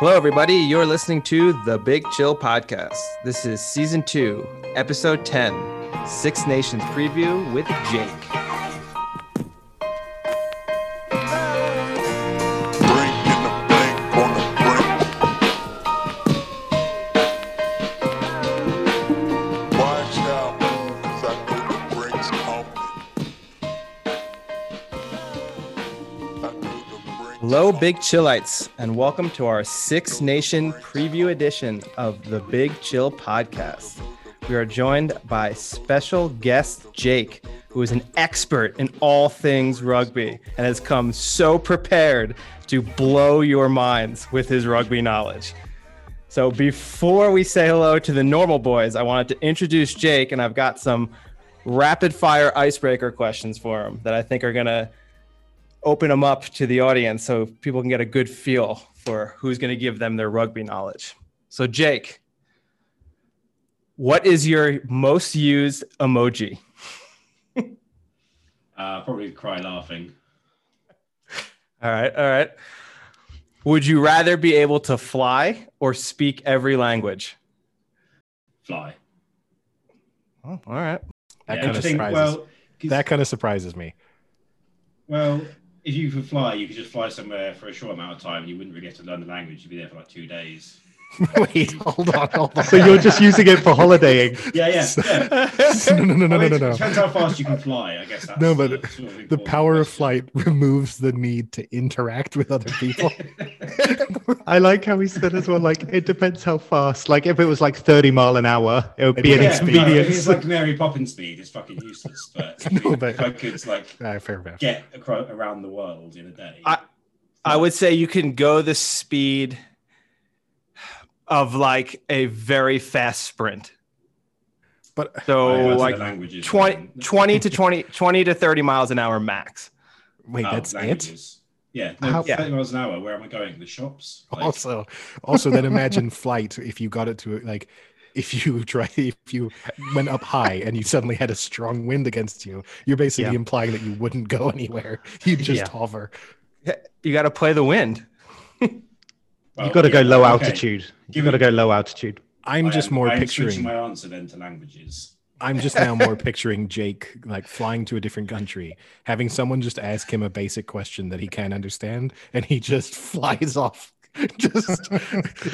Hello, everybody. You're listening to the Big Chill Podcast. This is season two, episode 10, Six Nations preview with Jake. Big Chillites, and welcome to our Six Nation preview edition of the Big Chill Podcast. We are joined by special guest Jake, who is an expert in all things rugby and has come so prepared to blow your minds with his rugby knowledge. So before we say hello to the normal boys, I wanted to introduce Jake, and I've got some rapid fire icebreaker questions for him that I think are going to open them up to the audience so people can get a good feel for who's going to give them their rugby knowledge. So, Jake, what is your most used emoji? Uh, probably cry laughing. All right, all right. Would you rather be able to fly or speak every language? Fly. Oh, all right. That Yeah, kind of surprises. well, that kind of surprises me. well, if you could fly, you could just fly somewhere for a short amount of time, and you wouldn't really get to learn the language. You'd be there for like two days. Wait, hold on, hold on. So you're just using it for holidaying. Yeah, yeah. yeah. no, no, no, no, I no, mean, no, no. Depends how fast you can fly. I guess that's No, but the, sort of The important power of flight removes the need to interact with other people. I like how he said as well, like, it depends how fast. Like, if it was like 30 mile an hour, it would be an Yeah, yeah, no, it's like Mary Poppins speed. It's fucking useless. But if, No, but- if I could like Ah, fair enough. get across, around the world in a day, I- I would say you can go the speed of like a very fast sprint. But So, I go to the like languages, 20, then. 20 to 20, 20 to 30 miles an hour max. wait, Oh, that's it. Yeah, no, How- 30 miles an hour. Where am I going? The shops? Like, Also, also then imagine flight if you got it to like if you try if you went up high and you suddenly had a strong wind against you, you're basically Yeah. implying that you wouldn't go anywhere. You just Yeah. hover. You got to play the wind. Well, You've got to go low okay. altitude. You've Give got to go low altitude. I'm I just am- more I am picturing my answer then to languages. I'm just now more picturing Jake like flying to a different country, having someone just ask him a basic question that he can't understand, and he just flies off. Just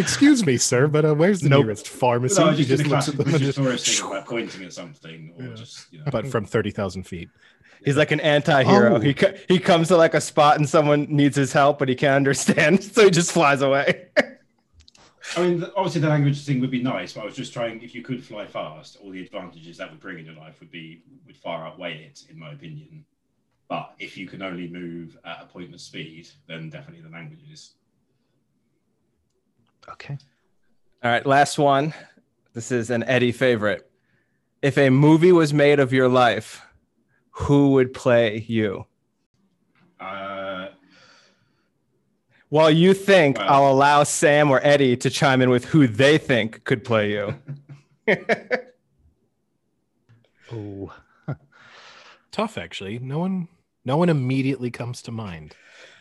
excuse me, sir, but uh, where's the Nope. nearest pharmacy? No, he just, just looks at classic them and just, thing about pointing at something, or Yeah. just you know. but from thirty thousand feet. He's like an anti-hero. Oh. He he comes to like a spot and someone needs his help, but he can't understand, so he just flies away. I mean, obviously the language thing would be nice, but I was just trying. If you could fly fast, all the advantages that would bring in your life would be would far outweigh it, in my opinion. But if you can only move at a pointless speed, then definitely the languages. Okay. All right, last one. This is an Eddie favorite. If a movie was made of your life, who would play you? Uh, While you think, Wow. I'll allow Sam or Eddie to chime in with who they think could play you. Oh, Tough, actually. No one, no one immediately comes to mind.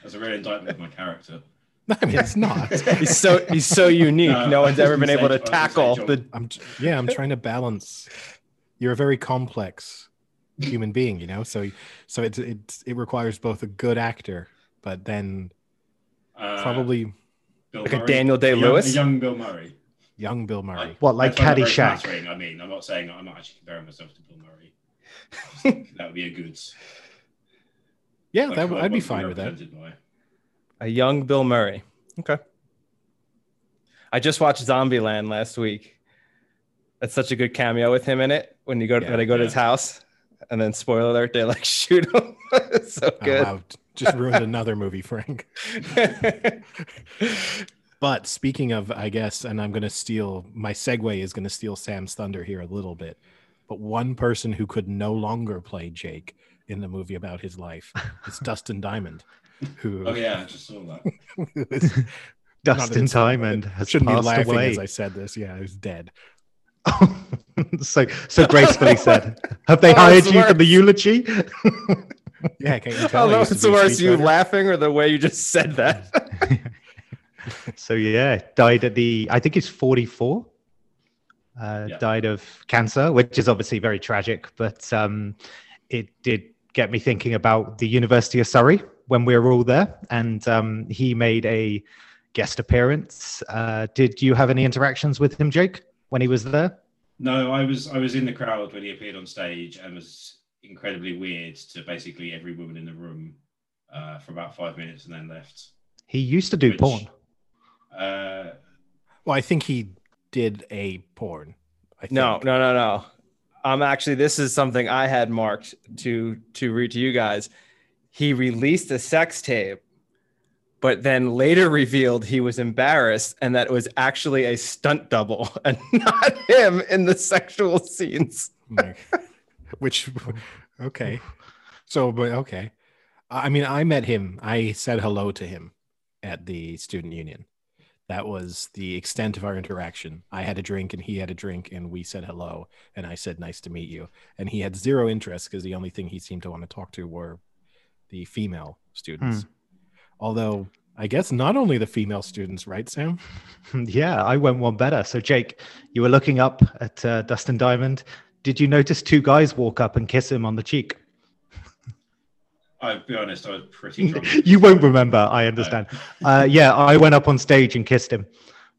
that's a real indictment of my character. I mean, it's not. he's so he's so unique. No, No, one's ever been able say- to I was gonna say tackle the. I'm yeah, I'm trying to balance. You're a very complex human being, you know. So so it it it requires both a good actor, but then Uh, probably Bill Like a Murray. Daniel A young- Day-Lewis? a young Bill Murray. young Bill Murray. what, like I find Caddyshack? I mean, I'm not saying I'm not actually comparing myself to Bill Murray. That would be a good. Yeah, like, that, who I I'd be fine with that. by. A young Bill Murray. Okay. I just watched Zombieland last week. That's such a good cameo with him in it. When you go to, Yeah, when I go to his house, and then spoiler alert, they like shoot him. It's so Oh, good. wow, just ruined another movie, Frank. But speaking of, I guess, and I'm going to steal my segue is going to steal Sam's thunder here a little bit. But one person who could no longer play Jake in the movie about his life is Dustin Diamond, who Oh yeah, I just saw that. is- not that Dustin it's- Diamond has shouldn't be passed laughing away. as I said this. Yeah, he's dead. so so gracefully said. Have they Oh, hired it's you for the eulogy? Yeah, can't you I tell? don't know I if used to it's worse you laughing or the way you just said that. so yeah, died at the I think he's 44. Uh, Yeah. Died of cancer, which is obviously very tragic, but um, it did get me thinking about the University of Surrey when we were all there, and um, he made a guest appearance. Uh, did you have any interactions with him, Jake, when he was there? No, I was I was in the crowd when he appeared on stage and was incredibly weird to basically every woman in the room uh, for about five minutes and then left. He used to do Which- porn. Uh, Well, I think he did a porn. I No, think. no, no, no. Um, actually, this is something I had marked to to read to you guys. He released a sex tape, but then later revealed he was embarrassed and that it was actually a stunt double and not him in the sexual scenes. Which okay. So but okay. I mean i met him. I said hello to him at the student union. That was the extent of our interaction. I had a drink and he had a drink and we said hello and i said nice to meet you. And he had zero interest because the only thing he seemed to want to talk to were the female students hmm. Although i guess not only the female students right sam Yeah, I went one better. So, Jake, you were looking up at uh, Dustin Diamond. Did you notice two guys walk up and kiss him on the cheek? I'll be honest, I was pretty drunk. you won't remember. I understand. Uh, yeah, I went up on stage and kissed him.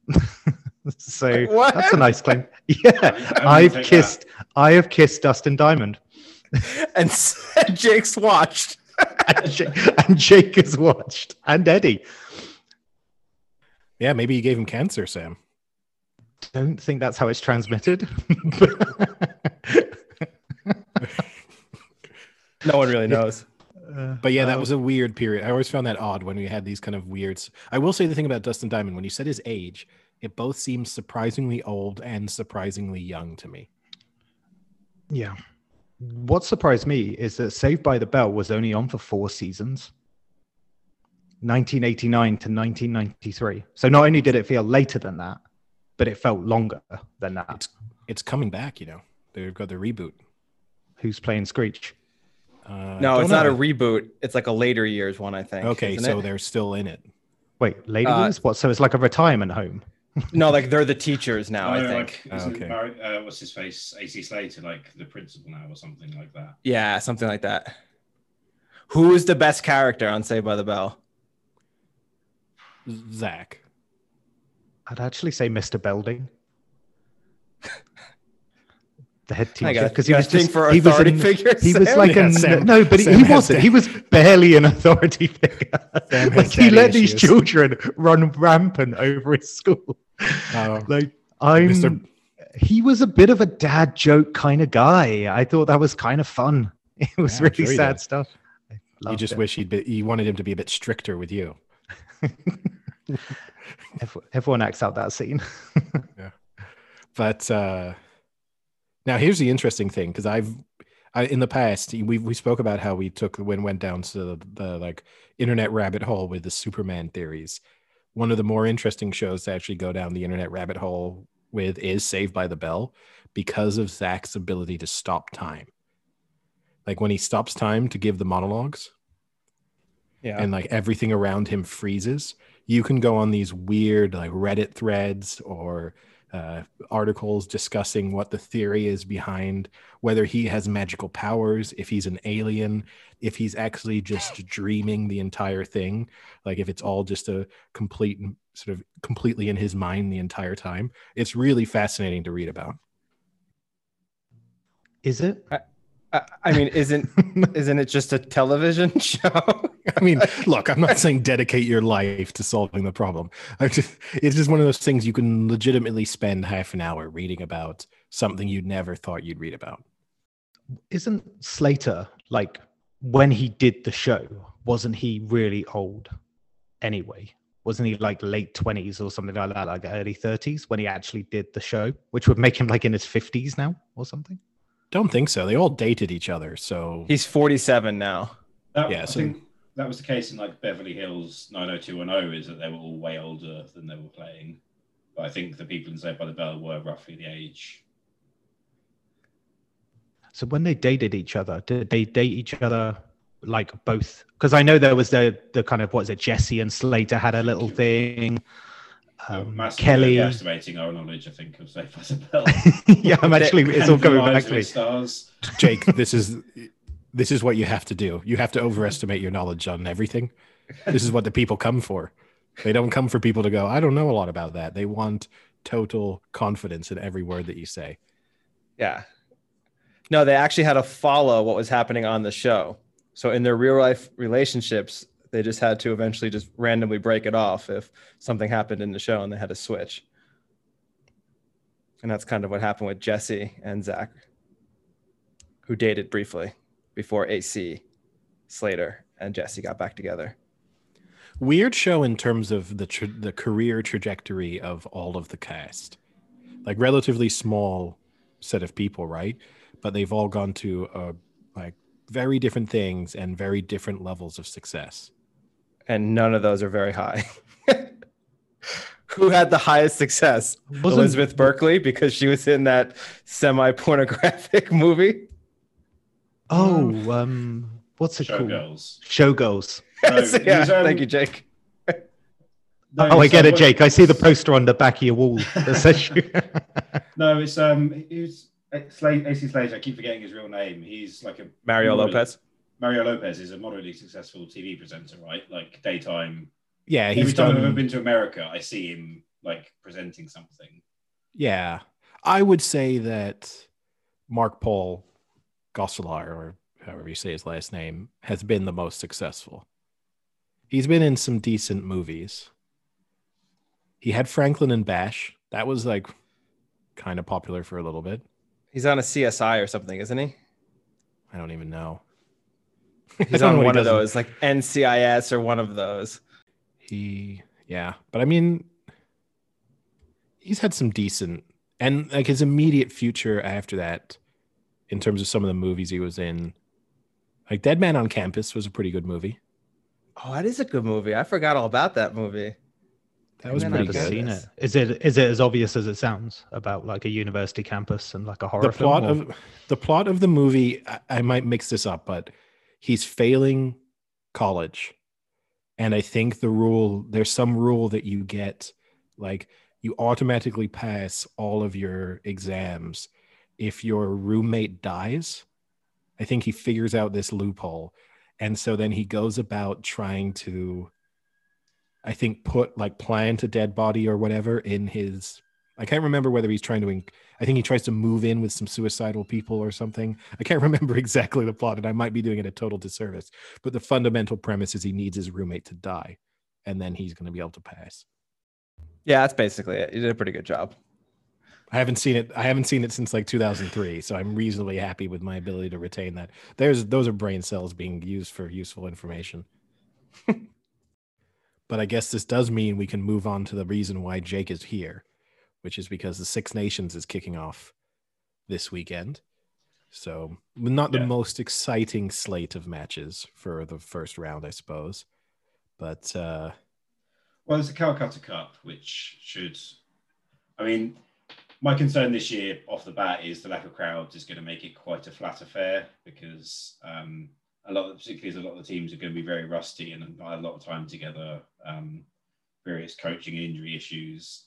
so What? that's a nice claim. Yeah, How do you I've take that? kissed. I have kissed Dustin Diamond, And Jake's watched. And, Ja- and Jake has watched, and Eddie. yeah maybe you gave him cancer sam Don't think that's how it's transmitted. No one really knows. But yeah, that Um, was a weird period. I always found that odd when we had these kind of weirds. I will say the thing about Dustin Diamond when you said his age, it both seems surprisingly old and surprisingly young to me. Yeah. What surprised me is that Saved by the Bell was only on for four seasons 1989 to 1993. So not only did it feel later than that, but it felt longer than that. It's it's coming back, you know. They've got the reboot. Who's playing Screech? Uh, No, don't it's not a reboot. It's like a later years one, I think. okay. So it? they're still in it. Wait, later Uh, Years? What? So it's like a retirement home. no, like they're the teachers now. I No, think. Like, isn't Okay. Barry- uh, what's his face? AC Slater, like the principal now, or something like that. Yeah, something like that. Who is the best character on Saved by the Bell? Zach. I'd actually say Mr. Belding. the head teacher because he was just for he was an- figures, he was like Yeah, a Sam- no but he, Sam he has wasn't he was barely an authority figure like he daddy let these children run rampant over his school Oh, like i'm Mr. he was a bit of a dad joke kind of guy i thought that was kind of fun it was Yeah, really sure sad did. stuff You just it. wish he'd be, you wanted him to be a bit stricter with you. Ev- everyone acts out that scene yeah, But uh, now here's the interesting thing because I've I, in the past we we spoke about how we took when went down to the, the like internet rabbit hole with the Superman theories. One of the more interesting shows to actually go down the internet rabbit hole with is Saved by the Bell because of Zach's ability to stop time. Like when he stops time to give the monologues, Yeah. and like everything around him freezes you can go on these weird like reddit threads or uh, articles discussing what the theory is behind whether he has magical powers if he's an alien if he's actually just dreaming the entire thing like if it's all just a complete sort of completely in his mind the entire time. It's really fascinating to read about. Is it? I, I mean, isn't isn't it just a television show? I mean, look, I'm not saying dedicate your life to solving the problem. I just, it's just one of those things you can legitimately spend half an hour reading about something you never thought you'd read about. isn't Slater like when he did the show? Wasn't he really old anyway? Wasn't he like late twenties or something like that, like early thirties when he actually did the show, which would make him like in his fifties now or something? Don't think so. They all dated each other, so He's 47 now. That, Yeah, I so- think that was the case in like Beverly Hills 90210 is that they were all way older than they were playing. But I think the people in Saved by the Bell were roughly the age. So when they dated each other, did they date each other like both because I know there was the the kind of what is it Jesse and Slater had a little thing. Um, Massively Kelly, estimating our knowledge, I think, of Safe as a Bell. yeah, I'm actually it's all coming back to me. Stars. Jake, this is this is what you have to do. You have to overestimate your knowledge on everything. This is what the people come for. They don't come for people to go, I don't know a lot about that. They want total confidence in every word that you say. Yeah. No, they actually had to follow what was happening on the show. So in their real life relationships, they just had to eventually just randomly break it off if something happened in the show and they had to switch. And that's kind of what happened with Jesse and Zach, who dated briefly before AC, Slater, and Jesse got back together. Weird show in terms of the tra- the career trajectory of all of the cast. Like relatively small set of people, right? But they've all gone to uh, like very different things and very different levels of success. And none of those are very high. who had the highest success? Wasn't- Elizabeth Berkley because she was in that semi pornographic movie. Oh, um, what's it called? Showgirls. Showgirls. No, yeah, um, thank you, Jake. no, oh, I get uh, it, Jake. I see the poster on the back of your wall that says you. No, it's um, he's AC Slater. I keep forgetting his real name. He's like a Mario moderate- Lopez. Mario Lopez is a moderately successful TV presenter, right? Like daytime. Yeah, Every he's time I've ever been to America, I see him like presenting something. Yeah, I would say that Mark Paul Gosselaar, or however you say his last name, has been the most successful. He's been in some decent movies. He had Franklin and Bash. That was like kind of popular for a little bit. He's on a CSI or something, isn't he? I don't even know. He's on know one he of those, like NCIS or one of those. He, yeah, but I mean, he's had some decent, and like his immediate future after that, in terms of some of the movies he was in, like Dead Man on Campus was a pretty good movie. Oh, that is a good movie. I forgot all about that movie. That was pretty Never good. seen it. Is it is it as obvious as it sounds about like a university campus and like a horror The plot film? or- of the plot of the movie, I, I might mix this up, but he's failing college, and I think the rule there's some rule that you get, like you automatically pass all of your exams if your roommate dies. I think he figures out this loophole. And so then he goes about trying to, I think, put like plant a dead body or whatever in his. I can't remember whether he's trying to. I think he tries to move in with some suicidal people or something. I can't remember exactly the plot, and I might be doing it a total disservice. But the fundamental premise is he needs his roommate to die, and then he's going to be able to pass. Yeah, that's basically it. You did a pretty good job. I haven't seen it. I haven't seen it since like 2003, so I'm reasonably happy with my ability to retain that. There's those are brain cells being used for useful information. but I guess this does mean we can move on to the reason why Jake is here, which is because the Six Nations is kicking off this weekend. So not the Yeah. most exciting slate of matches for the first round, I suppose. But uh Well, there's the Calcutta Cup, which should. I mean, my concern this year off the bat is the lack of crowds is going to make it quite a flat affair because um, a lot, of, particularly as a lot of the teams are going to be very rusty and not a lot of time together. Um, various coaching and injury issues.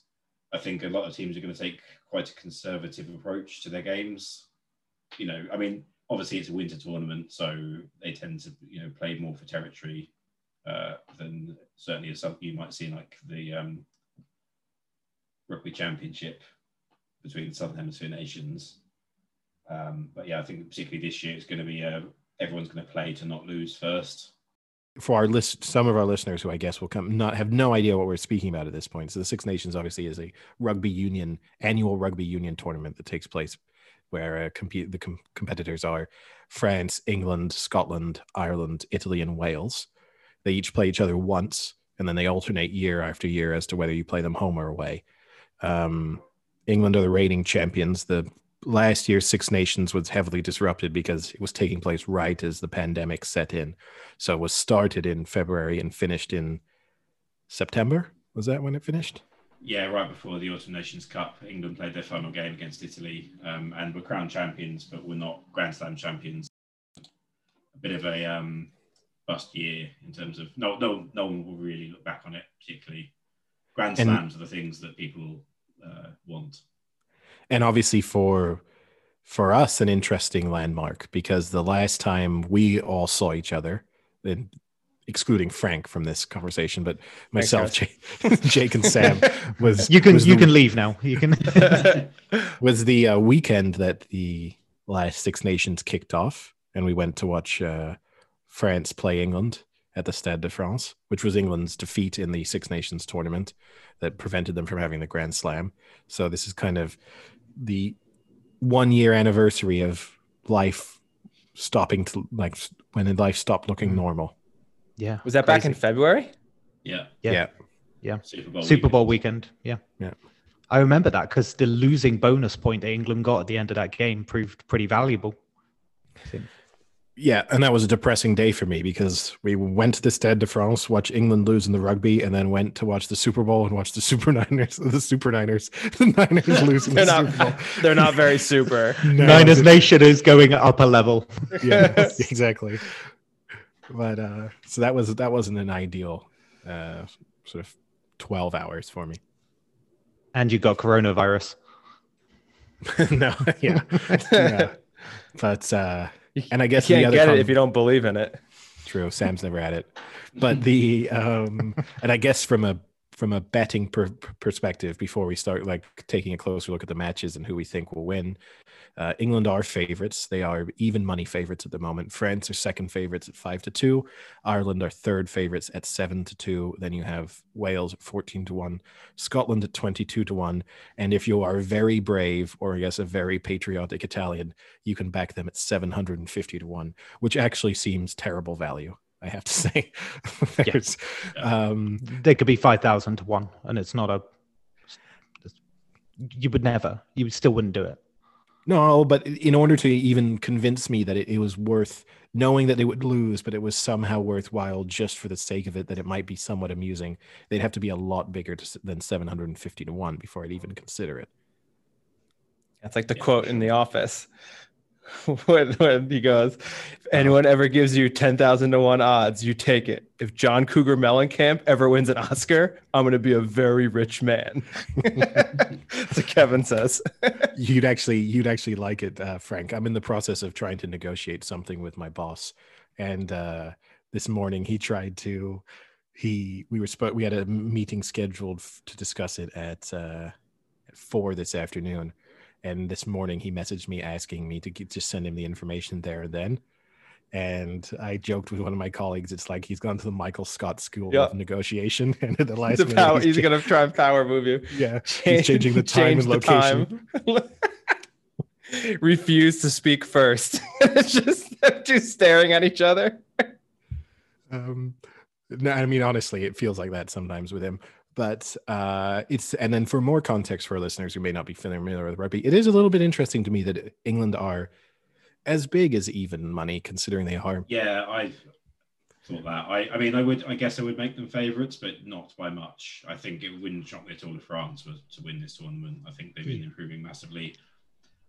I think a lot of teams are going to take quite a conservative approach to their games. You know, I mean, obviously it's a winter tournament, so they tend to you know play more for territory uh, than certainly as something you might see like the um, rugby championship between the Southern Hemisphere nations. Um, but yeah, I think particularly this year it's going to be uh, everyone's going to play to not lose first. for our list, some of our listeners who I guess will come not have no idea what we're speaking about at this point. So the Six Nations obviously is a rugby union annual rugby union tournament that takes place where uh, compete the com- competitors are France, England, Scotland, Ireland, Italy, and Wales. They each play each other once, and then they alternate year after year as to whether you play them home or away. Um, England are the reigning champions. The last year's Six Nations was heavily disrupted because it was taking place right as the pandemic set in. So it was started in February and finished in September. Was that when it finished? Yeah, right before the Autumn Nations Cup, England played their final game against Italy um, and were crowned champions, but were not Grand Slam champions. A bit of a um, bust year in terms of no no no one will really look back on it particularly. Grand And- slams are the things that people uh, want. and obviously for for us an interesting landmark because the last time we all saw each other and excluding frank from this conversation but myself jake, jake and sam was You can was you the, can leave now. You can. was the uh, weekend that the last six nations kicked off and we went to watch uh, france play england at the stade de france which was england's defeat in the six nations tournament that prevented them from having the grand slam so this is kind of the one year anniversary of life stopping to like when life stopped looking Mm. normal. yeah. Was that back in February? Yeah, Yeah. Super Bowl. Super Bowl weekend. weekend. Yeah. Yeah. I remember that because the losing bonus point that England got at the end of that game proved pretty valuable. I think. Yeah, and that was a depressing day for me because we went to the Stade de France, watch England lose in the rugby, and then went to watch the Super Bowl and watch the Super Niners, the Super Niners, the Niners losing They're the not. Super Bowl. They're not very super. No, Niners Nation is going up a level. yeah, exactly. But uh, so that was that wasn't an ideal uh, sort of twelve hours for me. And you got coronavirus. no, yeah, yeah. But uh, and I guess you the can't other get it if you don't believe in it. True. Sam's never had it. But the um and I guess from a from a betting per- perspective before we start like taking a closer look at the matches and who we think will win. Uh, England are favorites. They are even money favorites at the moment. France are second favorites at 5 to 2. Ireland are third favorites at 7 to 2. Then you have Wales at 14 to 1, Scotland at 22 to 1, and if you are very brave or I guess a very patriotic Italian, you can back them at 750 to 1 which actually seems terrible value. I have to say, There's, um, They could be 5,000 to one, and it's not a. You would never, you still wouldn't do it. No, but in order to even convince me that it, it was worth knowing that they would lose, but it was somehow worthwhile just for the sake of it, that it might be somewhat amusing, they'd have to be a lot bigger to, than 750 to one before I'd even consider it. That's like the Yeah, quote for in The. Office when, when he goes, "If anyone ever gives you ten thousand to one odds, you take it. If John Cougar Mellencamp ever wins an Oscar, I'm going to be a very rich man." That's what Kevin says. you'd actually you'd actually like it uh, frank i'm in the process of trying to negotiate something with my boss and uh this morning he tried to he we were spo- we had a meeting scheduled f- to discuss it at uh at four this afternoon and this morning he messaged me asking me to get, just send him the information there and then and I joked with one of my colleagues. It's like he's gone to the Michael Scott School Yeah. of negotiation, and at the last He's, minute, power, he's he's going to try and power move you. yeah, he's changing the time and location. time. Refuse to speak first. it's just them two staring at each other. Um, no, I mean, honestly, it feels like that sometimes with him. But uh, it's and then for more context for our listeners who may not be familiar with rugby, it is a little bit interesting to me that England are as big as even money, considering they are. Yeah, I thought that. I, I mean, I would. I guess I would make them favourites, but not by much. I think it wouldn't shock me at all if France was to win this tournament. I think they've been improving massively.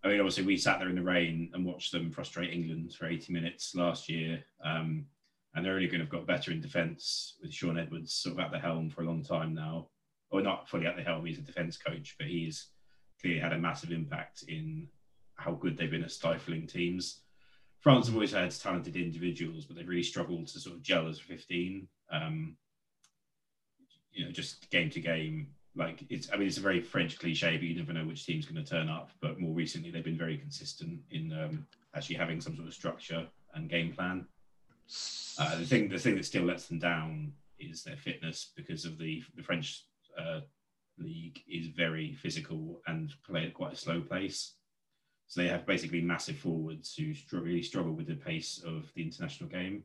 I mean, obviously, we sat there in the rain and watched them frustrate England for 80 minutes last year. Um, and they're only going to have got better in defence with Shaun Edwards sort of at the helm for a long time now. Or not fully at the helm, he's a defence coach, but he's clearly had a massive impact in how good they've been at stifling teams. France have always had talented individuals, but they've really struggled to sort of gel as a 15. Um, you know, just game to game. Like it's, I mean, it's a very French cliche, but you never know which team's going to turn up. But more recently, they've been very consistent in um, actually having some sort of structure and game plan. Uh, the thing, the thing that still lets them down is their fitness because of the the French uh, league is very physical and play at quite a slow pace. So they have basically massive forwards who really struggle with the pace of the international game.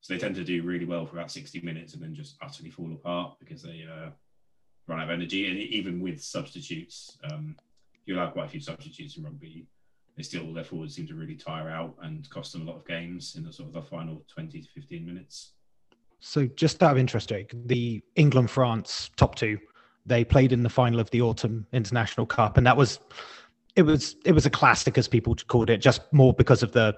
So they tend to do really well for about 60 minutes and then just utterly fall apart because they uh, run out of energy. And even with substitutes, um, you allow quite a few substitutes in rugby. They still, their forwards seem to really tire out and cost them a lot of games in the sort of the final 20 to 15 minutes. So, just out of interest, Jake, the England France top two, they played in the final of the Autumn International Cup, and that was it was it was a classic as people called it, just more because of the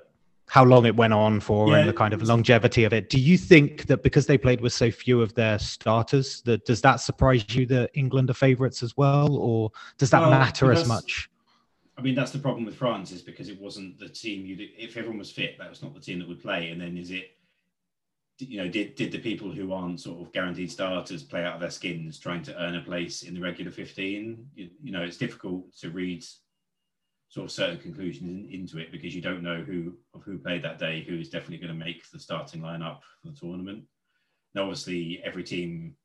how long it went on for Yeah, and the kind of longevity of it. Do you think that because they played with so few of their starters, that does that surprise you that England are favourites as well, or does that Well, matter as much? I mean, that's the problem with France is because it wasn't the team you. If everyone was fit, that was not the team that would play. And then is it, you know, did did the people who aren't sort of guaranteed starters play out of their skins trying to earn a place in the regular fifteen? You, you know, it's difficult to read sort of certain conclusions in, into it because you don't know who of who played that day who is definitely going to make the starting lineup for the tournament. Now, obviously, every team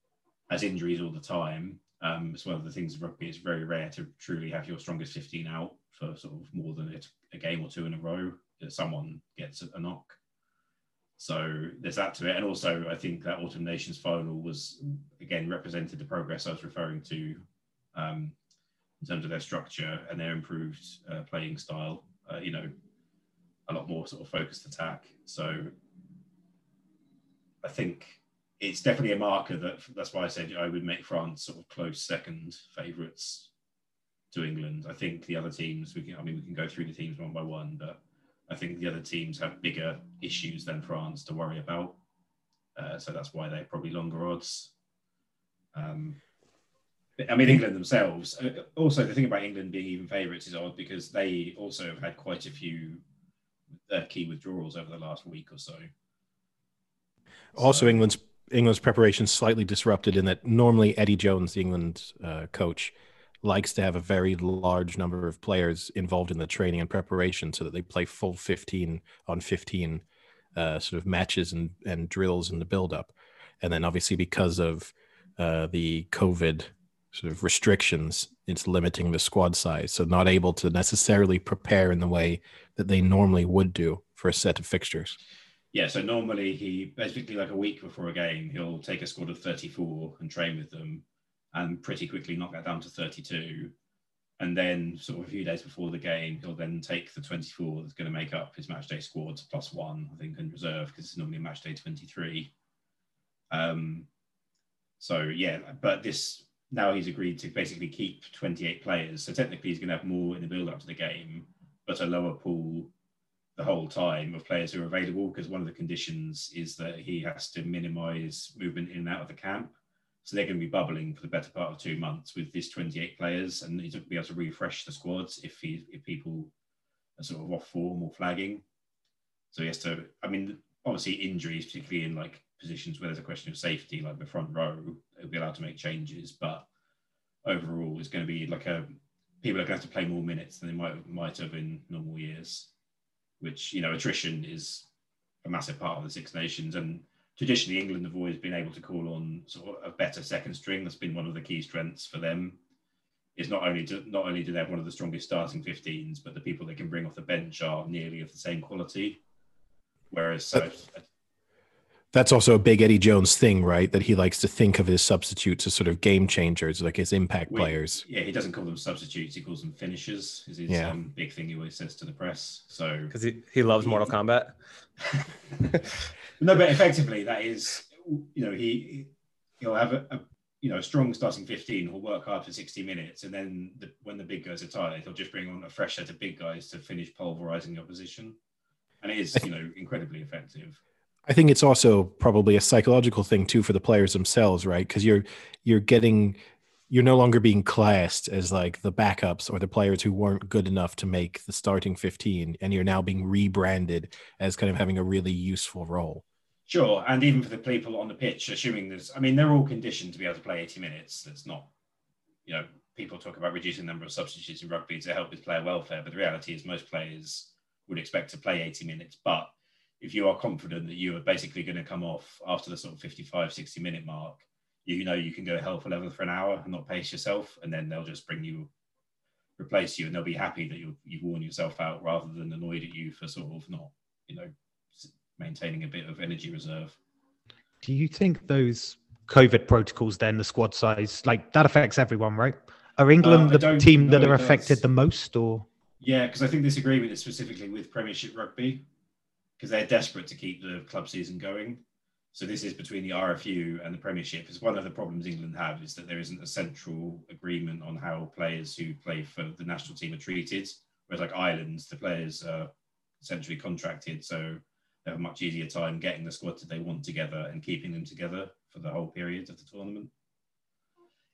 has injuries all the time. Um, it's one of the things of rugby. It's very rare to truly have your strongest 15 out for sort of more than a, a game or two in a row. That someone gets a, a knock. So there's that to it. And also, I think that Autumn Nations final was, again, represented the progress I was referring to um, in terms of their structure and their improved uh, playing style. Uh, you know, a lot more sort of focused attack. So I think it's definitely a marker that that's why I said I would make France sort of close second favourites to England. I think the other teams we can I mean we can go through the teams one by one, but I think the other teams have bigger issues than France to worry about. Uh, so that's why they're probably longer odds. Um, I mean, England themselves. uh, Also, the thing about England being even favourites is odd because they also have had quite a few uh, key withdrawals over the last week or so. Also, So- England's England's preparation slightly disrupted in that normally Eddie Jones, the England uh, coach, likes to have a very large number of players involved in the training and preparation, so that they play full fifteen on fifteen uh, sort of matches and and drills in the build up, and then obviously because of uh, the COVID sort of restrictions, it's limiting the squad size, so not able to necessarily prepare in the way that they normally would do for a set of fixtures. Yeah, so normally he basically like a week before a game, he'll take a squad of 34 and train with them and pretty quickly knock that down to 32. And then sort of a few days before the game, he'll then take the 24 that's going to make up his match day squad plus one, I think, in reserve because it's normally match day 23. Um, so yeah, but this now he's agreed to basically keep 28 players. So technically he's going to have more in the build up to the game, but a lower pool the whole time of players who are available because one of the conditions is that he has to minimize movement in and out of the camp. So they're going to be bubbling for the better part of two months with this 28 players, and he's going to be able to refresh the squads if he if people are sort of off form or flagging. So he has to. I mean, obviously injuries, particularly in like positions where there's a question of safety, like the front row, he'll be allowed to make changes, but overall, it's going to be like a people are going to have to play more minutes than they might might have in normal years which you know attrition is a massive part of the Six Nations, and traditionally England have always been able to call on sort of a better second string. That's been one of the key strengths for them. Is not only do, not only do they have one of the strongest starting 15s, but the people they can bring off the bench are nearly of the same quality. Whereas so, That's also a big Eddie Jones thing, right? That he likes to think of his substitutes as sort of game changers, like his impact we- players. yeah, he doesn't call them substitutes; he calls them finishers. Is his Yeah. um, big thing he always says to the press. So because he, he loves Mortal Kombat. no, but effectively, that is, you know, he he'll have a, a you know a strong starting fifteen. He'll work hard for sixty minutes, and then the, when the big guys are tired, he'll just bring on a fresh set of big guys to finish pulverizing the opposition, and it is you know incredibly effective. I think it's also probably a psychological thing too for the players themselves, right? Because you're you're getting you're no longer being classed as like the backups or the players who weren't good enough to make the starting 15 and you're now being rebranded as kind of having a really useful role. Sure, and even for the people on the pitch, assuming there's, I mean, they're all conditioned to be able to play eighty minutes. That's not, you know, people talk about reducing the number of substitutes in rugby to help with player welfare, but the reality is most players would expect to play eighty minutes, but if you are confident that you are basically going to come off after the sort of 55, 60 minute mark, you know you can go hell for leather for an hour and not pace yourself, and then they'll just bring you, replace you, and they'll be happy that you you've worn yourself out rather than annoyed at you for sort of not, you know, maintaining a bit of energy reserve. Do you think those COVID protocols, then the squad size, like that affects everyone, right? Are England Uh, the team that are affected the most, or Yeah, because I think this agreement is specifically with Premiership Rugby because they're desperate to keep the club season going. So this is between the RFU and the Premiership. It's one of the problems England have is that there isn't a central agreement on how players who play for the national team are treated. Whereas like Ireland, the players are essentially contracted, so have a much easier time getting the squad that they want together and keeping them together for the whole period of the tournament.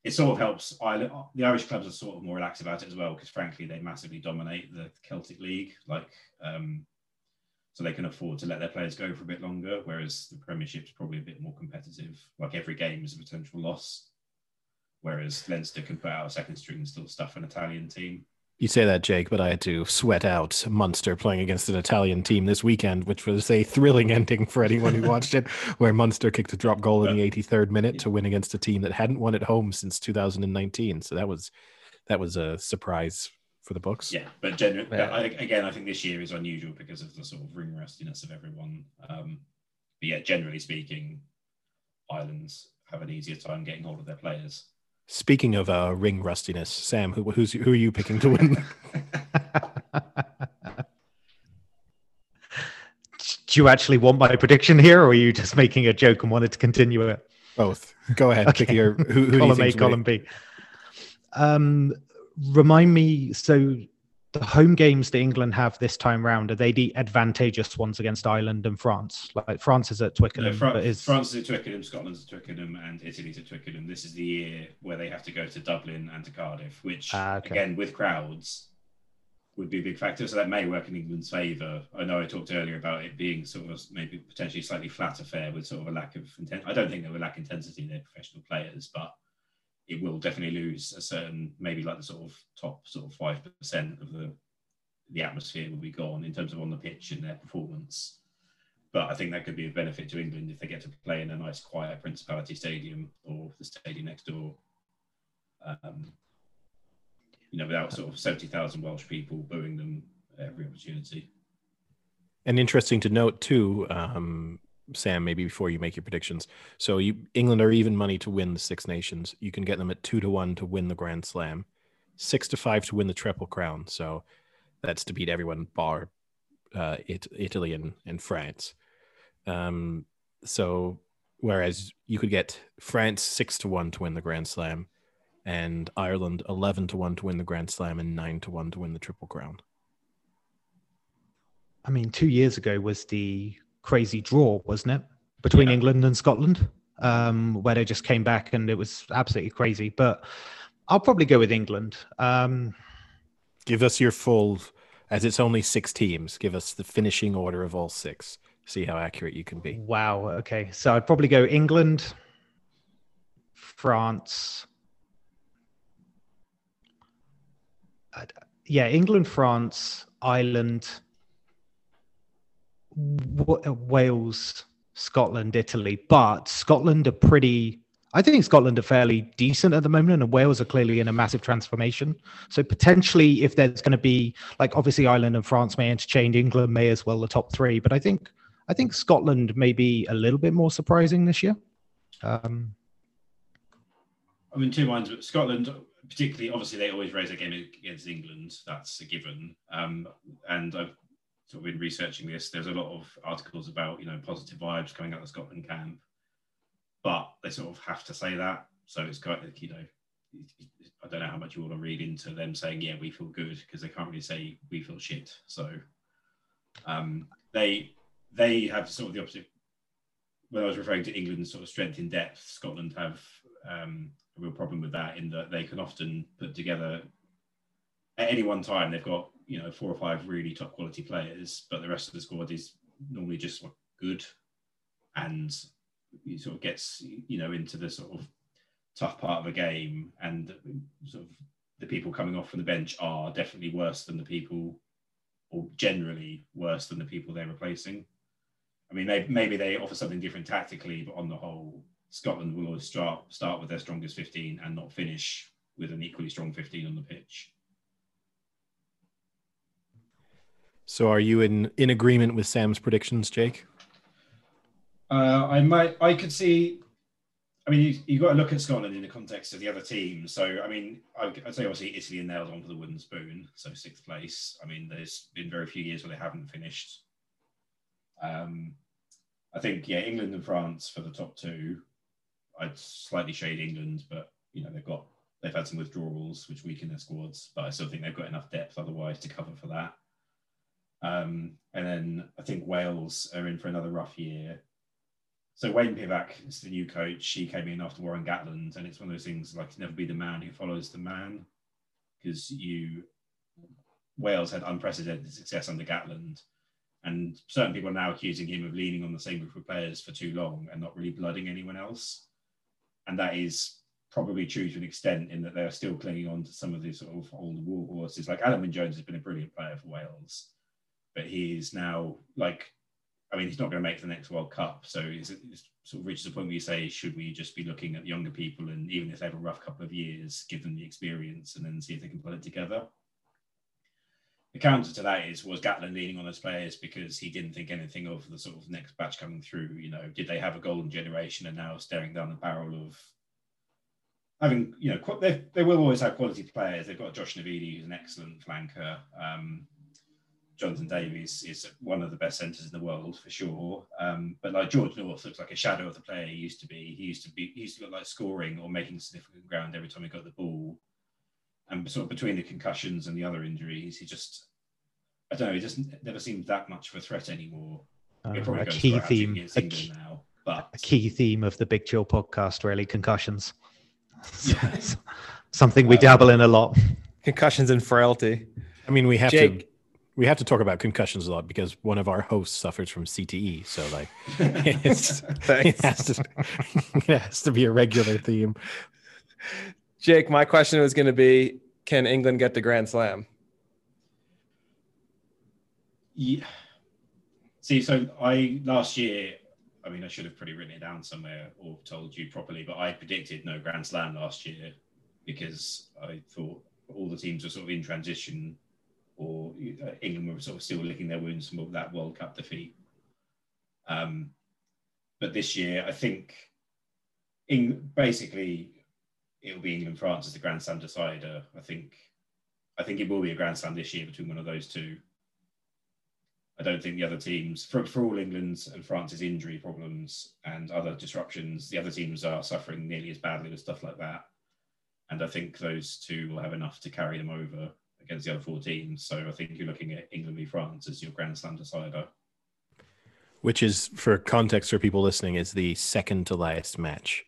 It sort of helps. Ireland, the Irish clubs are sort of more relaxed about it as well because, frankly, they massively dominate the Celtic League. Like, um, so they can afford to let their players go for a bit longer. Whereas the Premiership's probably a bit more competitive. Like every game is a potential loss. Whereas Leinster can put out a second string and still stuff an Italian team. You say that, Jake, but I had to sweat out Munster playing against an Italian team this weekend, which was a thrilling ending for anyone who watched it, where Munster kicked a drop goal in the 83rd minute to win against a team that hadn't won at home since 2019. So that was that was a surprise for the books. Yeah, but generally, Yeah. I, again, I think this year is unusual because of the sort of ring rustiness of everyone. Um, but yeah, generally speaking, Ireland's have an easier time getting hold of their players. Speaking of uh, ring rustiness, Sam, who, who's who are you picking to win? Do you actually want my prediction here, or are you just making a joke and wanted to continue it? Both. Go ahead. Pick Okay. your who, who do you column A, column winning? B. Um, remind me. So the home games that England have this time round are they the advantageous ones against Ireland and France? Like France is at Twickenham, No, Fran- but is France is at Twickenham, Scotland's at Twickenham, and Italy's at Twickenham. This is the year where they have to go to Dublin and to Cardiff, which Ah, okay. again with crowds would be a big factor. So that may work in England's favour. I know I talked earlier about it being sort of maybe potentially slightly flat affair with sort of a lack of intent. I don't think they will lack intensity. They're professional players, but it will definitely lose a certain maybe like the sort of top sort of five percent of the the atmosphere will be gone in terms of on the pitch and their performance. But I think that could be a benefit to England if they get to play in a nice, quiet Principality Stadium or the stadium next door. Um, you know, without sort of seventy thousand Welsh people booing them every opportunity. And interesting to note too, um, Sam, maybe before you make your predictions. So you England are even money to win the Six Nations. You can get them at two to one to win the Grand Slam, six to five to win the Triple Crown. So that's to beat everyone bar uh, it, Italy and, and France. Um, so whereas you could get France six to one to win the Grand Slam, and Ireland eleven to one to win the Grand Slam, and nine to one to win the Triple Crown. I mean, two years ago was the crazy draw, wasn't it, between Yeah. England and Scotland, um, where they just came back and it was absolutely crazy. But I'll probably go with England. Um, Give us your full, as it's only six teams. Give us the finishing order of all six. See how accurate you can be. wow. Okay, so I'd probably go England, France. I'd- yeah, England, France, Ireland, Wales, Scotland, Italy. But Scotland are pretty. I think Scotland are fairly decent at the moment, and Wales are clearly in a massive transformation. So potentially, if there's going to be like obviously Ireland and France may interchange, England may as well the top three. But I think I think Scotland may be a little bit more surprising this year. Um, I'm in two minds. But Scotland, particularly, obviously, they always raise a game against England. That's a given. Um, and I've sort of been researching this. There's a lot of articles about you know positive vibes coming out of Scotland camp, but they sort of have to say that. So it's kind of you know, I don't know how much you want to read into them saying yeah we feel good because they can't really say we feel shit. So um, they they have sort of the opposite when I was referring to England's sort of strength in depth, Scotland have um, a real problem with that in that they can often put together at any one time they've got you know four or five really top quality players, but the rest of the squad is normally just good, and it sort of gets you know into the sort of tough part of a game, and sort of the people coming off from the bench are definitely worse than the people, or generally worse than the people they're replacing. I mean, maybe they offer something different tactically, but on the whole, Scotland will always start start with their strongest 15 and not finish with an equally strong 15 on the pitch. So are you in in agreement with Sam's predictions, Jake? Uh, I might, I could see. I mean, you, you've got to look at Scotland in the context of the other teams. So, I mean, I'd say obviously Italy nailed on for the wooden spoon, so sixth place. I mean, there's been very few years where they haven't finished. Um, I think, yeah, England and France for the top two. I'd slightly shade England, but you know they've got they've had some withdrawals which weaken their squads, but I still think they've got enough depth otherwise to cover for that. Um, and then I think Wales are in for another rough year. So Wayne Pivac is the new coach. He came in after Warren Gatland, and it's one of those things like never be the man who follows the man, because you Wales had unprecedented success under Gatland, and certain people are now accusing him of leaning on the same group of players for too long and not really blooding anyone else. And that is probably true to an extent in that they're still clinging on to some of these sort of old war horses. Like Wyn Jones has been a brilliant player for Wales, but he's now like, I mean, he's not going to make the next World Cup. So it's, it's sort of reaches a point where you say, should we just be looking at younger people and even if they have a rough couple of years, give them the experience and then see if they can pull it together? The counter to that is was Gatland leaning on those players because he didn't think anything of the sort of next batch coming through. You know, did they have a golden generation and now staring down the barrel of having you know they, they will always have quality players. They've got Josh Navidi, who's an excellent flanker. Um, Jonathan Davies is one of the best centres in the world for sure. Um, but like George North looks like a shadow of the player he used to be. He used to be he used to look like scoring or making significant ground every time he got the ball. And sort of between the concussions and the other injuries, he just I don't know. He just never seemed that much of a threat anymore. Uh, It probably a key for how he theme, a key, now, but a key theme of the Big Chill podcast, really concussions. Yeah. Something we Um, dabble in a lot. Concussions and frailty. I mean, we have to Jake. We have to talk about concussions a lot because one of our hosts suffers from CTE. So like, it's, it has to it has to be a regular theme. Jake, my question was going to be can England get the Grand Slam? Yeah. See, so I last year, I mean, I should have pretty written it down somewhere or told you properly, but I predicted no Grand Slam last year because I thought all the teams were sort of in transition, or uh, England were sort of still licking their wounds from that World Cup defeat. Um, but this year, I think, in basically, it'll be England France as the Grand Slam decider. I think, I think it will be a Grand Slam this year between one of those two. I don't think the other teams, for, for all England's and France's injury problems and other disruptions, the other teams are suffering nearly as badly with stuff like that. And I think those two will have enough to carry them over against the other four teams. So I think you're looking at England v France as your Grand Slam decider. which is for context for people listening is the second to last match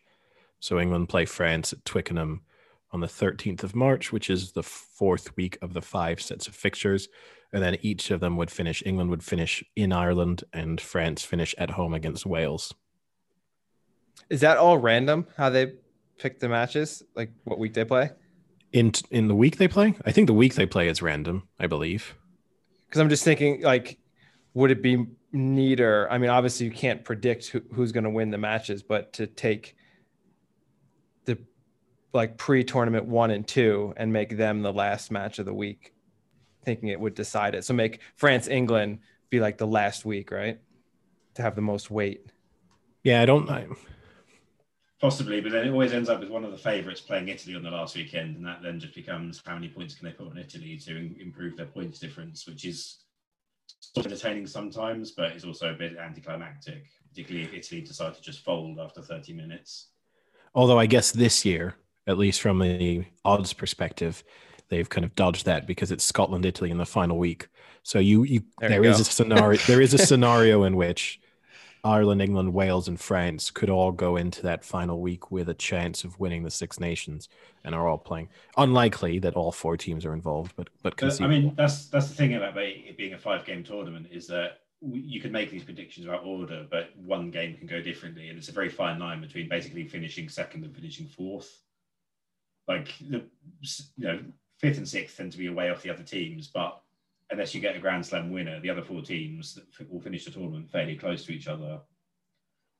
so england play france at twickenham on the 13th of march which is the fourth week of the five sets of fixtures and then each of them would finish england would finish in ireland and france finish at home against wales Is that all random how they pick the matches? Like what week they play? In in the week they play i think the week they play is random i believe Because I'm just thinking, like, would it be neater? I mean, obviously, you can't predict who, who's going to win the matches, but to take the like pre-tournament one and two and make them the last match of the week, thinking it would decide it. So make France England be like the last week, right? To have the most weight. yeah i don't I, Possibly, but then it always ends up with one of the favourites playing Italy on the last weekend, and that then just becomes how many points can they put on Italy to im- improve their points difference, which is sort of entertaining sometimes, but it's also a bit anticlimactic, particularly if Italy decide to just fold after 30 minutes. although i guess this year at least from the odds perspective they've kind of dodged that because it's scotland italy in the final week so you you There there you is go. a scenario there is a scenario in which ireland england wales and france could all go into that final week with a chance of winning the six nations and are all playing unlikely that all four teams are involved but but I mean, that's that's the thing about it being a five-game tournament is that you can make these predictions about order, but one game can go differently, and it's a very fine line between basically finishing second and finishing fourth. Like the you know fifth and sixth tend to be away off the other teams, but unless you get a Grand Slam winner, the other four teams will finish the tournament fairly close to each other.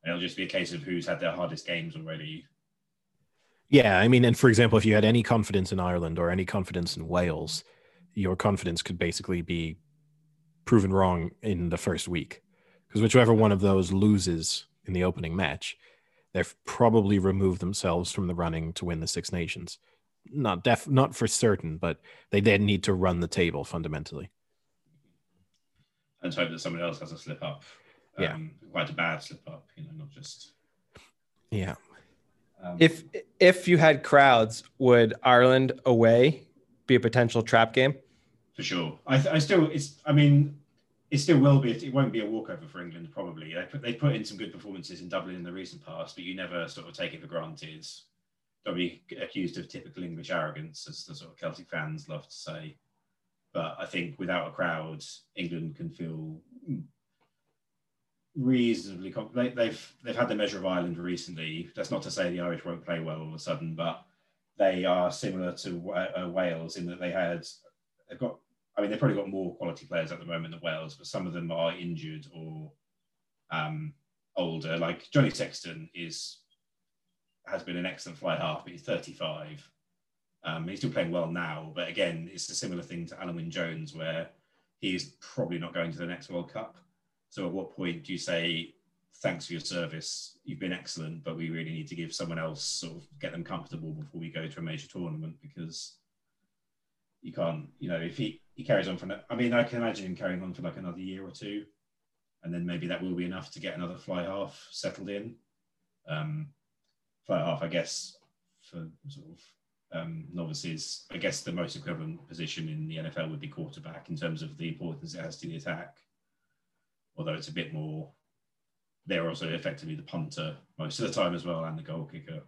And it'll just be a case of who's had their hardest games already. Yeah, I mean, and for example, if you had any confidence in Ireland or any confidence in Wales, your confidence could basically be proven wrong in the first week. Because whichever one of those loses in the opening match, they've probably removed themselves from the running to win the Six Nations. Not def, not for certain, but they then need to run the table fundamentally. And hope that someone else has a slip up. Yeah. Um, quite a bad slip up, you know, not just. Yeah. Um, If if you had crowds, would Ireland away be a potential trap game? for sure. I, th- I still, it's, I mean, it still will be. It won't be a walkover for England. Probably they put they put in some good performances in Dublin in the recent past, but you never sort of take it for granted. Don't be accused of typical English arrogance, as the sort of Celtic fans love to say. But I think without a crowd, England can feel reasonably. Comp- they, they've they've had the measure of Ireland recently. That's not to say the Irish won't play well all of a sudden, but they are similar to uh, Wales in that they had they've got. I mean, they've probably got more quality players at the moment than Wales, but some of them are injured or um, older. Like Johnny Sexton is has been an excellent fly half, but he's 35. Um, he's still playing well now, but again, it's a similar thing to Alun Wyn Jones, where he's probably not going to the next World Cup. So, at what point do you say, "Thanks for your service, you've been excellent, but we really need to give someone else sort of get them comfortable before we go to a major tournament"? Because you can't, you know, if he he carries on for, I mean, I can imagine him carrying on for like another year or two, and then maybe that will be enough to get another fly half settled in. Um, fly half, I guess, for sort of um, novices, I guess the most equivalent position in the NFL would be quarterback in terms of the importance it has to the attack. Although it's a bit more, they're also effectively the punter most of the time as well and the goal kicker.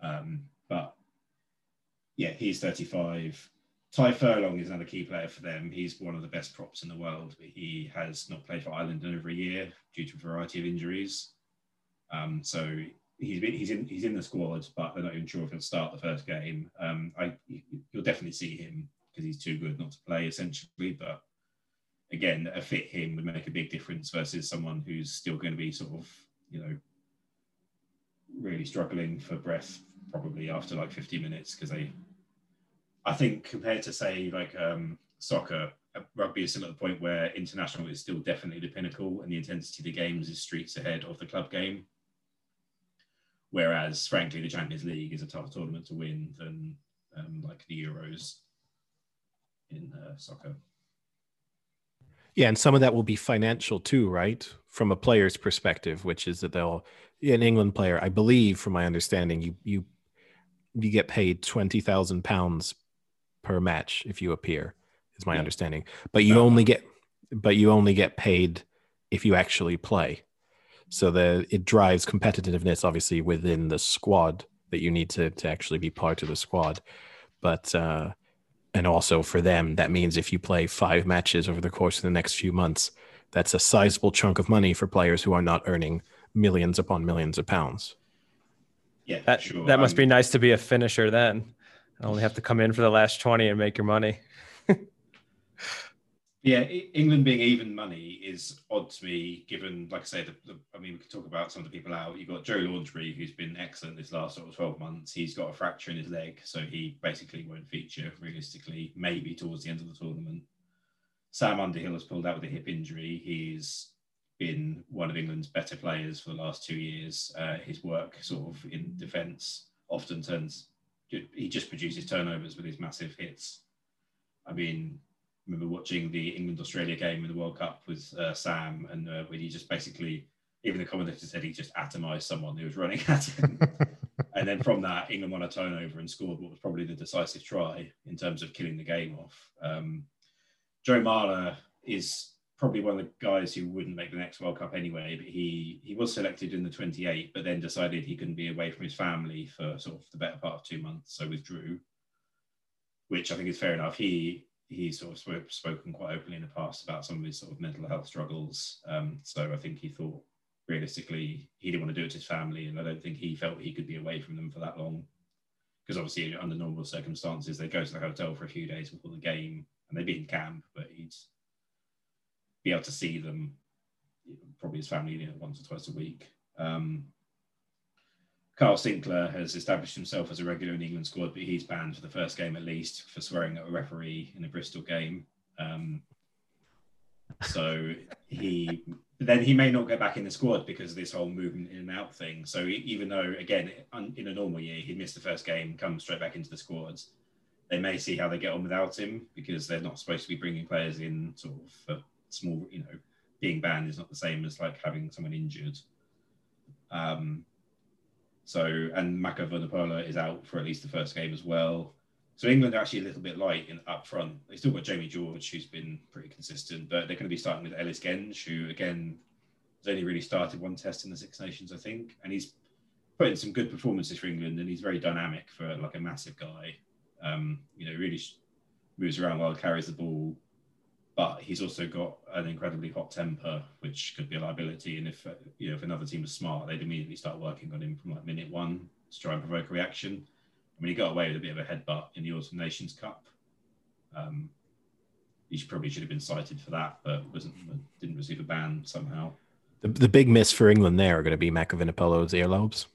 Um, but yeah, he's 35. Tadhg Furlong is another key player for them. He's one of the best props in the world, but he has not played for Ireland in over a year due to a variety of injuries. Um, so he's he's in he's in the squad, but they're not even sure if he'll start the first game. Um, I you'll definitely see him because he's too good not to play, essentially. But again, a fit him would make a big difference versus someone who's still going to be sort of you know really struggling for breath probably after like 50 minutes because they I think compared to say like um, soccer, uh, rugby is still at the point where international is still definitely the pinnacle and the intensity of the games is streets ahead of the club game. Whereas, frankly, the Champions League is a tougher tournament to win than um, like the Euros in uh, soccer. Yeah, and some of that will be financial too, right? From a player's perspective, which is that they'll an England player, I believe, from my understanding, you you you get paid twenty thousand pounds per match if you appear, is my yeah. understanding. But you only get but you only get paid if you actually play. So the it drives competitiveness obviously within the squad that you need to to actually be part of the squad. But uh and also for them that means if you play five matches over the course of the next few months, that's a sizable chunk of money for players who are not earning millions upon millions of pounds. Yeah, that, sure. that must um, be nice to be a finisher then. I only have to come in for the last 20 and make your money. Yeah, England being even money is odd to me, given, like I say, the, the, I mean, we could talk about some of the people out. You've got Joe Launchbury, who's been excellent this last sort of 12 months. He's got a fracture in his leg, so he basically won't feature realistically, maybe towards the end of the tournament. Sam Underhill has pulled out with a hip injury. He's been one of England's better players for the last two years. Uh, his work sort of in defence often turns, he just produces turnovers with his massive hits. I mean, remember watching the England Australia game in the World Cup with uh, Sam, and uh, when he just basically, even the commentator said he just atomized someone who was running at him. and then from that, England won a turnover and scored what was probably the decisive try in terms of killing the game off. Um, Joe Marler is probably one of the guys who wouldn't make the next World Cup anyway, but he he was selected in the 28, but then decided he couldn't be away from his family for sort of the better part of two months, so withdrew. Which I think is fair enough. He he's sort of spoke, spoken quite openly in the past about some of his sort of mental health struggles. Um, so I think he thought realistically he didn't want to do it to his family, and I don't think he felt he could be away from them for that long. Because obviously, under normal circumstances, they go to the hotel for a few days before the game, and they'd be in camp, but he'd be able to see them, probably his family, you know, once or twice a week. Um, Kyle Sinckler has established himself as a regular in the England squad, but he's banned for the first game at least for swearing at a referee in a Bristol game. Um, so he then he may not get back in the squad because of this whole movement in and out thing. So even though again in a normal year he'd miss the first game, come straight back into the squads, they may see how they get on without him because they're not supposed to be bringing players in sort of for small. You know, being banned is not the same as like having someone injured. Um, so, and Mako Vunipola is out for at least the first game as well. So England are actually a little bit light in up front. They still got Jamie George, who's been pretty consistent, but they're going to be starting with Ellis Genge, who again has only really started one test in the Six Nations, I think, and he's put in some good performances for England, and he's very dynamic for like a massive guy. Um, you know, really moves around well, carries the ball, but he's also got an incredibly hot temper, which could be a liability. And if you know if another team was smart, they'd immediately start working on him from like minute one to try and provoke a reaction. I mean, he got away with a bit of a headbutt in the Autumn Nations Cup. Um, he probably should have been cited for that, but wasn't didn't receive a ban somehow. The, the big miss for England there are going to be Mako Vunipola's earlobes.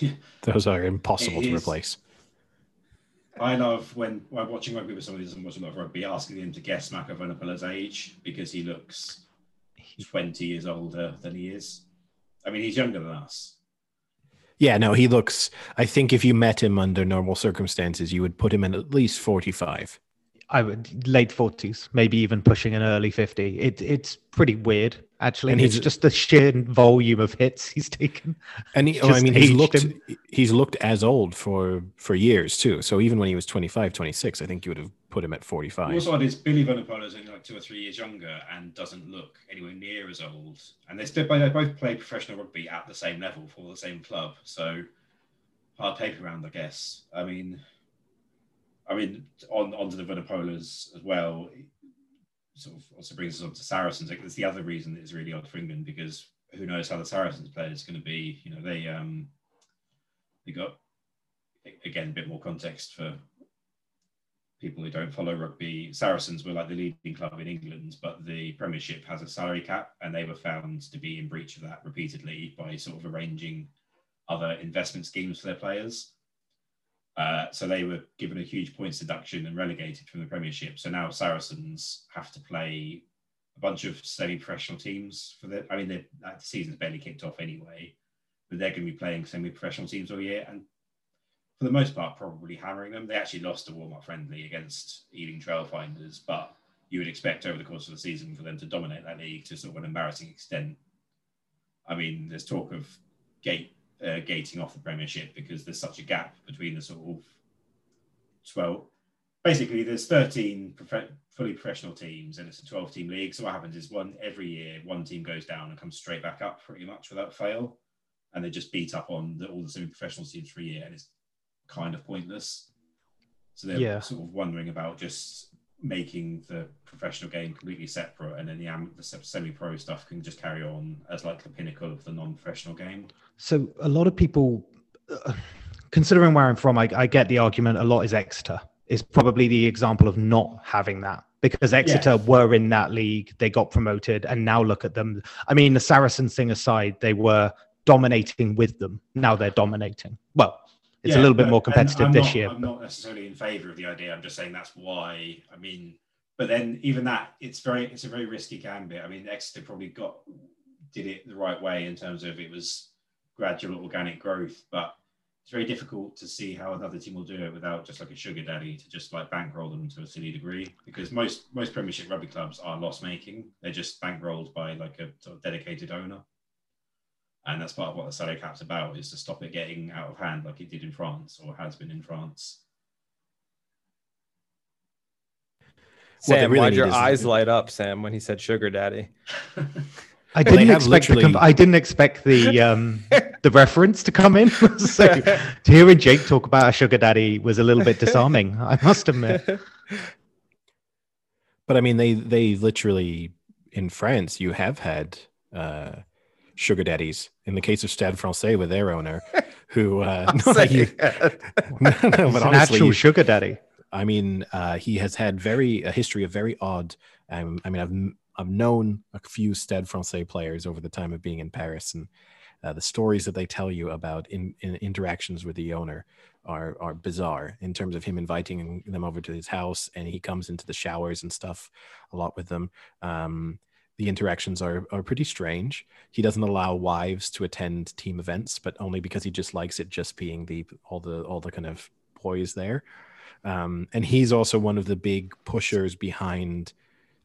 Those are impossible It to is. replace. I love when when watching rugby with somebody who doesn't watch a lot of rugby, asking him to guess Mako Vunipola's age because he looks 20 years older than he is. I mean, he's younger than us. Yeah, no, he looks. I think if you met him under normal circumstances, you would put him in at least 45. I would late forties, maybe even pushing an early fifty. It it's pretty weird actually. And And it's he's- just the sheer volume of hits he's taken. And he, oh, I mean, he's looked him. he's looked as old for for years too. So even when he was 25, 26, I think you would have put him at 45. Also, odd is Billy Vunipola is only like two or three years younger and doesn't look anywhere near as old. And they still they both play professional rugby at the same level for the same club. So hard paper round, I guess. I mean, I mean, on onto the Vunipolas as well. Sort of also brings us on to Saracens. Like, that's the other reason that it's really odd for England because who knows how the Saracens play is going to be. You know, they um they got again a bit more context for people who don't follow rugby, Saracens were like the leading club in England, but the Premiership has a salary cap, and they were found to be in breach of that repeatedly by sort of arranging other investment schemes for their players. Uh, so they were given a huge points deduction and relegated from the Premiership. So now Saracens have to play a bunch of semi-professional teams for the. I mean, the season's barely kicked off anyway, but they're going to be playing semi-professional teams all year, and for the most part, probably hammering them. They actually lost a warm up friendly against Ealing Trailfinders, but you would expect over the course of the season for them to dominate that league to sort of an embarrassing extent. I mean, there's talk of gate uh, gating off the Premiership because there's such a gap between the sort of 12. Basically, there's 13 prof- fully professional teams and it's a 12 team league. So what happens is one every year, one team goes down and comes straight back up pretty much without fail. And they just beat up on the, all the semi professional teams for a year. And it's kind of pointless. So they're Yeah. sort of wondering about just making the professional game completely separate, and then the, am- the semi-pro stuff can just carry on as like the pinnacle of the non-professional game. So a lot of people, uh, considering where I'm from, I, I get the argument. A lot is Exeter. Is probably the example of not having that because Exeter were in that league, they got promoted, and now look at them. I mean, the Saracens thing aside, they were dominating with them. Now they're dominating. Well, it's a Yeah, little bit but- more competitive this not- year. I'm not necessarily in favour of the idea. I'm just saying that's why. I mean, but then even that, it's very, it's a very risky gambit. I mean, Exeter probably got did it the right way in terms of it was gradual organic growth, but it's very difficult to see how another team will do it without just like a sugar daddy to just like bankroll them to a silly degree. Because most most Premiership rugby clubs are loss making. They're just bankrolled by like a sort of dedicated owner. And that's part of what the salary cap's about is to stop it getting out of hand like it did in France or has been in France. What they Sam, really why'd your need is- eyes light up, Sam, when he said sugar daddy? I didn't have expect the literally- comp- I didn't expect the um, the reference to come in. so to hearing Jake talk about a sugar daddy was a little bit disarming. I must admit. But I mean, they they literally in France, you have had uh, sugar daddies. In the case of Stade Francais with their owner, who uh, no, it. no, no, but honestly, actual sugar daddy. I mean, uh, he has had very a history of very odd. Um, I mean, I've I've known a few Stade Francais players over the time of being in Paris, and uh, the stories that they tell you about in, in interactions with the owner are are bizarre in terms of him inviting them over to his house, and he comes into the showers and stuff a lot with them. Um, the interactions are are pretty strange. He doesn't allow wives to attend team events, but only because he just likes it just being the all the all the kind of boys there. Um, and he's also one of the big pushers behind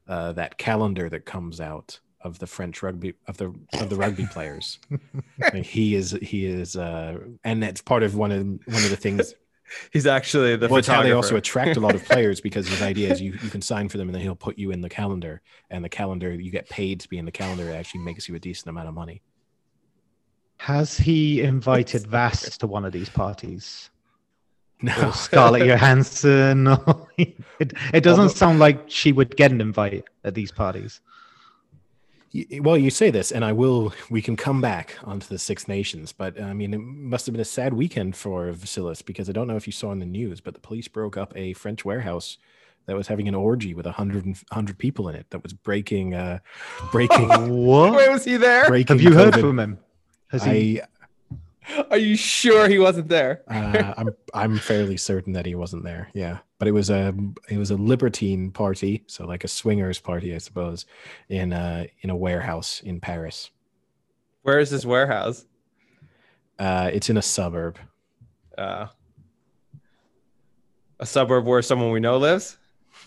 uh, that calendar that comes out of the French rugby of the of the rugby players. Like, he is he is, uh, and that's part of one of one of the things. He's actually the well, it's how they also attract a lot of players because his idea is you, you can sign for them and then he'll put you in the calendar and the calendar you get paid to be in the calendar it actually makes you a decent amount of money Has he invited Vast to one of these parties? no Or Scarlett Johansson? It, it doesn't sound like she would get an invite at these parties. Y- Well, you say this, and I will. We can come back onto the Six Nations, but I mean, it must have been a sad weekend for Vasilis because I don't know if you saw in the news, but the police broke up a French warehouse that was having an orgy with a hundred and- hundred people in it. That was breaking, uh, breaking, What? Wait, was he there? breaking. Have you heard from him? Has he? I, Are you sure he wasn't there? uh, I'm, I'm fairly certain that he wasn't there. Yeah, but it was a, it was a libertine party, so like a swingers party, I suppose, in a in a warehouse in Paris. Where is this warehouse? Uh, it's in a suburb. Uh, a suburb where someone we know lives.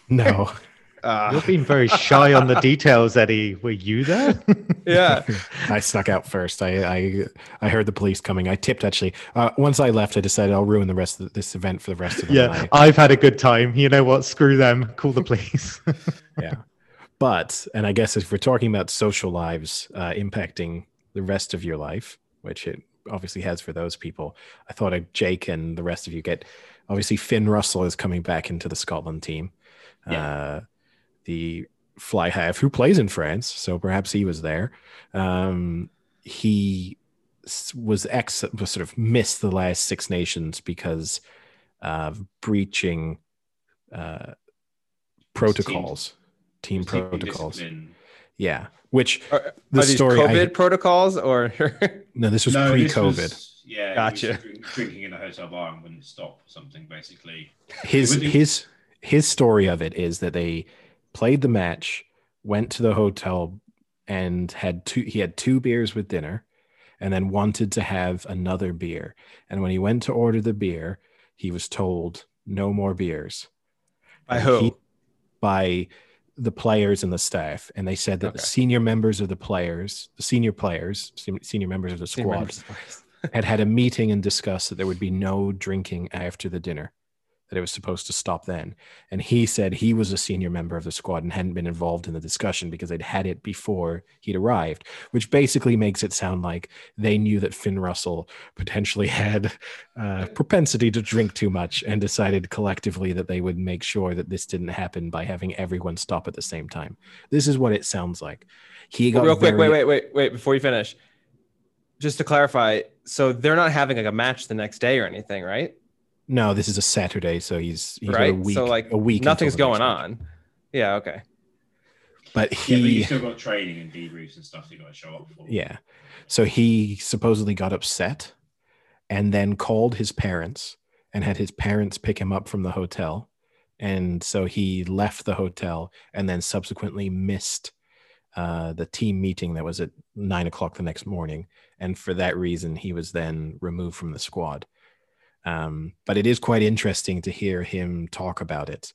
No. Uh, You're being very shy on the details, Eddie. Were you there? yeah. I snuck out first. I, I I heard the police coming. I tipped actually. Uh, once I left, I decided I'll ruin the rest of this event for the rest of the yeah, night. I've had a good time. You know what? Screw them. Call the police. Yeah. But and I guess if we're talking about social lives uh, impacting the rest of your life, which it obviously has for those people, I thought I'd Jake and the rest of you get. Obviously, Finn Russell is coming back into the Scotland team. Uh, the fly half who plays in France, so perhaps he was there. Um, he was ex was sort of missed the last Six Nations because of breaching uh, protocols, team, Team protocols. discipline. Yeah, which Are, the are these story. I- COVID protocols or? no, this was No, pre-COVID. was- yeah, Gotcha. he was drink- drinking in a hotel bar and wouldn't stop or something, basically. his his his story of it is that they played the match, went to the hotel, and had two. He had two beers with dinner, and then wanted to have another beer. And when he went to order the beer, he was told no more beers. By who? he- by the players and the staff, and they said that the senior members of the players, the senior players, senior members of the squad, had had a meeting and discussed that there would be no drinking after the dinner, that it was supposed to stop then. And he said he was a senior member of the squad and hadn't been involved in the discussion because they'd had it before he'd arrived, which basically makes it sound like they knew that Finn Russell potentially had uh, propensity to drink too much and decided collectively that they would make sure that this didn't happen by having everyone stop at the same time. This is what it sounds like. He got Real quick, very- wait, wait, wait, wait. Before you finish, just to clarify, so they're not having like a match the next day or anything, right? No, this is a Saturday, so he's, he's got right. a week. so like a week. nothing's going on. Yeah. Okay. But Yeah, but he, you still got training and debriefs and stuff you got to show up for. yeah. So he supposedly got upset and then called his parents and had his parents pick him up from the hotel. And so he left the hotel and then subsequently missed uh, the team meeting that was at nine o'clock the next morning. And for that reason, he was then removed from the squad. Um, but it is quite interesting to hear him talk about it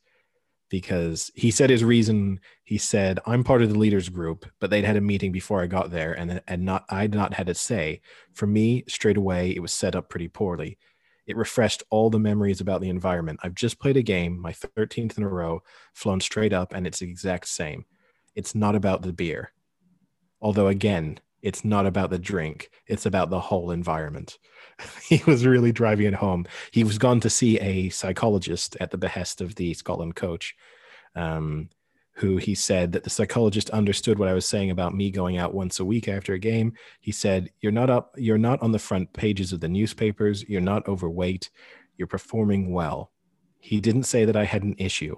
because he said his reason. He said i'm part of the leaders group but they'd had a meeting before i got there and and not i'd not had a say. For me straight away it was set up pretty poorly. It refreshed all the memories about the environment. I've just played a game my 13th in a row flown straight up and it's the exact same. It's not about the beer. Although again it's not about the drink it's about the whole environment he was really driving it home he was gone to see a psychologist at the behest of the scotland coach um, who he said that the psychologist understood what I was saying about me going out once a week after a game. He said, "You're not up. You're not on the front pages of the newspapers. You're not overweight. You're performing well." He didn't say that I had an issue.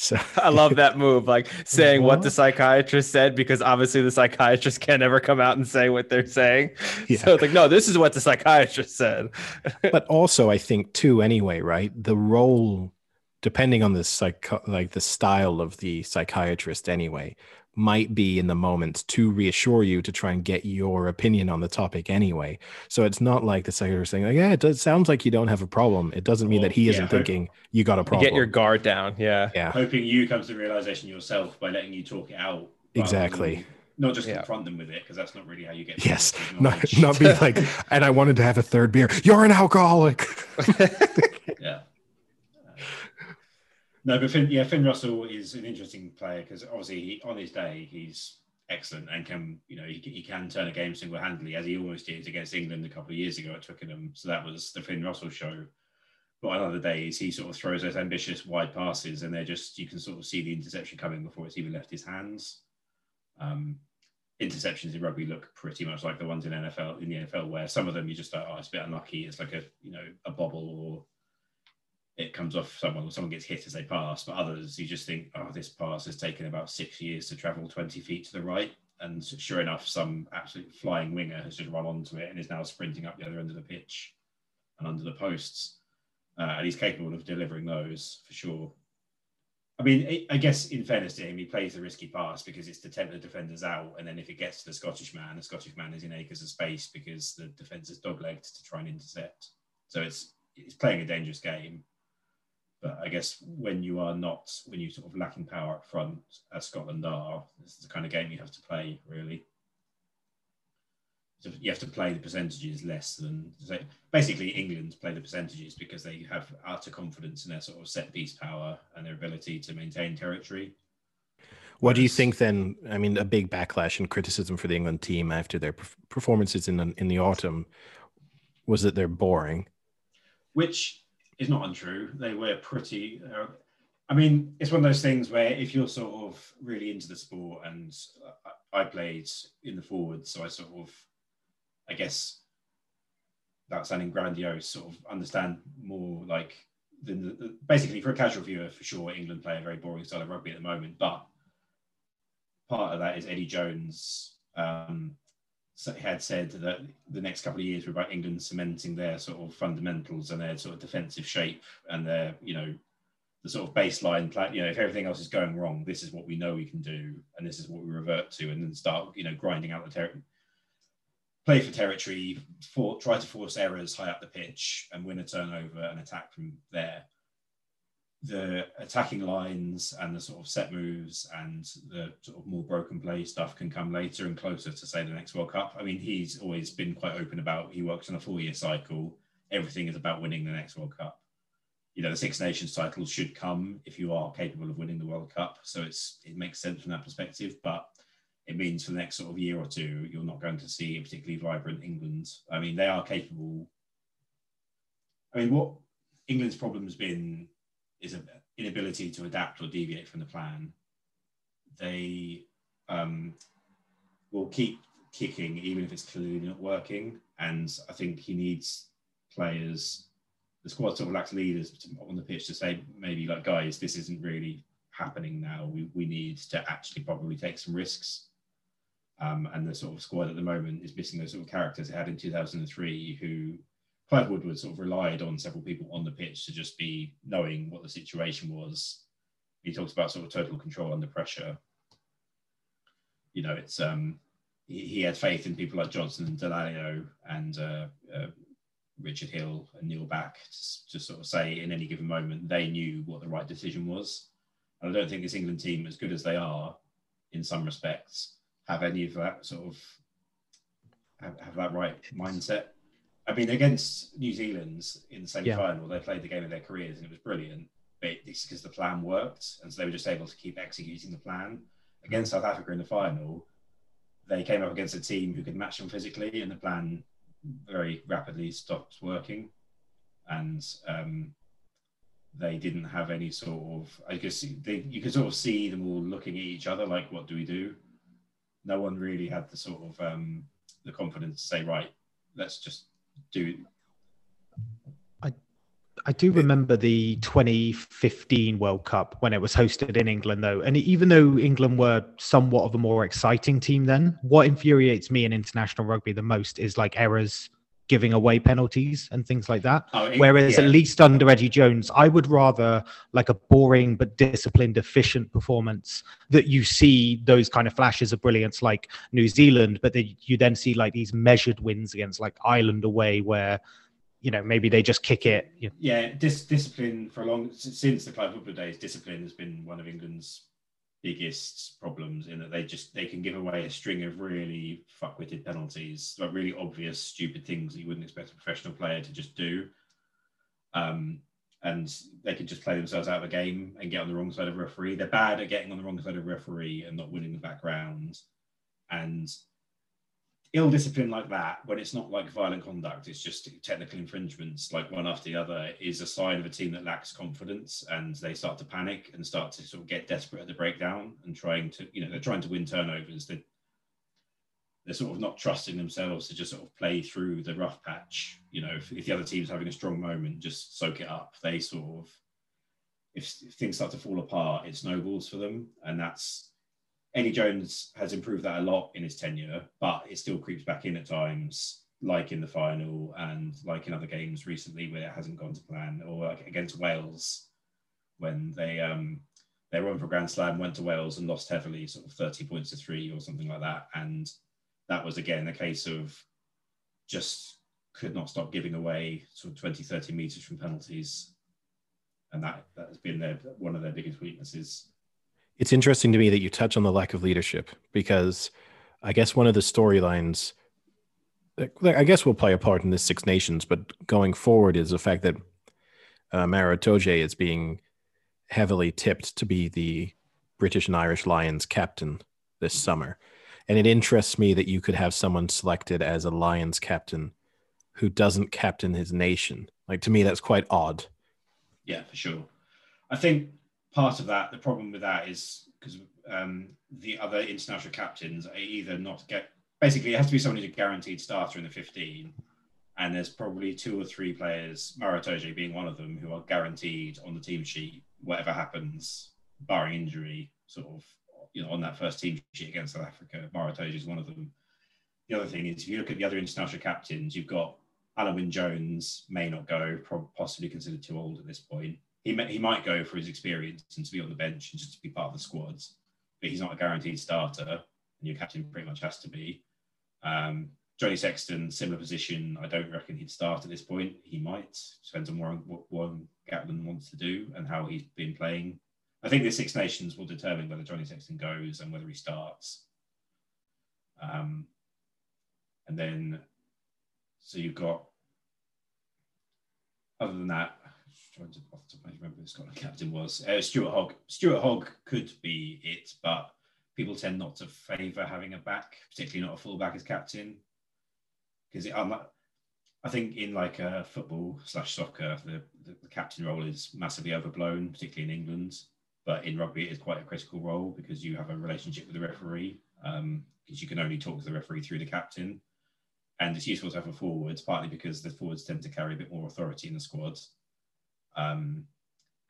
So I love that move, like saying what the psychiatrist said, because obviously the psychiatrist can never come out and say what they're saying. Yeah. So it's like, no, this is what the psychiatrist said. but also I think too anyway, right? The role depending on the psych like the style of the psychiatrist anyway might be in the moment to reassure you to try and get your opinion on the topic anyway. So it's not like the psychiatrist saying like, yeah, it does, sounds like you don't have a problem. It doesn't mean Well, that he yeah, isn't hope- thinking you got a problem. get your guard down. Yeah. yeah, Hoping you come to the realization yourself by letting you talk it out. Exactly. not just Yeah. confront them with it because that's not really how you get. Yes, not not be like. And I wanted to have a third beer. You're an alcoholic. yeah. No, but Finn, yeah, Finn Russell is an interesting player because obviously he, on his day he's excellent and can you know he, he can turn a game single handedly as he almost did against England a couple of years ago at Twickenham. So that was the Finn Russell show. But on other days he sort of throws those ambitious wide passes and they're just you can sort of see the interception coming before it's even left his hands. Um, interceptions in rugby look pretty much like the ones in NFL in the NFL where some of them you just like oh it's a bit unlucky it's like a you know a bobble or it comes off someone or someone gets hit as they pass, but others you just think, oh, this pass has taken about six years to travel 20 feet to the right. And sure enough, some absolute flying winger has just run onto it and is now sprinting up the other end of the pitch and under the posts. Uh, and he's capable of delivering those for sure. I mean, I- guess in fairness to him, he plays the risky pass because it's to tempt the defenders out. And then if it gets to the Scottish man, the Scottish man is in acres of space because the defence is dog-legged to try and intercept. So it's it's playing a dangerous game. But I guess when you are not, when you're sort of lacking power up front, as Scotland are, this is the kind of game you have to play, really. So you have to play the percentages less than, so basically, England play the percentages because they have utter confidence in their sort of set piece power and their ability to maintain territory. What do you think then? I mean, a big backlash and criticism for the England team after their performances in the, in the autumn was that they're boring. which is not untrue. They were pretty. Uh, I mean, it's one of those things where if you're sort of really into the sport, and I I played in the forward, so I sort of, I guess, without sounding grandiose, sort of understand more like than the, basically for a casual viewer, for sure, England play a very boring style of rugby at the moment, but part of that is Eddie Jones. Um, had said that the next couple of years were about England cementing their sort of fundamentals and their sort of defensive shape and their, you know, the sort of baseline plan. You know, if everything else is going wrong, this is what we know we can do, and this is what we revert to, and then start, you know, grinding out the territory. Play for territory, for, try to force errors high up the pitch, and win a turnover and attack from there the attacking lines and the sort of set moves and the sort of more broken play stuff can come later and closer to say the next World Cup. I mean, he's always been quite open about he works on a four year cycle. Everything is about winning the next World Cup. You know, the Six Nations title should come if you are capable of winning the World Cup. So it's it makes sense from that perspective, but it means for the next sort of year or two, you're not going to see a particularly vibrant England. I mean, they are capable. I mean, what England's problem has been is an inability to adapt or deviate from the plan. They um, will keep kicking even if it's clearly not working. And I think he needs players. The squad sort of lacks leaders on the pitch to say maybe like guys, this isn't really happening now. We we need to actually probably take some risks. Um, and the sort of squad at the moment is missing those sort of characters it had in 2003 who Clive Woodward sort of relied on several people on the pitch to just be knowing what the situation was. He talks about sort of total control under pressure. You know, it's um, he, he had faith in people like Johnson and Dallaglio and uh, uh, Richard Hill and Neil Back to, to sort of say in any given moment they knew what the right decision was. And I don't think this England team, as good as they are in some respects, have any of that sort of have, have that right mindset. I mean, against New Zealand in the semi final, they played the game of their careers and it was brilliant. But it's because the plan worked. And so they were just able to keep executing the plan. Against South Africa in the final, they came up against a team who could match them physically, and the plan very rapidly stopped working. And um, they didn't have any sort of, I guess they, you could sort of see them all looking at each other like, what do we do? No one really had the sort of um, the confidence to say, right, let's just do I do remember the 2015 World Cup when it was hosted in England, though. And even though England were somewhat of a more exciting team then, what infuriates me in international rugby the most is like errors, giving away penalties, and things like that. Oh, it- Whereas yeah. at least under Eddie Jones, I would rather like a boring but disciplined, efficient performance that you see those kind of flashes of brilliance like New Zealand, but then you then see like these measured wins against like Ireland away where you know maybe they just kick it. You yeah, dis- discipline for a long since the Clive Woodward days. Discipline has been one of England's biggest problems in that they just they can give away a string of really fuckwitted penalties, like really obvious stupid things that you wouldn't expect a professional player to just do. Um, and they can just play themselves out of the game and get on the wrong side of referee. They're bad at getting on the wrong side of referee and not winning the background. And ill discipline like that, when it's not like violent conduct, it's just technical infringements, like one after the other, is a sign of a team that lacks confidence and they start to panic and start to sort of get desperate at the breakdown and trying to, you know, they're trying to win turnovers. They're, they're sort of not trusting themselves to just sort of play through the rough patch. You know, if, if the other team's having a strong moment, just soak it up. They sort of, if, if things start to fall apart, it snowballs for them. And that's, Eddie Jones has improved that a lot in his tenure, but it still creeps back in at times, like in the final and like in other games recently where it hasn't gone to plan, or like against Wales when they um they won for Grand Slam, went to Wales and lost heavily, sort of 30 points to three or something like that. And that was again a case of just could not stop giving away sort of 20, 30 meters from penalties. And that, that has been their one of their biggest weaknesses. It's interesting to me that you touch on the lack of leadership because I guess one of the storylines, I guess will play a part in this Six Nations, but going forward is the fact that uh, Maro Itoje is being heavily tipped to be the British and Irish Lions captain this summer. And it interests me that you could have someone selected as a Lions captain who doesn't captain his nation. Like to me, that's quite odd. Yeah, for sure. I think part of that, the problem with that is because um, the other international captains are either not get basically it has to be someone who's a guaranteed starter in the 15 and there's probably two or three players Maro being one of them who are guaranteed on the team sheet whatever happens barring injury sort of you know on that first team sheet against South Africa Maro is one of them. The other thing is if you look at the other international captains you've got Alun Wyn Jones may not go possibly considered too old at this point he, may, he might go for his experience and to be on the bench and just to be part of the squads, but he's not a guaranteed starter, and your captain pretty much has to be. Um, Johnny Sexton, similar position. I don't reckon he'd start at this point. He might. Depends on what Warren Gatland wants to do and how he's been playing. I think the Six Nations will determine whether Johnny Sexton goes and whether he starts. Um, and then, so you've got, other than that, trying to off the top of my remember who Scotland captain was. Uh, Stuart Hogg. Stuart Hogg could be it, but people tend not to favour having a back, particularly not a fullback as captain, because I think in like uh, football slash soccer, the, the, the, captain role is massively overblown, particularly in England. But in rugby, it is quite a critical role because you have a relationship with the referee, because um, you can only talk to the referee through the captain. And it's useful to have a forwards, partly because the forwards tend to carry a bit more authority in the squads. Um,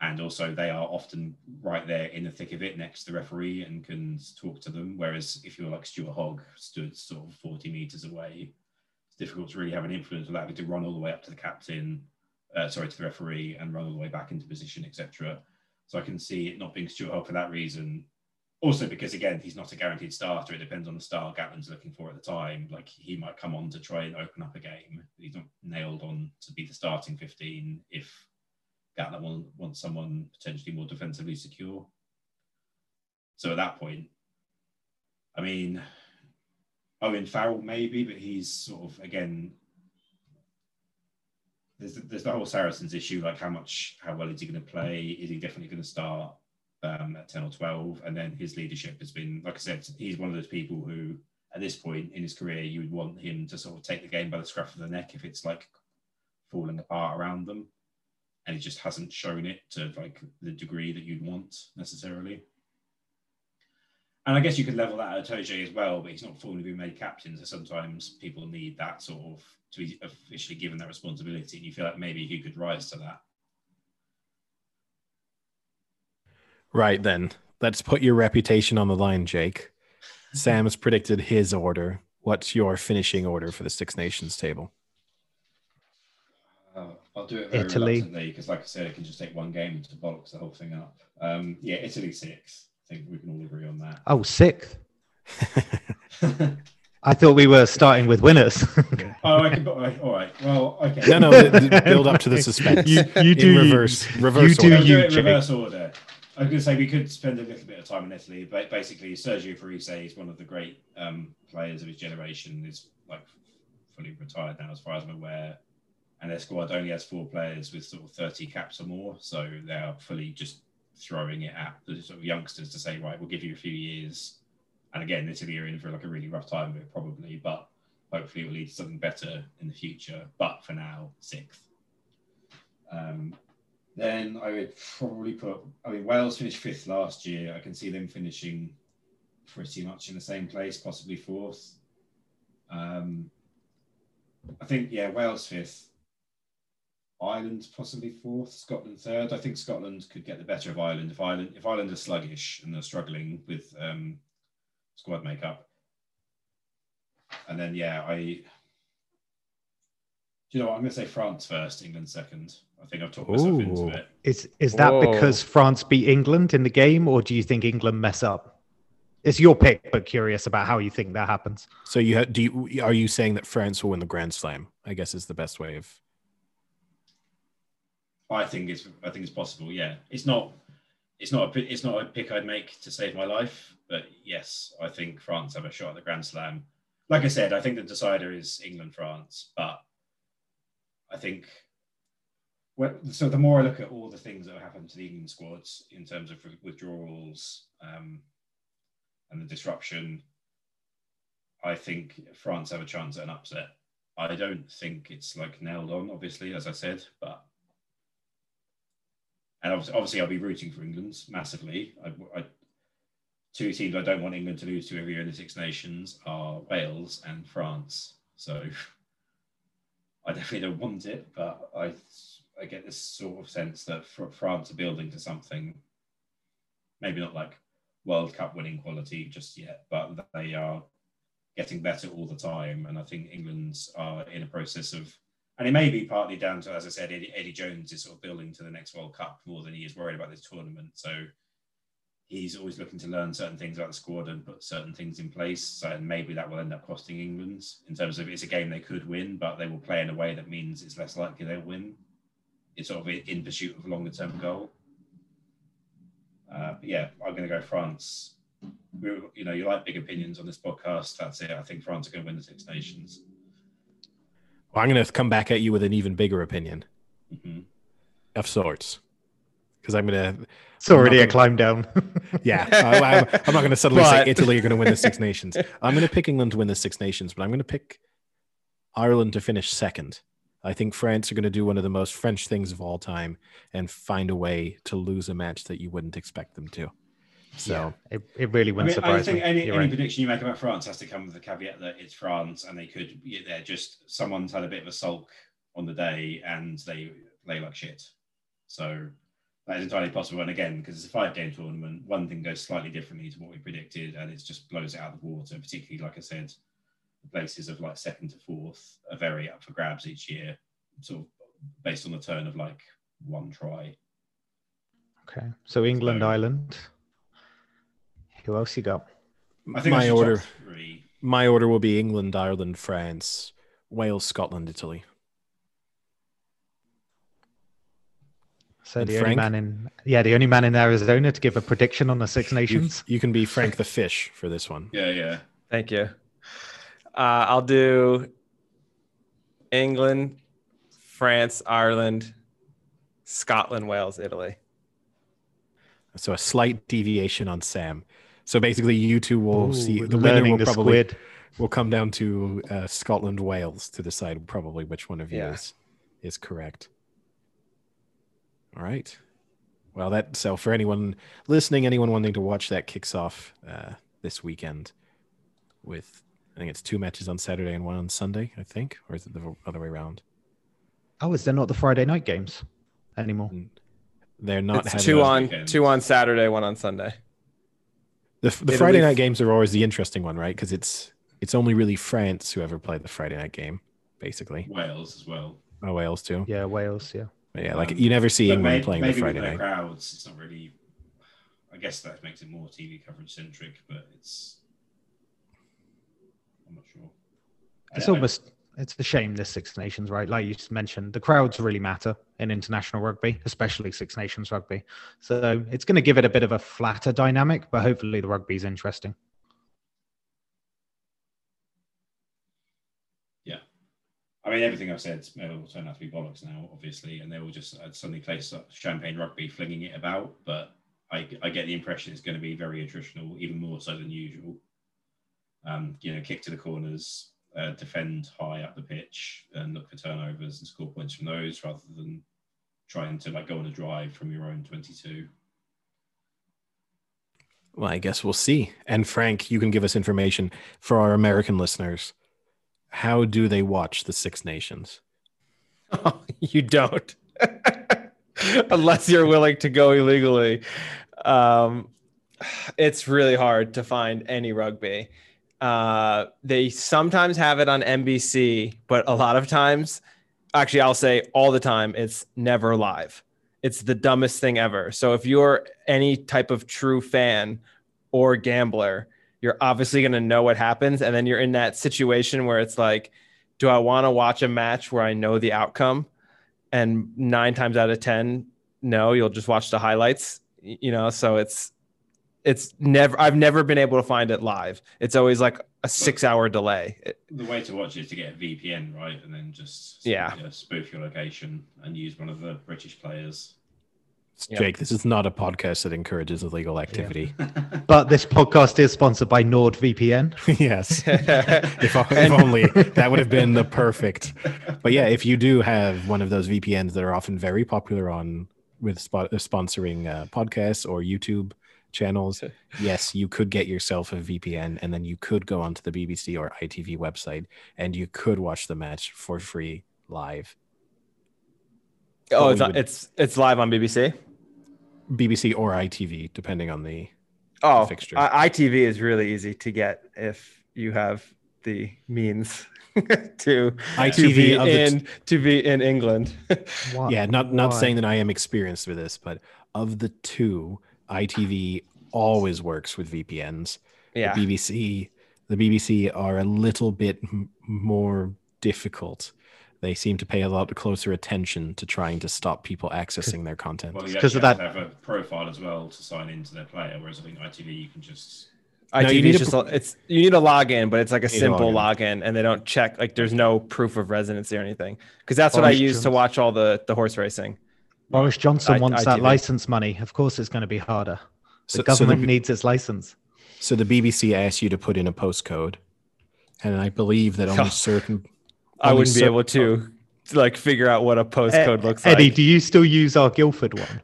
and also, they are often right there in the thick of it next to the referee and can talk to them. Whereas if you're like Stuart Hogg, stood sort of 40 meters away, it's difficult to really have an influence without having to run all the way up to the captain, uh, sorry, to the referee and run all the way back into position, etc. So I can see it not being Stuart Hogg for that reason. Also, because again, he's not a guaranteed starter. It depends on the style Gatland's looking for at the time. Like he might come on to try and open up a game. He's not nailed on to be the starting 15 if Gatland want, wants someone potentially more defensively secure. So at that point, I mean, Owen Farrell maybe, but he's sort of again. There's there's the whole Saracens issue, like how much, how well is he going to play? Is he definitely going to start um, at ten or twelve? And then his leadership has been, like I said, he's one of those people who, at this point in his career, you would want him to sort of take the game by the scruff of the neck if it's like falling apart around them and he just hasn't shown it to like the degree that you'd want necessarily. And I guess you could level that at Itoje as well, but he's not formally been made captain. So sometimes people need that sort of to be officially given that responsibility. And you feel like maybe he could rise to that. Right then. Let's put your reputation on the line, Jake. Sam's predicted his order. What's your finishing order for the Six Nations table? I'll do it very Italy because, like I said, it can just take one game to bollocks the whole thing up. Um, yeah, Italy six. I think we can all agree on that. Oh, sixth. I thought we were starting with winners. oh, I can. All right. Well, okay. No, no. build up to the suspense. You, you do reverse. reverse. You do, order. you, do it reverse order. I was going to say we could spend a little bit of time in Italy, but basically Sergio Parisse is one of the great um, players of his generation. Is like fully retired now, as far as I'm aware, and their squad only has four players with sort of 30 caps or more, so they are fully just throwing it at the sort of youngsters to say, right, we'll give you a few years. And again, Italy are in for like a really rough time of it, probably, but hopefully it will lead to something better in the future. But for now, sixth. Um, then I would probably put. I mean, Wales finished fifth last year. I can see them finishing pretty much in the same place, possibly fourth. Um, I think yeah, Wales fifth. Ireland possibly fourth, Scotland third. I think Scotland could get the better of Ireland if Ireland if Ireland are sluggish and they're struggling with um, squad makeup. And then yeah, I do you know what? I'm going to say France first, England second. I think I've talked myself into Ooh. it. Is is that Whoa. because France beat England in the game, or do you think England mess up? It's your pick, but curious about how you think that happens. So you ha- do you, are you saying that France will win the Grand Slam? I guess is the best way of. I think it's I think it's possible. Yeah, it's not it's not a it's not a pick I'd make to save my life, but yes, I think France have a shot at the Grand Slam. Like I said, I think the decider is England France, but I think so. The more I look at all the things that have happened to the England squads in terms of withdrawals um, and the disruption, I think France have a chance at an upset. I don't think it's like nailed on, obviously, as I said, but and obviously, I'll be rooting for England massively. I, I, two teams I don't want England to lose to every year in the Six Nations are Wales and France. So I definitely don't want it, but I I get this sort of sense that Fr- France are building to something. Maybe not like World Cup winning quality just yet, but they are getting better all the time. And I think England's are in a process of and it may be partly down to, as I said, Eddie, Eddie Jones is sort of building to the next World Cup more than he is worried about this tournament. So he's always looking to learn certain things about the squad and put certain things in place. So and maybe that will end up costing England in terms of it's a game they could win, but they will play in a way that means it's less likely they'll win. It's sort of in pursuit of a longer term goal. Uh, yeah, I'm going to go France. We, you know, you like big opinions on this podcast. That's it. I think France are going to win the Six Nations. Well, I'm going to come back at you with an even bigger opinion Mhm. of sorts, because I'm going to It's already I'm a climb down. Yeah, I, I, I'm not going to suddenly But- say Italy are going to win the Six Nations. I'm going to pick England to win the Six Nations, but I'm going to pick Ireland to finish second. I think France are going to do one of the most French things of all time and find a way to lose a match that you wouldn't expect them to. So it, it really I, wouldn't mean, I think me. any, any right. prediction you make about France has to come with the caveat that it's France and they could, they're just someone's had a bit of a sulk on the day and they play like shit. So that is entirely possible. And again, because it's a five game tournament, one thing goes slightly differently to what we predicted and it just blows it out of the water, particularly, like I said, the places of like second to fourth are very up for grabs each year, sort of based on the turn of like one try. Okay, so England, So- Ireland. Who else you got? I think my that's your top order, three. my order will be England, Ireland, France, Wales, Scotland, Italy. So And the only man in yeah, the only man in Arizona to give a prediction on the Six You, Nations. you can be Frank the Fish for this one. Yeah, yeah. Thank you. Uh, I'll do England, France, Ireland, Scotland, Wales, Italy. So a slight deviation on Sam. So basically, you two will Ooh, see the winner will the probably squid. will come down to uh, Scotland Wales to decide probably which one of you Yeah. is is correct. All right. Well, that so for anyone listening, anyone wanting to watch that kicks off uh, this weekend with I think it's two matches on Saturday and one on Sunday. I think, or is it the other way around? Oh, is there not the Friday night games anymore? They're not it's having two on weekends. two on Saturday, one on Sunday. The, the Italy Friday night games are always the interesting one, right? Because it's it's only really France who ever played the Friday night game, basically. Wales as well. Oh, Wales too. Yeah, Wales. Yeah. But yeah, like Um, you never see England may- playing the maybe Friday with no night. crowds, it's not really. I guess that makes it more TV coverage centric, but it's. I'm not sure. It's I- I- almost it's a shame this Six Nations, right? Like you just mentioned, the crowds really matter in international rugby, especially Six Nations rugby. So it's going to give it a bit of a flatter dynamic, but hopefully the rugby is interesting. Yeah. I mean, everything I've said will turn out to be bollocks now, obviously, and they will just uh, suddenly play champagne rugby, flinging it about. But I, I get the impression it's going to be very attritional, even more so than usual. Um, you know, kick to the corners, uh, defend high up the pitch, and look for turnovers and score points from those, rather than trying to like go on a drive from your own twenty-two. Well, I guess we'll see. And Frank, you can give us information for our American listeners. How do they watch the Six Nations? Oh, you don't, unless you're willing to go illegally. Um, it's really hard to find any rugby. Uh, they sometimes have it on NBC, but a lot of times, actually, I'll say all the time, it's never live. It's the dumbest thing ever. So if you're any type of true fan or gambler, you're obviously going to know what happens. And then you're in that situation where it's like, do I want to watch a match where I know the outcome? And nine times out of 10, no, you'll just watch the highlights, you know? So it's, it's never, I've never been able to find it live. It's always like a six hour delay. The way to watch it is to get a VPN, right, and then just Yeah. you know, spoof your location and use one of the British players. Yep. Jake, this is not a podcast that encourages illegal activity. But this podcast is sponsored by NordVPN. yes. if, if only that would have been the perfect. But yeah, if you do have one of those VPNs that are often very popular on with spot, uh, sponsoring uh, podcasts or YouTube channels, yes, you could get yourself a VPN and then you could go onto the BBC or ITV website and you could watch the match for free live. oh, it's, would- it's, it's live on BBC. BBC or ITV, depending on the. Oh, fixture. I- ITV is really easy to get if you have the means to, to ITV be of the in to be in England. Yeah, not not why? saying that I am experienced with this, but of the two, ITV always works with VPNs. yeah. The BBC, the BBC are a little bit m- more difficult. They seem to pay a lot closer attention to trying to stop people accessing their content. Well, you Because actually of have to have a profile as well to sign into their player, whereas I think ITV you can just ITV No, you need is just a, it's you need a login, but it's like a need a simple login. login, and they don't check like there's no proof of residency or anything. Because that's oh, what I Boris use to watch all the the horse racing. Boris Johnson I- wants that ITV. license money. Of course, it's going to be harder. The So, so, government the, needs its license. so the BBC asks you to put in a postcode, and I believe that only certain. I only wouldn't be able to like figure out what a postcode looks Eddie, like. Eddie, do you still use our Guildford one?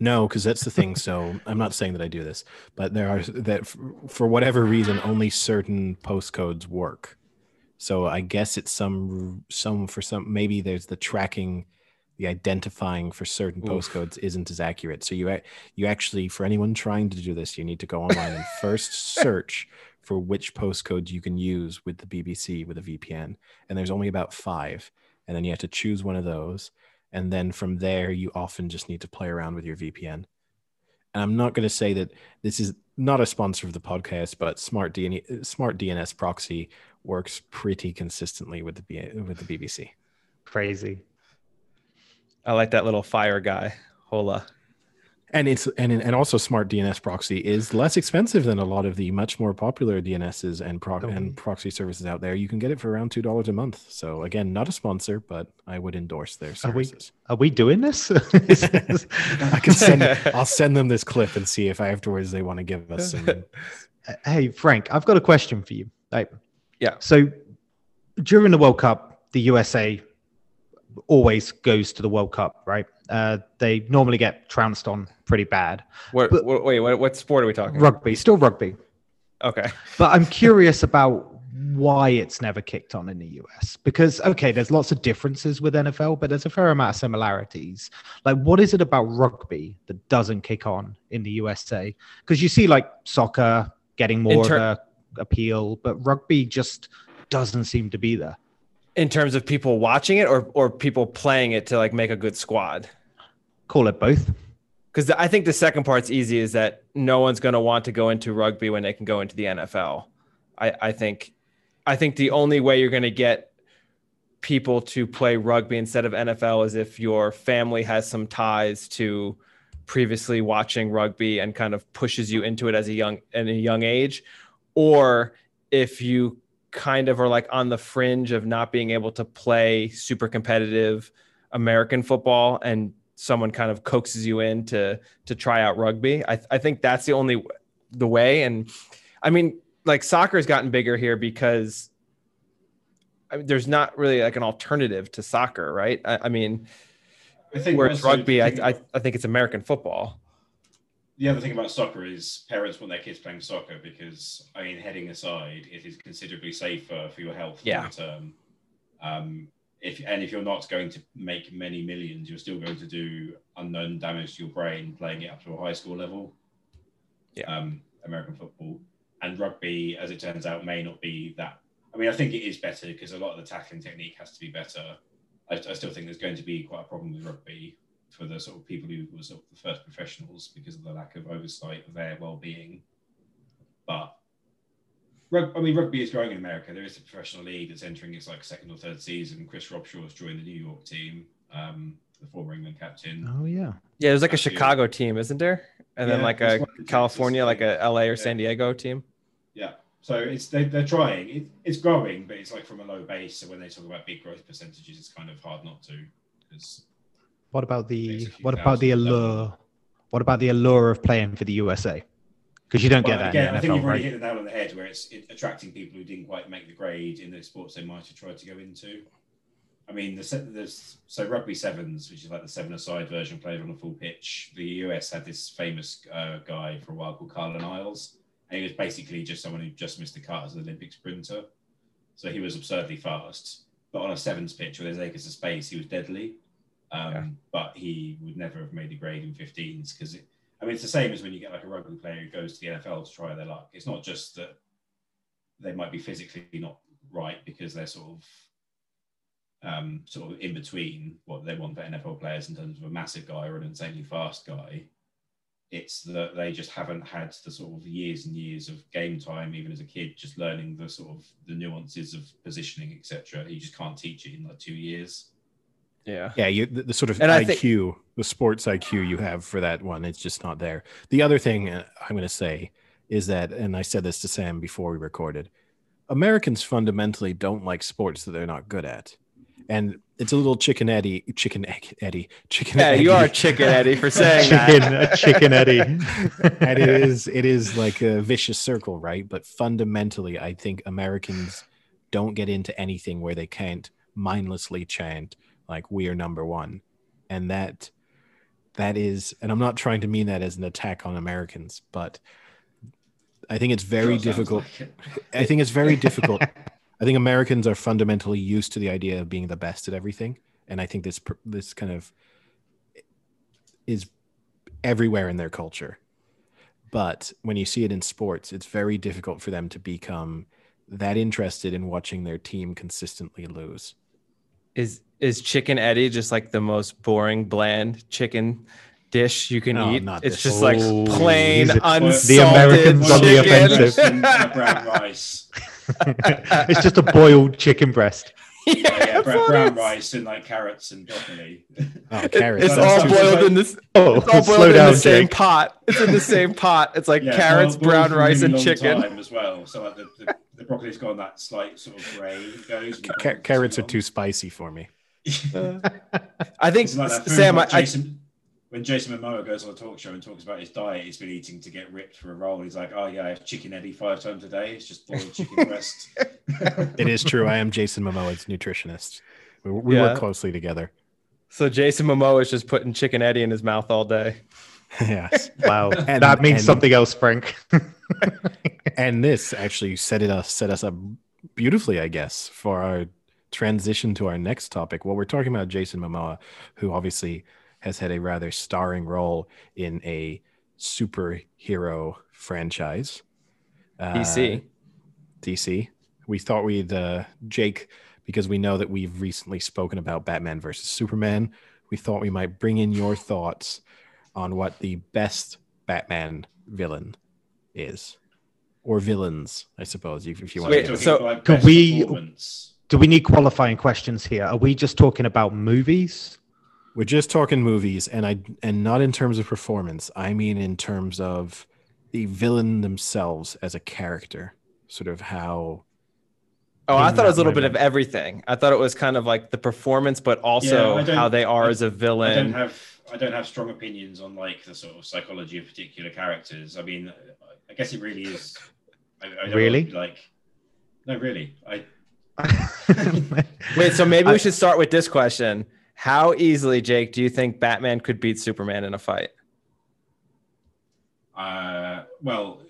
No, because that's the thing. So I'm not saying that I do this, but there are that for whatever reason only certain postcodes work. So I guess it's some some for some maybe there's the tracking, the identifying for certain Oof. postcodes isn't as accurate. So you you actually for anyone trying to do this, you need to go online and first search for which postcodes you can use with the BBC with a VPN, and there's only about five, and then you have to choose one of those and then from there you often just need to play around with your VPN. And I'm not going to say that this is not a sponsor of the podcast, but Smart DN- Smart DNS Proxy works pretty consistently with the B- with the BBC. Crazy. I like that little fire guy. Hola. And it's and and also Smart DNS Proxy is less expensive than a lot of the much more popular DNSs and pro- Oh. and proxy services out there. You can get it for around two dollars a month. So again, not a sponsor, but I would endorse their Are we- services. Are we doing this? I can send I'll send them this clip and see if afterwards they want to give us some hey, Frank, I've got a question for you. Like, Yeah. So during the World Cup, the USA always goes to the World Cup, right? Uh, they normally get trounced on pretty bad. What, But- what- wait, what, what sport are we talking? about? Rugby, still rugby. Okay. But I'm curious about why it's never kicked on in the US. Because, okay, there's lots of differences with NFL, but there's a fair amount of similarities. Like, what is it about rugby that doesn't kick on in the USA? Because you see, like, soccer getting more of a appeal, but rugby just doesn't seem to be there. In terms of people watching it or or people playing it to like make a good squad. Call it both. Because I think the second part's easy is that no one's going to want to go into rugby when they can go into the NFL. I, I think, I think the only way you're going to get people to play rugby instead of NFL is if your family has some ties to previously watching rugby and kind of pushes you into it as a young in a young age or if you kind of are like on the fringe of not being able to play super competitive American football and someone kind of coaxes you in to to try out rugby. I, I think that's the only the way. And I mean, like soccer has gotten bigger here because I mean, there's not really like an alternative to soccer, right? I, I mean, I think whereas rugby, I, I, I think it's American football. The other thing about soccer is parents want their kids playing soccer because, I mean, heading aside, it is considerably safer for your health Yeah. long term. Um, if and if you're not going to make many millions, you're still going to do unknown damage to your brain playing it up to a high school level. Yeah. Um, American football and rugby, as it turns out, may not be that. I mean, I think it is better because a lot of the tackling technique has to be better. I, I still think there's going to be quite a problem with rugby for the sort of people who were sort of the first professionals because of the lack of oversight of their well-being. But I mean, rugby is growing in America. There is a professional league that's entering its like second or third season. Chris Robshaw's joined the New York team, um, the former England captain. Oh yeah. Yeah, there's like a Chicago team, isn't there? And then like a one in Texas, California, like a. LA or Yeah. San Diego team. Yeah. So it's they, they're trying. It, it's growing, but it's like from a low base. So when they talk about big growth percentages, it's kind of hard not to because What about the Makes a few what about the allure? What about the allure of playing for the USA? Because you don't Well, get that again, I think you've already right? hit the nail on the head where it's it, attracting people who didn't quite make the grade in the sports they might have tried to go into. I mean, the there's so rugby sevens, which is like the seven-a-side version played on a full pitch. The US had this famous uh, guy for a while called Carlin Isles, and he was basically just someone who just missed the cut as an Olympic sprinter. So he was absurdly fast, but on a sevens pitch where there's acres of space, he was deadly. Um, Yeah. But he would never have made the grade in 15s because I mean, it's the same as when you get like a rugby player who goes to the NFL to try their luck. It's not just that they might be physically not right because they're sort of um, sort of in between what they want for NFL players in terms of a massive guy or an insanely fast guy. It's that they just haven't had the sort of years and years of game time, even as a kid, just learning the sort of the nuances of positioning, etc. You just can't teach it in like two years. Yeah. Yeah, you the, the sort of And IQ, think- the sports IQ you have for that one, it's just not there. The other thing uh, I'm going to say is that, and I said this to Sam before we recorded, Americans fundamentally don't like sports that they're not good at, and it's a little chicken Eddie, chicken egg Eddie, chicken. Yeah, you are chicken Eddie for saying chicken, that. chicken Eddie. and it is it is like a vicious circle, right? But fundamentally, I think Americans don't get into anything where they can't mindlessly chant like "We are number one," and that that is, and I'm not trying to mean that as an attack on Americans, but I think it's very Sure difficult. like it. I think it's very difficult. I think Americans are fundamentally used to the idea of being the best at everything, and I think this this kind of is everywhere in their culture. But when you see it in sports, it's very difficult for them to become that interested in watching their team consistently lose. Is is chicken Eddie just like the most boring, bland chicken dish you can No, eat? not It's this. just like Oh, plain he's a- unsalted the Americans on the offensive. Brown rice. it's just a boiled chicken breast. yeah, Yeah, yeah, brown, brown it is. rice and like carrots and broccoli. Oh, carrots! It's That's all boiled in this. Oh, It's all slow boiled in down, the same Jake. pot. It's in the same pot. It's like Yeah, carrots, boiled- boiled brown rice, really and chicken. time as well. So like the, the, the broccoli's gone that slight sort of grey. It goes. when you Ca- boil it for carrots are too spicy for me. I think It's like that Sam. I, like I, Jason, when Jason Momoa goes on a talk show and talks about his diet, he's been eating to get ripped for a role. He's like, "Oh yeah, I have chicken Eddie five times a day. It's just boiled chicken breast." It is true. I am Jason Momoa's nutritionist. We, we Yeah. work closely together. so Jason Momoa is just putting chicken Eddie in his mouth all day. yes. Wow, And- that means and- something else, Frank. and this actually set it us set us up beautifully, I guess, for our transition to our next topic. Well, we're talking about Jason Momoa, who obviously has had a rather starring role in a superhero franchise. Uh, DC. DC. We thought we'd uh, Jake because we know that we've recently spoken about Batman versus Superman. We thought we might bring in your thoughts on what the best Batman villain is, or villains, I suppose, if if you want. Wait, to. so- like Could we- performance. Do we need qualifying questions here? Are we just talking about movies? We're just talking movies, and I and not in terms of performance. I mean in terms of the villain themselves as a character, sort of how. Oh, I thought it was a little bit of everything. I thought it was kind of like the performance, but also Yeah, how they are I- as a I don't villain. have I don't have strong opinions on like the sort of psychology of particular characters. I mean, I guess it really is. I, I don't Really? like. No, really. I Wait, so maybe we should start with this question. How easily, Jake, do you think Batman could beat Superman in a fight? Uh, well,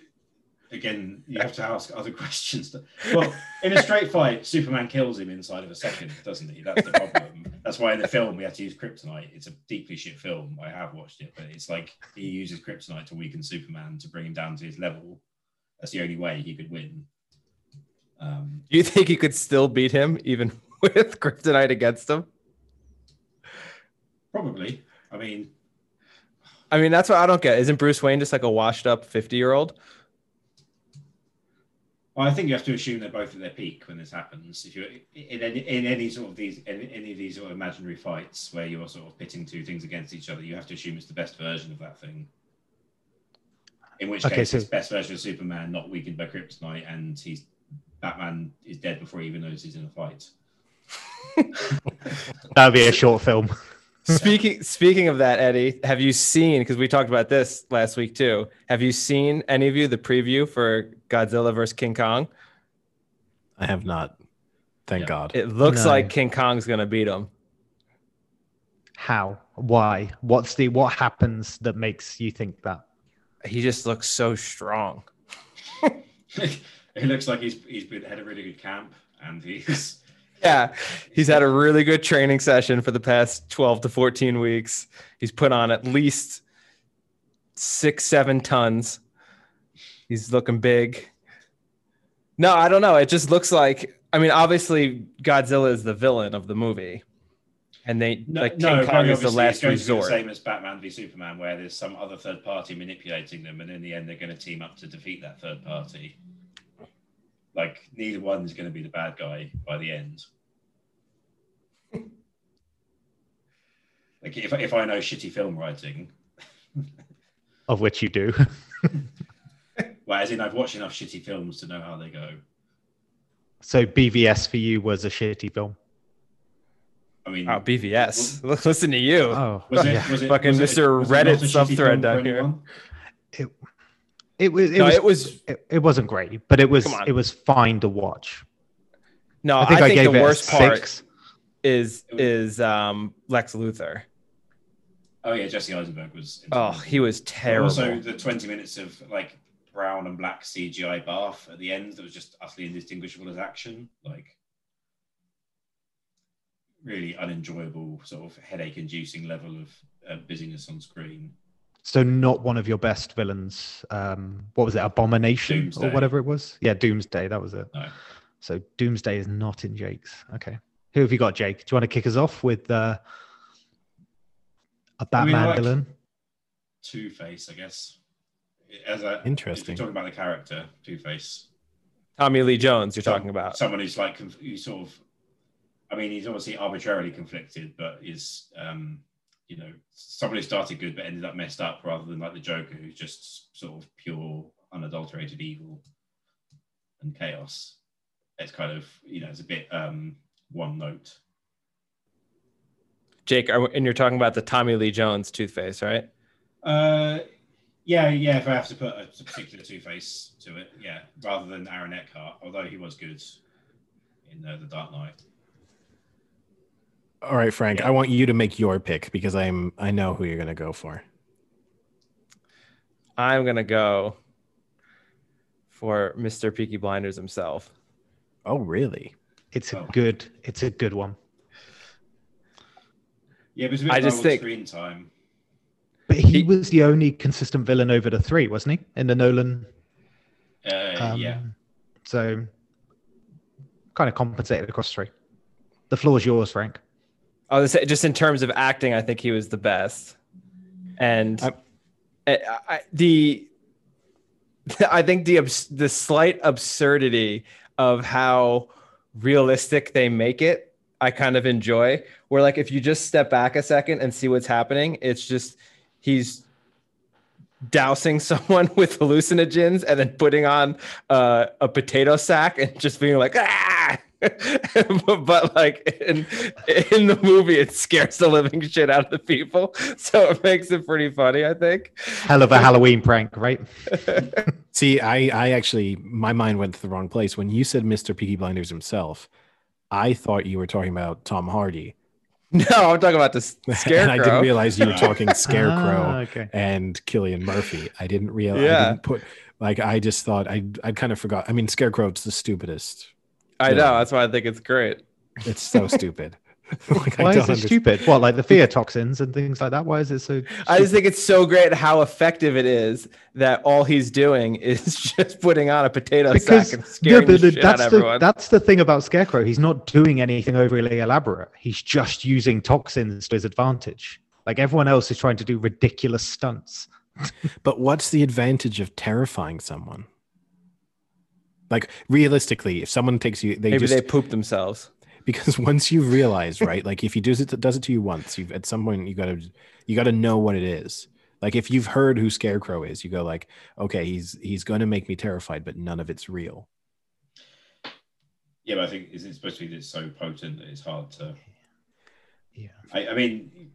again, you have to ask other questions. Well, in a straight fight, Superman kills him inside of a second, doesn't he? That's the problem. That's why in the film we had to use kryptonite. It's a deeply shit film. I have watched it, but it's like he uses kryptonite to weaken Superman to bring him down to his level. That's the only way he could win. Um, Do you think he could still beat him even with kryptonite against him? probably. I mean, I mean, that's what I don't get. Isn't Bruce Wayne just like a washed up 50 year old? Well, I think you have to assume they're both at their peak when this happens. If you're in any, in any sort of these in any of these sort of imaginary fights where you're sort of pitting two things against each other, you have to assume it's the best version of that thing. In which Okay, case, so- it's best version of Superman not weakened by kryptonite, and he's Batman is dead before he even knows he's in a fight. That would be a short film. Speaking speaking of that, Eddie, have you seen because we talked about this last week too? Have you seen any of you the preview for Godzilla versus King Kong? I have not. Thank Yeah. God. It looks No. like King Kong's gonna beat him. How? Why? What's the what happens that makes you think that? He just looks so strong. it looks like he's he's been had a really good camp, and he's Yeah, he's had a really good training session for the past 12 to 14 weeks. He's put on at least six, seven tons. He's looking big. No, I don't know. It just looks like, I mean, obviously, Godzilla is the villain of the movie. And they, No, like, no, King Kong is the last it's going to be resort. the same as Batman v Superman, where there's some other third party manipulating them, and in the end, they're going to team up to defeat that third party. Like neither one is going to be the bad guy by the end. Like if if I know shitty film writing, Of which you do. well, as in I've watched enough shitty films to know how they go. so BVS for you was a shitty film. I mean, Oh, BVS. Listen to you. Oh, was it, yeah. was it Fucking was it- Mr. was it not a Reddit shitty subthread down here. anyone? It was. It no, was. it was, It, it wasn't great, but it was. It was fine to watch. no, I think I, gave the it worst a part six. is, is um, Lex Luthor. Oh yeah, Jesse Eisenberg was. Oh, he was terrible. Also, the 20 minutes of like brown and black CGI bath at the end that was just utterly indistinguishable as action. Like, really unenjoyable, sort of headache inducing level of uh, busyness on screen. So not one of your best villains. Um, what was it? Abomination Doomsday. or whatever it was. Yeah, Doomsday. That was it. No. So Doomsday is not in Jake's. Okay. Who have you got, Jake? Do you want to kick us off with uh, a I mean, I Batman like- villain? Two Face, I guess. As a, Interesting. If talking about the character, Two Face. Tommy Lee Jones, you're talking about. someone who's like conf- who's sort of. I mean, he's obviously arbitrarily conflicted, but is um, you know someone who started good but ended up messed up, rather than like the Joker, who's just sort of pure, unadulterated evil and chaos. It's kind of you know it's a bit um, one note. Jake, are, and you're talking about the Tommy Lee Jones toothpaste, right? Uh, yeah, yeah. If I have to put a particular Two Face to it, yeah, rather than Aaron Eckhart, although he was good in uh, the Dark Knight. All right, Frank. Yeah. I want you to make your pick because I'm. I know who you're gonna go for. I'm gonna go for Mr. Peaky Blinders himself. Oh, really? It's a Oh. good. It's a good one. Yeah, but it's a bit I low just on think- screen time. But he He- was the only consistent villain over the three, wasn't he? In the Nolan. Uh, Um, yeah. So kind of compensated across three. The floor is yours, Frank. I was say, just in terms of acting, I think he was the best. And I- I, the I think the the slight absurdity of how realistic they make it, I kind of enjoy. Where like if you just step back a second and see what's happening, it's just he's dousing someone with hallucinogens and then putting on uh, a potato sack and just being like ah but, but, like in, in the movie it scares the living shit out of the people so it makes it pretty funny i think Hell of a Halloween prank, right? See, I, I actually, my mind went to the wrong place. When you said Mr. Peaky Blinders himself, I thought you were talking about Tom Hardy. no i'm talking about the scarecrow And I didn't realize you were talking Scarecrow Ah, okay. and Cillian Murphy. I didn't realize. I Yeah. didn't put, like, I just thought, I, I kind of forgot. I mean, Scarecrow's the stupidest. I Yeah. know that's why i think it's great It's so stupid. like, Why is it understand- stupid? What, like the fear toxins and things like that? Why is it so? I just think it's so great how effective it is that all he's doing is just putting on a potato because sack and yeah, scaring but the shit that's of the everyone. that's the thing about Scarecrow. He's not doing anything overly elaborate. He's just using toxins to his advantage. Like everyone else is trying to do ridiculous stunts. But what's the advantage of terrifying someone? Like realistically, if someone takes you, they Maybe just they poop themselves. because once you realize, right? Like if he does it, does it to you once, you've at some point you gotta you gotta know what it is. Like if you've heard who Scarecrow is, you go like, okay, he's he's gonna make me terrified, but none of it's real. Yeah, but I think is it supposed to be this so potent that it's hard to. Yeah. I, I mean,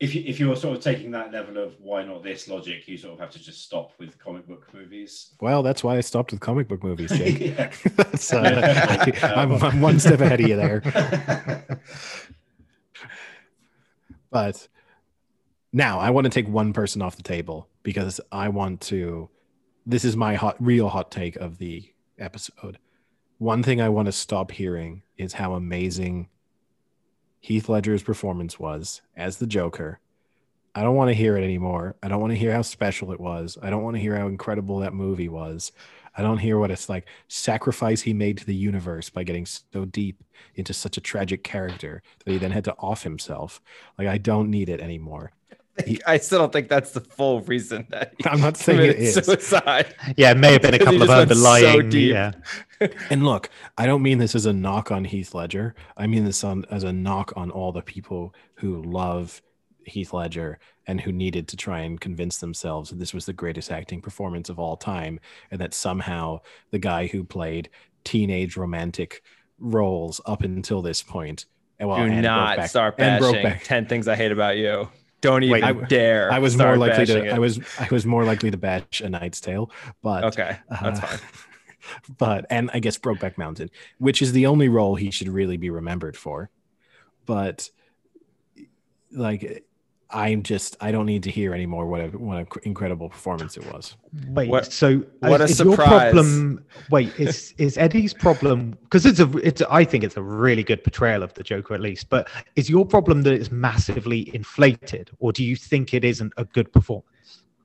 if you if you're sort of taking that level of why not this logic, you sort of have to just stop with comic book movies. Well, that's why I stopped with comic book movies, Jake. Uh, I, am I'm one step ahead of you there. But now I want to take one person off the table because I want to. This is my hot, real hot take of the episode. One thing I want to stop hearing is how amazing Heath Ledger's performance was as the Joker. I don't want to hear it anymore. I don't want to hear how special it was. I don't want to hear how incredible that movie was. I don't hear what it's like sacrifice he made to the universe by getting so deep into such a tragic character that he then had to off himself. Like I don't need it anymore. I still don't think that's the full reason that he I'm not saying it is suicide. Yeah, it may have been a couple of just went so underlying. yeah, And look, I don't mean this as a knock on Heath Ledger. I mean this on as a knock on all the people who love Heath Ledger and who needed to try and convince themselves that this was the greatest acting performance of all time and that somehow the guy who played teenage romantic roles up until this point and well, Do and not Brokeback- start and bashing Brokeback. 10 things I hate about you. Don't even Wait, I- dare. I was more likely to it. I was I was more likely to bash a Knight's Tale, but Okay, that's uh, fine. but and I guess Brokeback Mountain, which is the only role he should really be remembered for. But like, I'm just I don't need to hear anymore what a what an incredible performance it was. Wait, What- so uh, what is, a is your problem? Wait, is is Eddie's problem? Because it's a, it's I think it's a really good portrayal of the Joker at least. But is your problem that it's massively inflated, or do you think it isn't a good performance?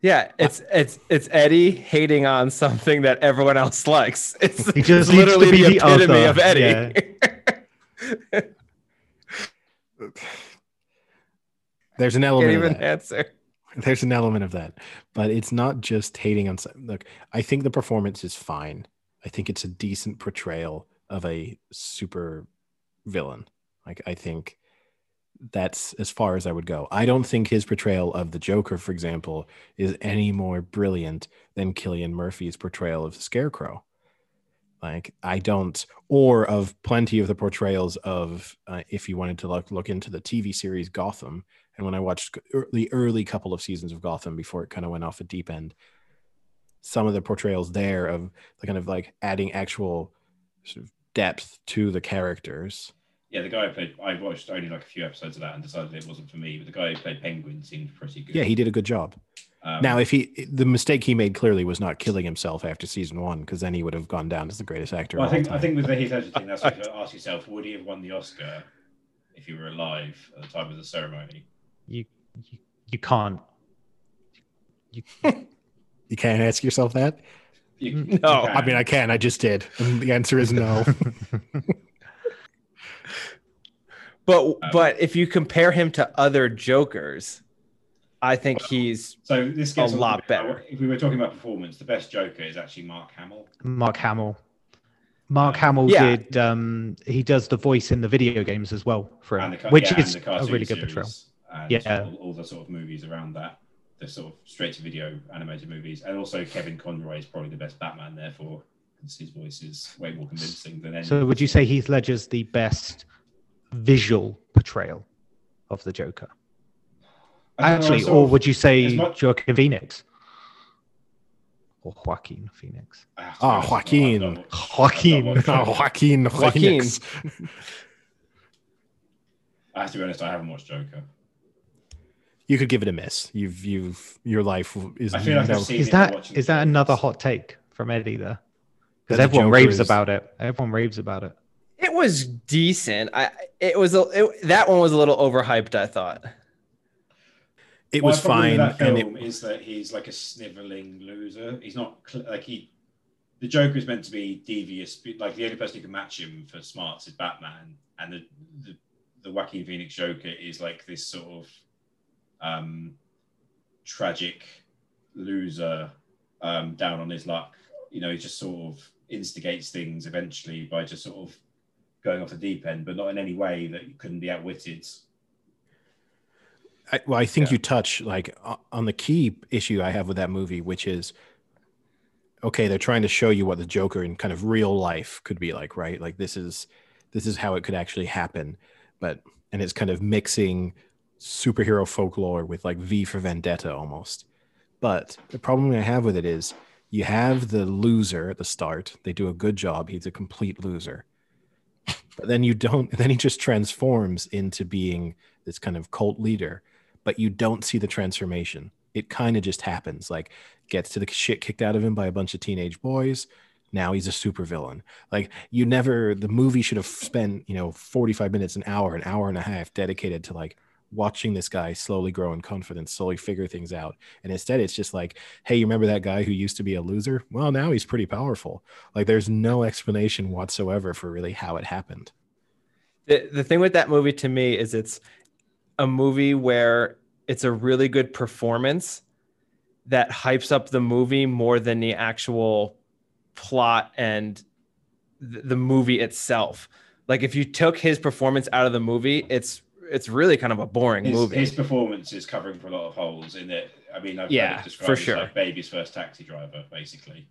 Yeah, it's it's it's Eddie hating on something that everyone else likes. It's, He just it's needs to literally be the the epitome other, of Eddie. There's an element. Can't even that. answer. There's an element of that, but it's not just hating on. Look, I think the performance is fine. I think it's a decent portrayal of a super villain. Like I think that's as far as I would go. I don't think his portrayal of the Joker, for example, is any more brilliant than Cillian Murphy's portrayal of the Scarecrow. Like I don't, or of plenty of the portrayals of, uh, if you wanted to look look into the TV series Gotham, and when I watched the early couple of seasons of Gotham before it kind of went off a deep end, some of the portrayals there of the kind of like adding actual sort of depth to the characters. Yeah, the guy who played. I watched only like a few episodes of that and decided it wasn't for me. But the guy who played Penguin seemed pretty good. Yeah, he did a good job. Um, now, if he the mistake he made clearly was not killing himself after season one, because then he would have gone down as the greatest actor. well, I think I think with the Heath Ledger thing, that's what you ask yourself: Would he have won the Oscar if he were alive at the time of the ceremony? You you, you can't. you you can't ask yourself that. You, No, I mean. I can. I just did. And the answer is no. But Um, but if you compare him to other Jokers, I think he's So this gets a on lot to- better. If we were talking about performance, the best Joker is actually Mark Hamill. Mark Hamill. Mark Um, Hamill Yeah. did. Um, he does the voice in the video games as well for him, and the, which yeah, is and the a really good series, portrayal. And Yeah. all, all the sort of movies around that, the sort of straight to video animated movies, and also Kevin Conroy is probably the best Batman. Therefore, 'cause his voice is way more convincing than any. So, would you say Heath Ledger's the best visual portrayal of the Joker? I don't know, Actually, or of- would you say as much- Joaquin Phoenix or Joaquin Phoenix? I have to be Ah, honest, I've Joaquin. not Joaquin. I've not watched Oh, Joker. Joaquin, Joaquin. Phoenix. I have to be honest, I haven't watched Joker. You could give it a miss. You've you've your life is. I feel like no- I've seen Is it by that watching is the that another hot take from Eddie there? Because everyone raves is- about it. Everyone raves about it. It was decent. I it was a it, that one was a little overhyped. I thought. it My was with fine, That and film it, is that he's like a sniveling loser. He's not like he. The Joker is meant to be devious. Like the only person who can match him for smarts is Batman, and the the, the wacky Phoenix Joker is like this sort of um, tragic loser um, down on his luck. You know, he just sort of instigates things eventually by just sort of going off the deep end, but not in any way that you couldn't be outwitted. I, well, I think Yeah. you touch like on the key issue I have with that movie, which is okay. They're trying to show you what the Joker in kind of real life could be like, right? Like this is this is how it could actually happen, but and it's kind of mixing superhero folklore with like V for Vendetta almost. But the problem I have with it is you have the loser at the start. They do a good job. He's a complete loser. But then you don't, then he just transforms into being this kind of cult leader, but you don't see the transformation. It kind of just happens. Like gets to the shit kicked out of him by a bunch of teenage boys. Now he's a supervillain. Like you never the movie should have spent, you know, 45 minutes, an hour, an hour and a half dedicated to like watching this guy slowly grow in confidence, slowly figure things out. And instead it's just like, hey, you remember that guy who used to be a loser? Well, now he's pretty powerful. Like there's no explanation whatsoever for really how it happened. The the thing with that movie to me is it's a movie where it's a really good performance that hypes up the movie more than the actual plot and th- the movie itself. Like if you took his performance out of the movie, it's it's really kind of a boring his, movie. his performance is covering for a lot of holes in it. I mean, I've Yeah, heard it described for as sure. like baby's first taxi driver, basically.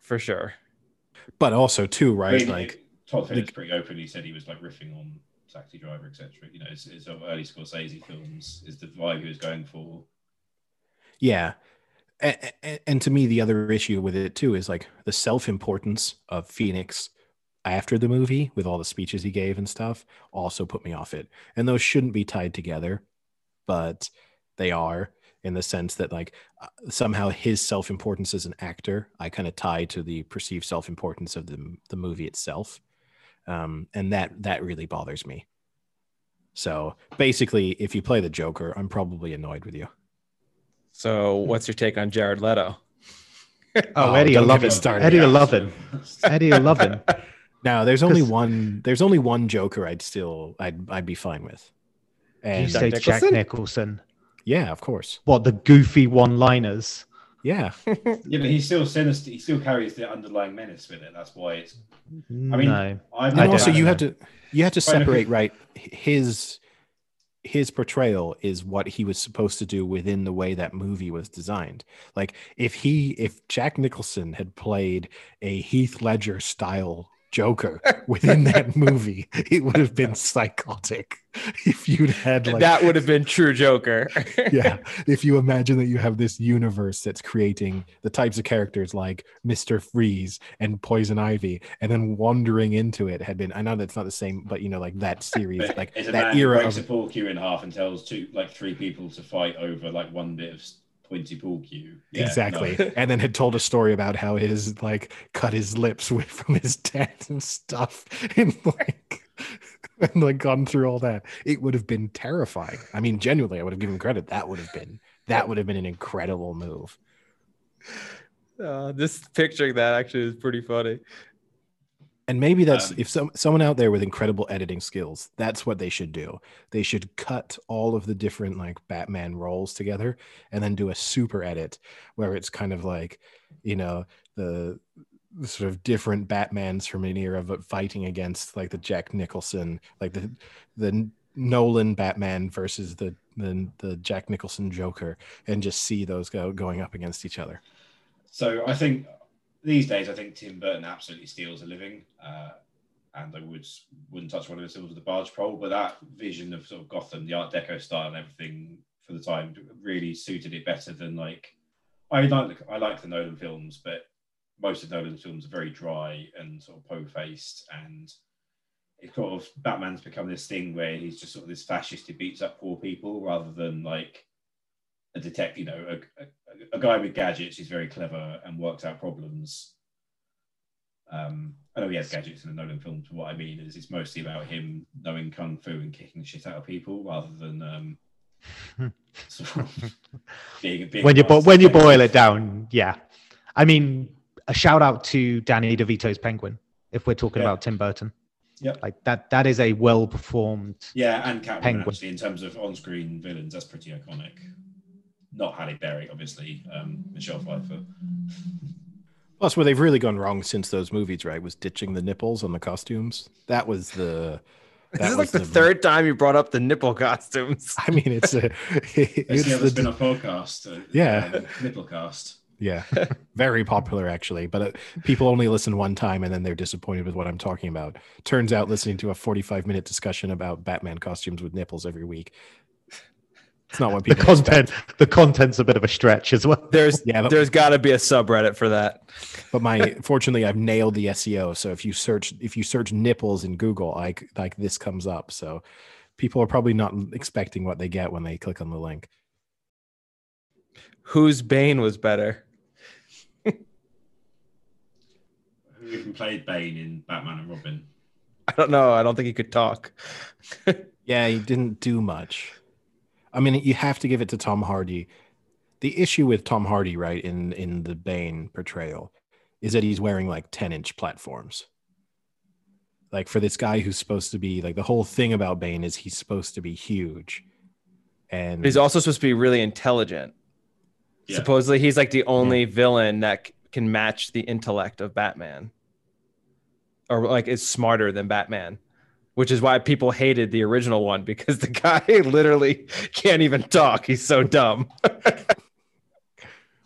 for sure. But also too, I right? mean, like Todd Phillips pretty openly said he was like riffing on taxi driver, etc. You know, it's, it's sort of early Scorsese films is the vibe he was going for. Yeah. And, and to me, the other issue with it too is like the self importance of Phoenix after the movie with all the speeches he gave and stuff also put me off it. And those shouldn't be tied together, but they are in the sense that like uh, somehow his self importance as an actor, I kind of tie to the perceived self importance of the, the movie itself. Um, and that that really bothers me. So basically, if you play the Joker, I'm probably annoyed with you. So what's your take on Jared Leto? Oh, Oh, Eddie, I love it. me. Eddie, I love so- it. Eddie, I love it. Now, there's only one. There's only one Joker. I'd still. I'd. I'd be fine with. And You say Jack Jack Nicholson? Nicholson. yeah, of course. What the goofy one-liners? Yeah, Yeah, but he's still sinister. He still carries the underlying menace with it. That's why it's. I mean, no. I've and I also you know. have to. You have to separate right. His his portrayal is what he was supposed to do within the way that movie was designed. Like if he if Jack Nicholson had played a Heath Ledger style Joker within that movie, it would have been psychotic. If you'd had like that would have been true Joker. yeah if you imagine that you have this universe that's creating the types of characters like mr freeze and poison ivy and then wandering into it had been i know that's not the same but you know like that series like it's a that man who era breaks of a pool cue in half and tells two, like three people to fight over like one bit of s- pointy pool cue. Yeah, exactly no. and then had told a story about how his like cut his lips with from his dad and stuff and like and like gone through all that it would have been terrifying i mean genuinely i would have given credit that would have been that would have been an incredible move Uh, just picturing that actually is pretty funny. And maybe that's Um, if some someone out there with incredible editing skills, that's what they should do. They should cut all of the different like Batman roles together and then do a super edit where it's kind of like, you know, the the sort of different Batmans from an era, but fighting against like the Jack Nicholson, like the the Nolan Batman versus the the, the Jack Nicholson Joker, and just see those go going up against each other. So I think these days, I think Tim Burton absolutely steals a living. Uh, and I would wouldn't touch one of films with a barge pole, but that vision of sort of Gotham, the Art Deco style, and everything for the time really suited it better than like I like I like the Nolan films, but most of Nolan's films are very dry and sort of po-faced, and it sort of Batman's become this thing where he's just sort of this fascist who beats up poor people rather than like a detective, you know, a, a, a guy with gadgets who's very clever and works out problems. Um, I know he has gadgets in the Nolan films, but what I mean is it's mostly about him knowing kung fu and kicking the shit out of people rather than um, sort of being, being when you a bo- when you boil it down, yeah. I mean, a shout out to Danny DeVito's Penguin. If we're talking Yeah. about Tim Burton, Yeah, like that, that is a well performed. Yeah, and Catwoman Penguin. actually in terms of on-screen villains, that's pretty iconic. Not Halle Berry, obviously. Um, Michelle Pfeiffer. Plus, where they've really gone wrong since those movies, right, was ditching the nipples on the costumes. That was the. This that is like was the third time you brought up the nipple costumes. I mean, it's a. It's It's the other the, spin-off podcast. Uh, Yeah. um, Nipplecast. yeah, very popular actually, but uh, people only listen one time and then they're disappointed with what I'm talking about. Turns out, listening to a 45 minute discussion about Batman costumes with nipples every week. It's not what The people content, the content's a bit of a stretch as well. There's Yeah, but- there's got to be a subreddit for that. but my fortunately i've nailed the seo so if you search if you search nipples in google like like this comes up so people are probably not expecting what they get when they click on the link Whose Bane was better? Who even played Bane in Batman and Robin? I don't know. I don't think he could talk. yeah he didn't do much i mean you have to give it to tom hardy. The issue with tom hardy right in in the bane portrayal is that he's wearing like 10 inch platforms. Like for this guy who's supposed to be like the whole thing about bane is he's supposed to be huge. And He's also supposed to be really intelligent. Yeah. Supposedly, he's like the only villain that c- can match the intellect of Batman, or like is smarter than Batman, which is why people hated the original one because the guy literally can't even talk. He's so dumb.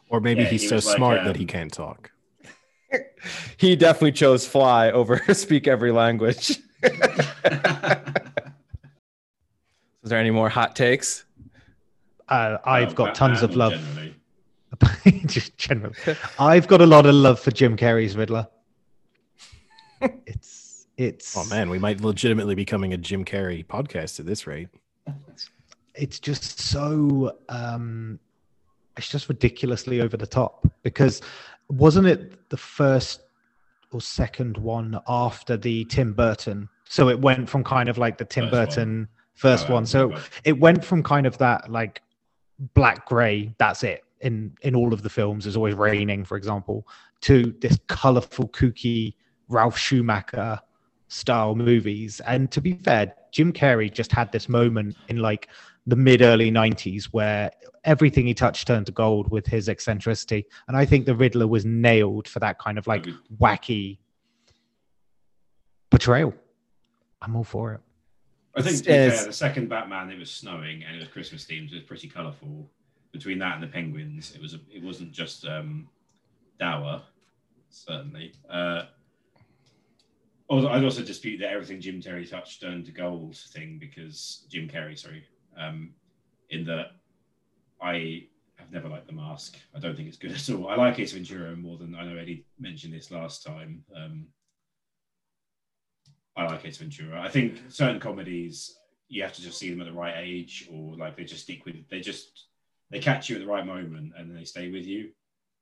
or maybe Yeah, he's he so was like, smart that he um, can't talk he definitely chose fly over speak every language. Is there any more hot takes? Uh, I've Oh, got tons of love. generally. Just generally, I've got a lot of love for Jim Carrey's Riddler. It's it's Oh man, we might legitimately be becoming a Jim Carrey podcast at this rate. it's just so um it's just ridiculously over the top because wasn't it the first or second one after the Tim Burton so it went from kind of like the Tim First one. Burton first Oh, one so it went from kind of that like black gray that's it in in all of the films is always raining for example to this colorful kooky Ralph Schumacher style movies and to be fair Jim Carrey just had this moment in like the mid early 90s where everything he touched turned to gold with his eccentricity and I think the Riddler was nailed for that kind of like wacky portrayal I'm all for it I think to be fair, the second Batman, it was snowing and it was Christmas themed. It was pretty colourful. Between that and the Penguins, it was a, it wasn't just um, dour, certainly. Uh, although I'd also dispute that everything Jim Carrey touched turned to gold thing because Jim Carrey, sorry, um, in that I have never liked the mask. I don't think it's good at all. I like Ace Ventura more than I know Eddie mentioned this last time. Um, I like Ace Ventura. I think certain comedies you have to just see them at the right age, or like they just stick with. They just they catch you at the right moment and they stay with you.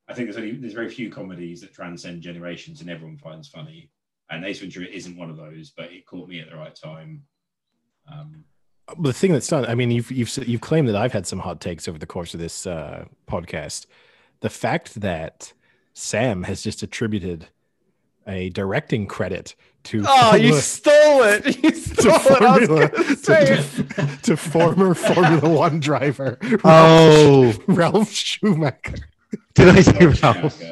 I think there's only there's very few comedies that transcend generations and everyone finds funny. And Ace Ventura isn't one of those, but it caught me at the right time. Um, the thing that's done, I mean, you've you've you've claimed that I've had some hot takes over the course of this uh, podcast. The fact that Sam has just attributed a directing credit to Oh, you stole it! You to stole it. I was Formula gonna it. to, to former Formula One driver oh Ralph Schumacher. Did I say Ralph Ralph?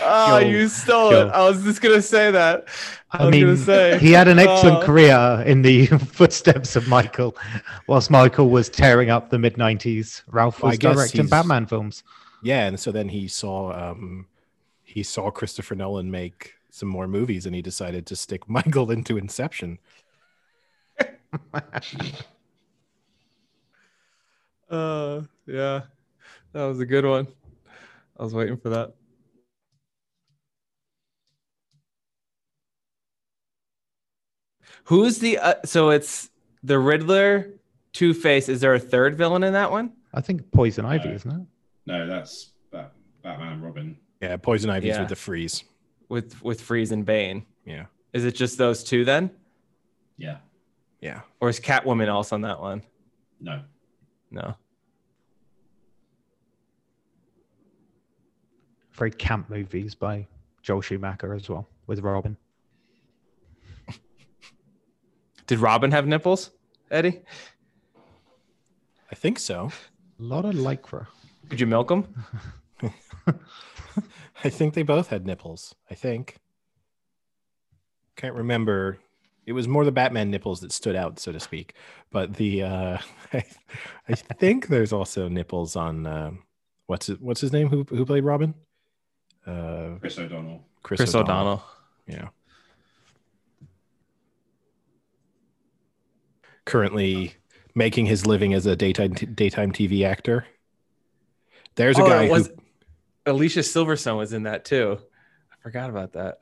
Oh, Sure, you stole sure. it. I was just gonna say that. I, I was mean, gonna say he had an excellent Oh. career in the footsteps of Michael, whilst Michael was tearing up the mid '90s. Ralph was directing Batman films. Yeah, and so then he saw um he saw Christopher Nolan make some more movies and he decided to stick Michael into Inception. Uh, yeah, that was a good one. I was waiting for that. Who's the uh, so it's the Riddler, Two Face. Is there a third villain in that one? I think Poison Ivy, No. isn't it? No, that's Bat- Batman and Robin. Yeah, Poison Ivy's Yeah. with the freeze. with with Freeze and Bane. Yeah. Is it just those two then, Yeah. Yeah. or is Catwoman also on that one? No. No. Very camp movies by Joel Schumacher as well, with Robin. Did Robin have nipples, Eddie? I think so. A lot of lycra. Could you milk them? I think they both had nipples. I think. Can't remember. It was more the Batman nipples that stood out, so to speak. But the uh I, I think there's also nipples on um what's it, what's his name? Who who played Robin? Uh Chris O'Donnell. Chris, Chris O'Donnell. Yeah. Currently making his living as a daytime daytime TV actor. There's a Oh, guy it who Alicia Silverstone was in that too. I forgot about that.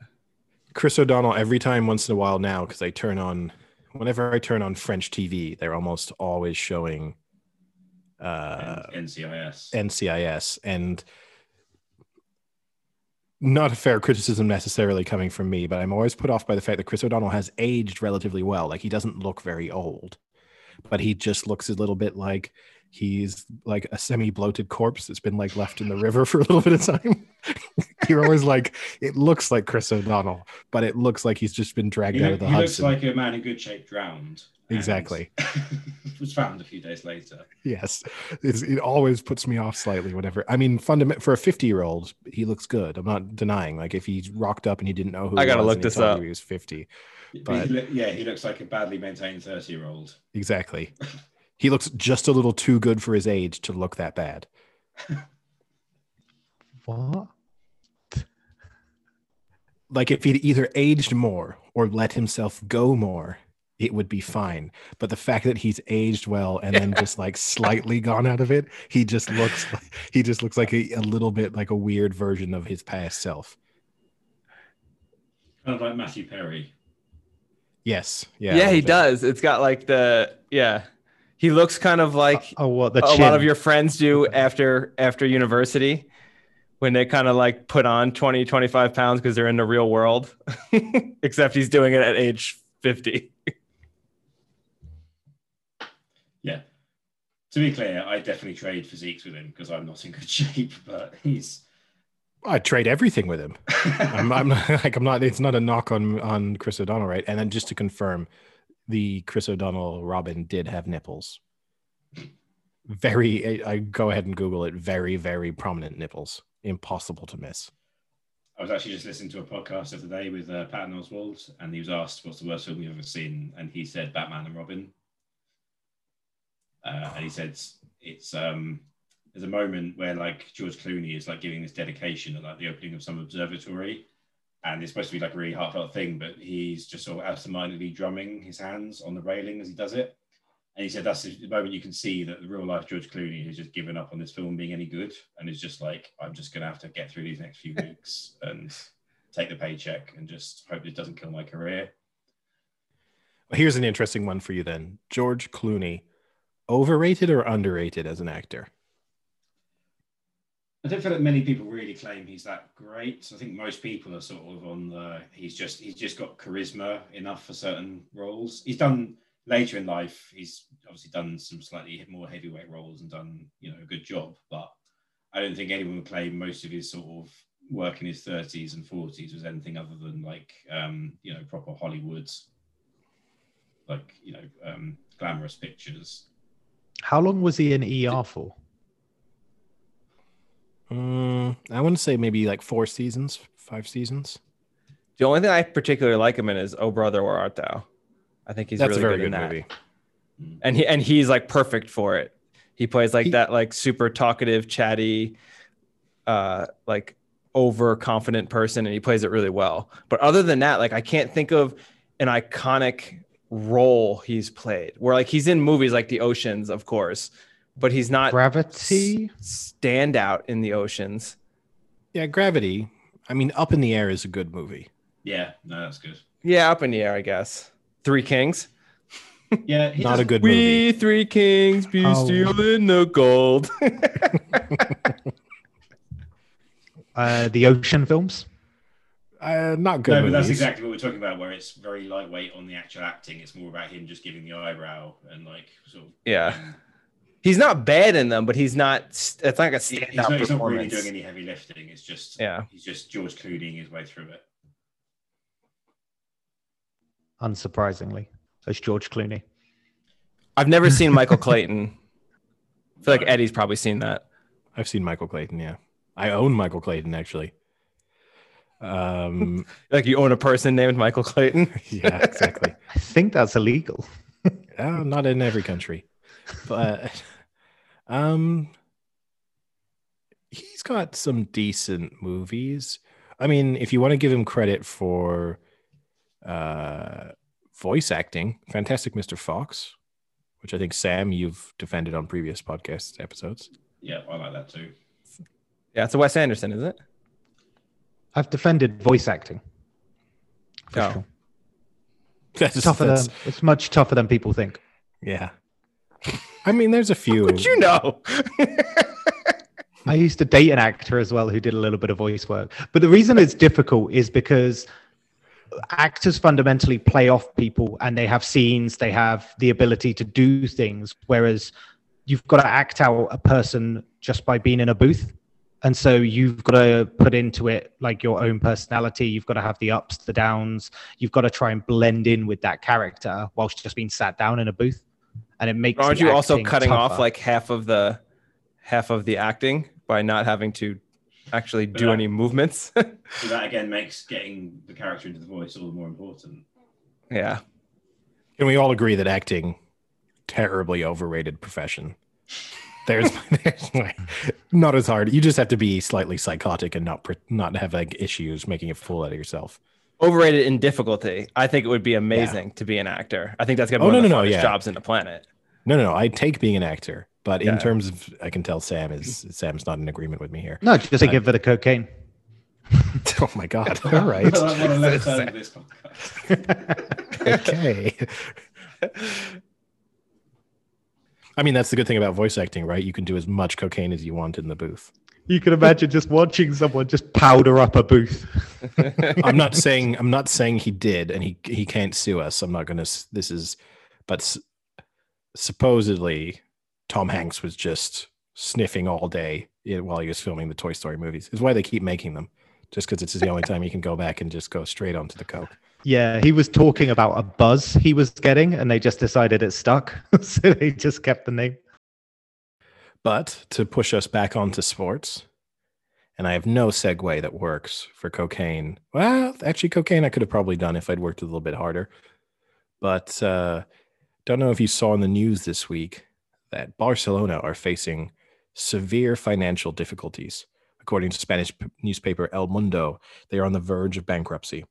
Chris O'Donnell every time once in a while now because I turn on whenever I turn on French TV, they're almost always showing uh NCIS. NCIS and not a fair criticism necessarily coming from me, but I'm always put off by the fact that Chris O'Donnell has aged relatively well. Like he doesn't look very old, but he just looks a little bit like he's like a semi-bloated corpse that's been like left in the river for a little bit of time. You're always like, it looks like Chris O'Donnell, but it looks like he's just been dragged he out look- of the he looks like a man in good shape drowned. And Exactly. was found a few days later. Yes, it's, it always puts me off slightly. whatever. I mean, fundament for a fifty-year-old, he looks good. I'm not denying. Like if he rocked up and he didn't know who, I gotta was look this up. He was fifty. But But- he yeah, he looks like a badly maintained thirty-year-old. Exactly. He looks just a little too good for his age to look that bad. What? Like if he'd either aged more or let himself go more, it would be fine. But the fact that he's aged well and then just like slightly gone out of it, he just looks like, he just looks like a, a little bit like a weird version of his past self. Kind of like Matthew Perry. Yes. Yeah. Yeah, he bit. does. It's got like the yeah. He looks kind of like Oh, what the a chin? lot of your friends do after after university when they kind of like put on 20 25 pounds because they're in the real world except he's doing it at age 50 Yeah. To be clear, I definitely trade physiques with him because I'm not in good shape, but he's. I'd trade everything with him. I'm, I'm like I'm not. It's not a knock on on Chris O'Donnell, right? And then just to confirm, the Chris O'Donnell Robin did have nipples. Very. I, I go ahead and Google it. Very very prominent nipples. Impossible to miss. I was actually just listening to a podcast the day with uh, Patton Oswalt, and he was asked, "What's the worst film you've ever seen?" And he said, "Batman and Robin." Uh, and he said, "It's um, there's a moment where like George Clooney is like giving this dedication at like the opening of some observatory, and it's supposed to be like a really heartfelt thing, but he's just sort of absentmindedly drumming his hands on the railing as he does it." And he said that's the moment you can see that the real life George Clooney has just given up on this film being any good and is just like, I'm just going to have to get through these next few weeks and take the paycheck and just hope it doesn't kill my career. Well, here's an interesting one for you then. George Clooney, overrated or underrated as an actor? I don't feel that many people really claim he's that great. I think most people are sort of on the he's just he's just got charisma enough for certain roles. He's done later in life. He's obviously done some slightly more heavyweight roles and done you know a good job. But I don't think anyone would claim most of his sort of work in his thirties and forties was anything other than like um, you know proper Hollywood, like you know um, glamorous pictures. How long was he in ER for? Mm, I want to say maybe like four seasons, five seasons. The only thing I particularly like him in is "Oh Brother, Where Art Thou." I think he's That's really a very good, in good that. movie. and he and he's like perfect for it. He plays like He- that like super talkative, chatty, uh, like overconfident person, and he plays it really well. But other than that, like I can't think of an iconic role he's played where like he's in movies like The Oceans, of course, but he's not Gravity. s- standout in The Oceans. Yeah, Gravity. I mean, Up in the Air is a good movie. Yeah, no, that's good. Yeah, up in the air, I guess. Three Kings. Yeah, he Not a does- good We three kings be Oh. stealing the gold. Uh, the ocean films. Uh, not good No, but that's exactly what we're talking about, where it's very lightweight on the actual acting. It's more about him just giving the eyebrow and like sort of. Yeah. he's not bad in them, but he's not. It's not like a He- standout He's not, he's not really doing any heavy lifting. It's just Yeah. he's just George Clooney his way through it. Unsurprisingly, as George Clooney. I've never seen Michael Clayton. I feel like Eddie's probably seen that. I've seen Michael Clayton. Yeah, I own Michael Clayton actually. Um, Like you own a person named Michael Clayton. yeah, exactly. I think that's illegal. Uh, not in every country, but um, he's got some decent movies. I mean, if you want to give him credit for uh, voice acting, Fantastic Mr. Fox, which I think Sam you've defended on previous podcast episodes. Yeah, I like that too. Yeah, it's a Wes Anderson, isn't it? I've defended voice acting. For Oh. sure. That's, Tougher than, it's much tougher than people think. yeah. I mean, there's a few. Would you know? I used to date an actor as well who did a little bit of voice work. But the reason it's difficult is because actors fundamentally play off people and they have scenes, they have the ability to do things, whereas you've got to act out a person just by being in a booth. And so you've got to put into it like your own personality. You've got to have the ups, the downs. You've got to try and blend in with that character whilst just being sat down in a booth. And it makes Aren't you also acting cutting off like half of the half of the acting by not having to actually do Yeah. any movements? So that again makes getting the character into the voice all the more important. yeah. Can we all agree that acting terribly overrated profession? There's, there's my, not as hard. You just have to be slightly psychotic and not not have like issues making a fool out of yourself. Overrated in difficulty. I think it would be amazing to be an actor. I think that's gonna be Oh, one no, of the no, no, funnest yeah. jobs in the planet. No, no, no. I take being an actor, but in terms of, I can tell Sam is Sam's not in agreement with me here. No, just to give it the cocaine. oh my god! All right, I want to let turn of this podcast. okay. I mean, that's the good thing about voice acting, right? You can do as much cocaine as you want in the booth. You can imagine just watching someone just powder up a booth. I'm not saying I'm not saying he did, and he he can't sue us. I'm not gonna. This is, but s- supposedly Tom Hanks was just sniffing all day eh, while he was filming the Toy Story movies. Is why they keep making them, just because it's the only time you can go back and just go straight onto the coke. Yeah, he was talking about a buzz he was getting, and they just decided it stuck, so they just kept the name. But to push us back onto sports, and I have no segue that works for cocaine. Well, actually, cocaine I could have probably done if I'd worked a little bit harder. But uh, don't know if you saw in the news this week that Barcelona are facing severe financial difficulties. According to Spanish newspaper El Mundo, they are on the verge of bankruptcy.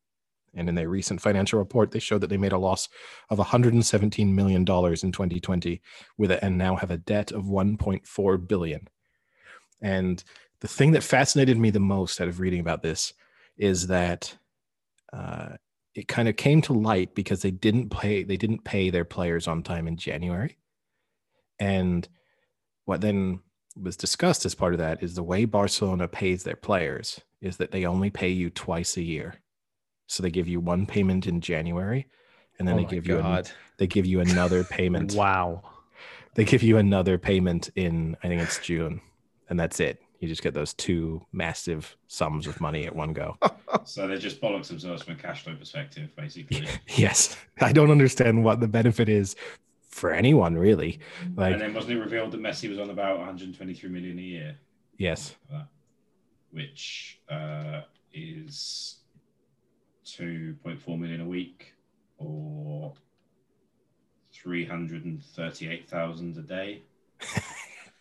And in their recent financial report, they showed that they made a loss of $117 million in 2020 with it and now have a debt of 1.4 billion. And the thing that fascinated me the most out of reading about this is that uh, it kind of came to light because they didn't pay they didn't pay their players on time in January, and what then was discussed as part of that is the way Barcelona pays their players is that they only pay you twice a year, so they give you one payment in January, and then Oh they my give you an, they give you another payment Wow. they give you another payment in I think it's June, and that's it. You just get those two massive sums of money at one go. So they're just bollocks themselves from a cash flow perspective, basically. yes, I don't understand what the benefit is for anyone really. Like, and then wasn't it revealed that Messi was on about 123 million a year? yes, which uh, is 2.4 million a week or 338,000 a day.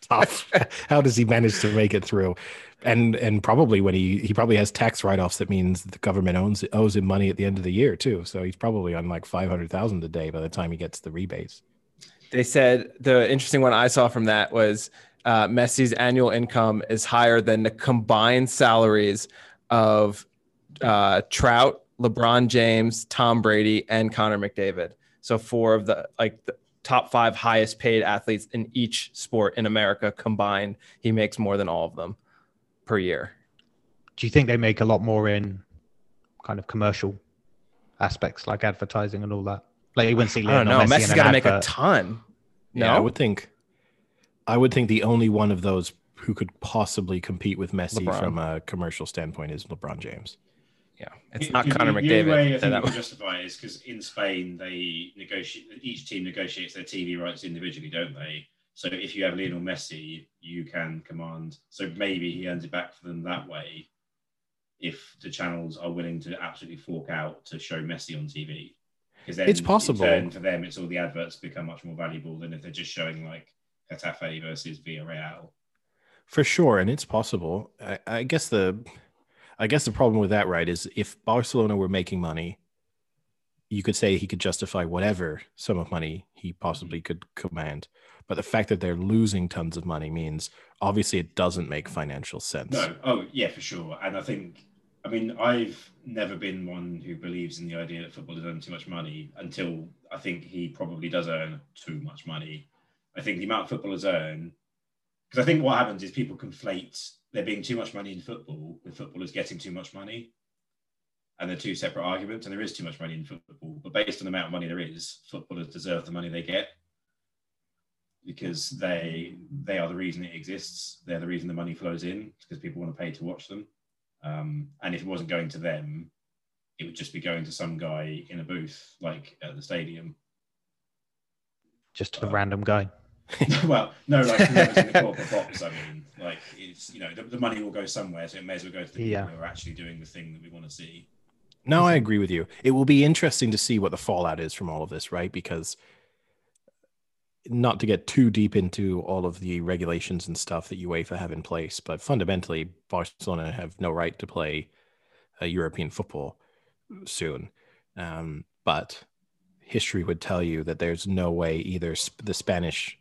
Tough. How does he manage to make it through? And and probably when he he probably has tax write offs that means the government owns owes him money at the end of the year too. So he's probably on like five hundred thousand a day by the time he gets the rebates. They said the interesting one I saw from that was uh, Messi's annual income is higher than the combined salaries of uh, Trout, LeBron James, Tom Brady, and Connor McDavid. So four of the like the top five highest paid athletes in each sport in America combined, he makes more than all of them per year. Do you think they make a lot more in kind of commercial aspects like advertising and all that? Like you wouldn't see I don't know. Messi Messi's in an got to make a ton. No, Yeah, I would think. I would think the only one of those who could possibly compete with Messi LeBron. from a commercial standpoint is LeBron James. Yeah, it's not the only way I think That justify it is because in Spain they negotiate. Each team negotiates their TV rights individually, don't they? So if you have Lionel Messi, you can command. So maybe he earns it back for them that way. If the channels are willing to absolutely fork out to show Messi on TV, because then It's possible. in for them, it's all the adverts become much more valuable than if they're just showing like Getafe versus Villarreal. For sure, and it's possible. I, I guess the I guess the problem with that, right, is if Barcelona were making money, you could say he could justify whatever sum of money he possibly could command. But the fact that they're losing tons of money means obviously it doesn't make financial sense. No, oh yeah, for sure. And I think, I mean, I've never been one who believes in the idea that football is earning too much money until I think he probably does earn too much money. I think the amount footballers earn, because I think what happens is people conflate there being too much money in football with footballers getting too much money. And they're two separate arguments, and there is too much money in football. But based on the amount of money there is, footballers deserve the money they get because they they are the reason it exists. They're the reason the money flows in because people want to pay to watch them. Um, and if it wasn't going to them, it would just be going to some guy in a booth like at the stadium. Just a random guy. well, no, like whoever's in the corporate box. I mean, like it's you know the, the money will go somewhere, so it may as well go to the Yeah. people who are actually doing the thing that we want to see. No, I agree with you. It will be interesting to see what the fallout is from all of this, right? Because not to get too deep into all of the regulations and stuff that UEFA have in place, but fundamentally, Barcelona have no right to play uh, European football soon. Um, but history would tell you that there's no way either sp- the Spanish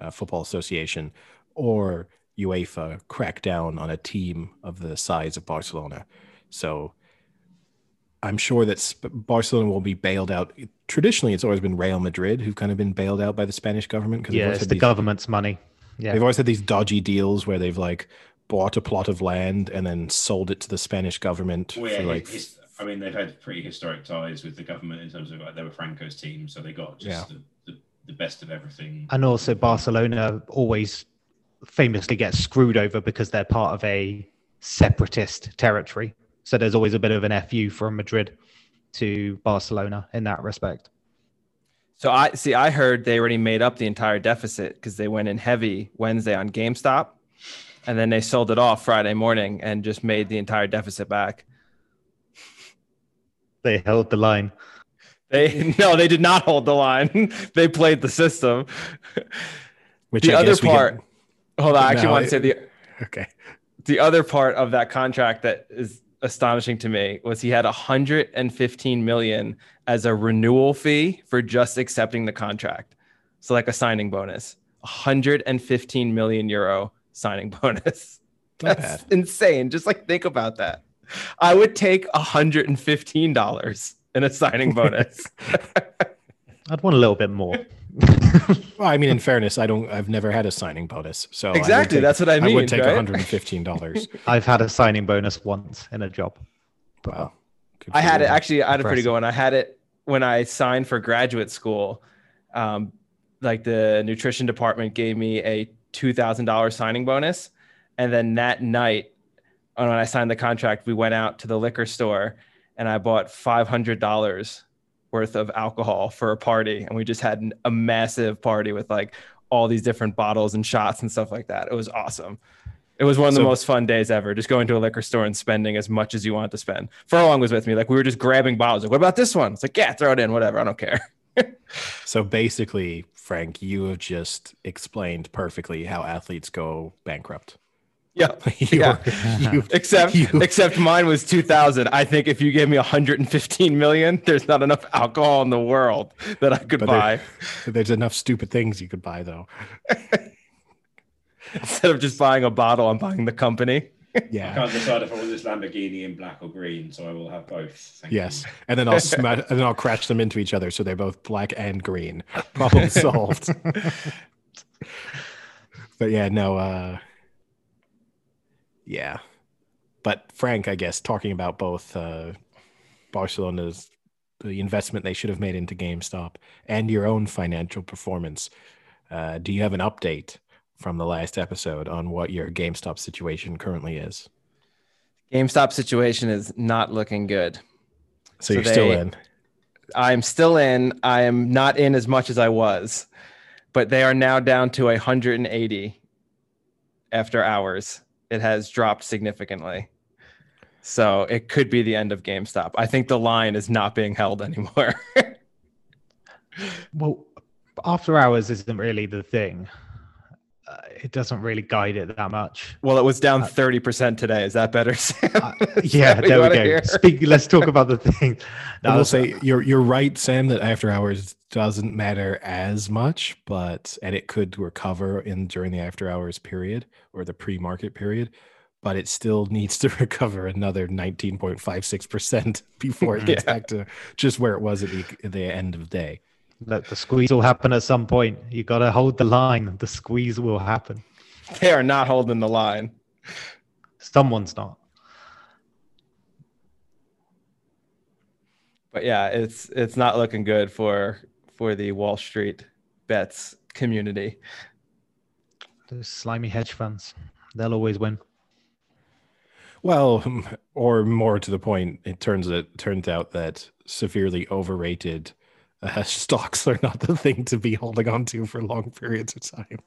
uh, Football Association or UEFA crack down on a team of the size of Barcelona. So I'm sure that Sp- Barcelona will be bailed out. Traditionally, it's always been Real Madrid who've kind of been bailed out by the Spanish government because Yeah, it's the government's money. Yeah. They've always had these dodgy deals where they've like bought a plot of land and then sold it to the Spanish government Well, yeah, for like I mean, they've had pretty historic ties with the government in terms of like they were Franco's team, so they got just the, the, the best of everything. And also, Barcelona always famously gets screwed over because they're part of a separatist territory. So there's always a bit of an FU from Madrid to Barcelona in that respect. So I see. I heard they already made up the entire deficit because they went in heavy Wednesday on GameStop, and then they sold it off Friday morning and just made the entire deficit back. They held the line. They no, they did not hold the line. they played the system. which the I other guess we get- part. Hold on, I actually No, want to say the okay. the other part of that contract that is astonishing to me was he had 115 million as a renewal fee for just accepting the contract. So like a signing bonus. 115 million euro signing bonus. Not That's bad. insane. Just like think about that. I would take $115 in a signing bonus. I'd want a little bit more. Well, I mean, in fairness, I don't. I've never had a signing bonus, so Exactly, take- that's what I mean. I would take right? 115 dollars. I've had a signing bonus once in a job. Wow. Good I had it actually. I had a pretty good one. I had it when I signed for graduate school. Um, like the nutrition department gave me a two thousand dollars signing bonus, and then that night, uh, when I signed the contract, we went out to the liquor store, and I bought five hundred dollars worth of alcohol for a party, and we just had a massive party with like all these different bottles and shots and stuff like that. It was awesome. It was one of the So- most fun days ever. Just going to a liquor store and spending as much as you want to spend. Furlong was with me. Like we were just grabbing bottles. Like, what about this one? It's like, yeah, throw it in, whatever. I don't care. So basically, Frank, you have just explained perfectly how athletes go bankrupt. Yeah. You're- Yeah. you- Except, you- except mine was 2000. I think if you gave me 115 million, there's not enough alcohol in the world that I could But there- buy there's enough stupid things you could buy, though. instead of just buying a bottle. I'm buying the company. Yeah, I can't decide if I want this Lamborghini in black or green, so I will have both. Thank Yes, you. and then I'll smash, and then I'll crash them into each other, so they're both black and green. Problem solved. but yeah, no, uh, yeah. But Frank, I guess, talking about both uh, Barcelona's the investment they should have made into GameStop and your own financial performance. Uh, do you have an update from the last episode on what your GameStop situation currently is? GameStop situation is not looking good. So So, you're still in. I'm still in. I am not in as much as I was, but they are now down to 180 after hours. It has dropped significantly. So it could be the end of GameStop. I think the line is not being held anymore. Well, after hours isn't really the thing. Uh, it doesn't really guide it that much. well, it was down 30% today. Is that better, Sam? Uh, yeah, that there we go. Speak. Let's talk about the thing. I will say you're you're right, Sam, that after hours doesn't matter as much, but and it could recover in during the after hours period or the pre-market period, but it still needs to recover another 19.56% before it mm-hmm. gets Yeah. back to just where it was at the, at the end of the day. Look, the squeeze will happen at some point. You got to hold the line. The squeeze will happen. they are not holding the line. Someone's not. But yeah, it's it's not looking good for for the Wall Street bets community. Those slimy hedge funds. They'll always win. Well, or more to the point, it turns it turns out that severely overrated uh, stocks are not the thing to be holding on to for long periods of time.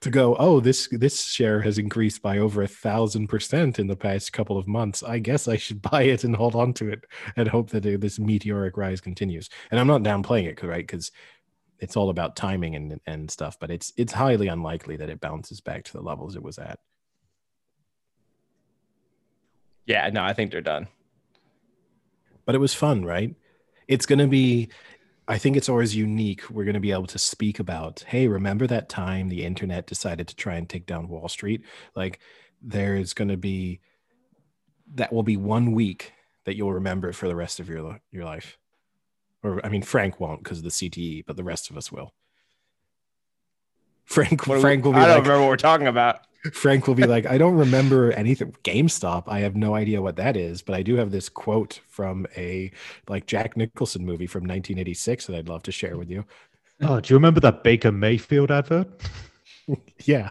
To go, oh, this this share has increased by over a thousand percent in the past couple of months. I guess I should buy it and hold on to it and hope that uh, this meteoric rise continues. And I'm not downplaying it, right? Because it's all about timing and and stuff. But it's it's highly unlikely that it bounces back to the levels it was at. Yeah, no, I think they're done. but it was fun, right? It's going to be, I think it's always unique. We're going to be able to speak about, hey, remember that time the internet decided to try and take down Wall Street? Like, there's going to be, that will be one week that you'll remember for the rest of your your life. Or, I mean, Frank won't because of the CTE, but the rest of us will. Frank, What do we- Frank will be I don't like, remember what we're talking about. Frank will be like, I don't remember anything. GameStop, I have no idea what that is, but I do have this quote from a like Jack Nicholson movie from 1986 that I'd love to share with you. Oh, do you remember that Baker Mayfield advert? Yeah.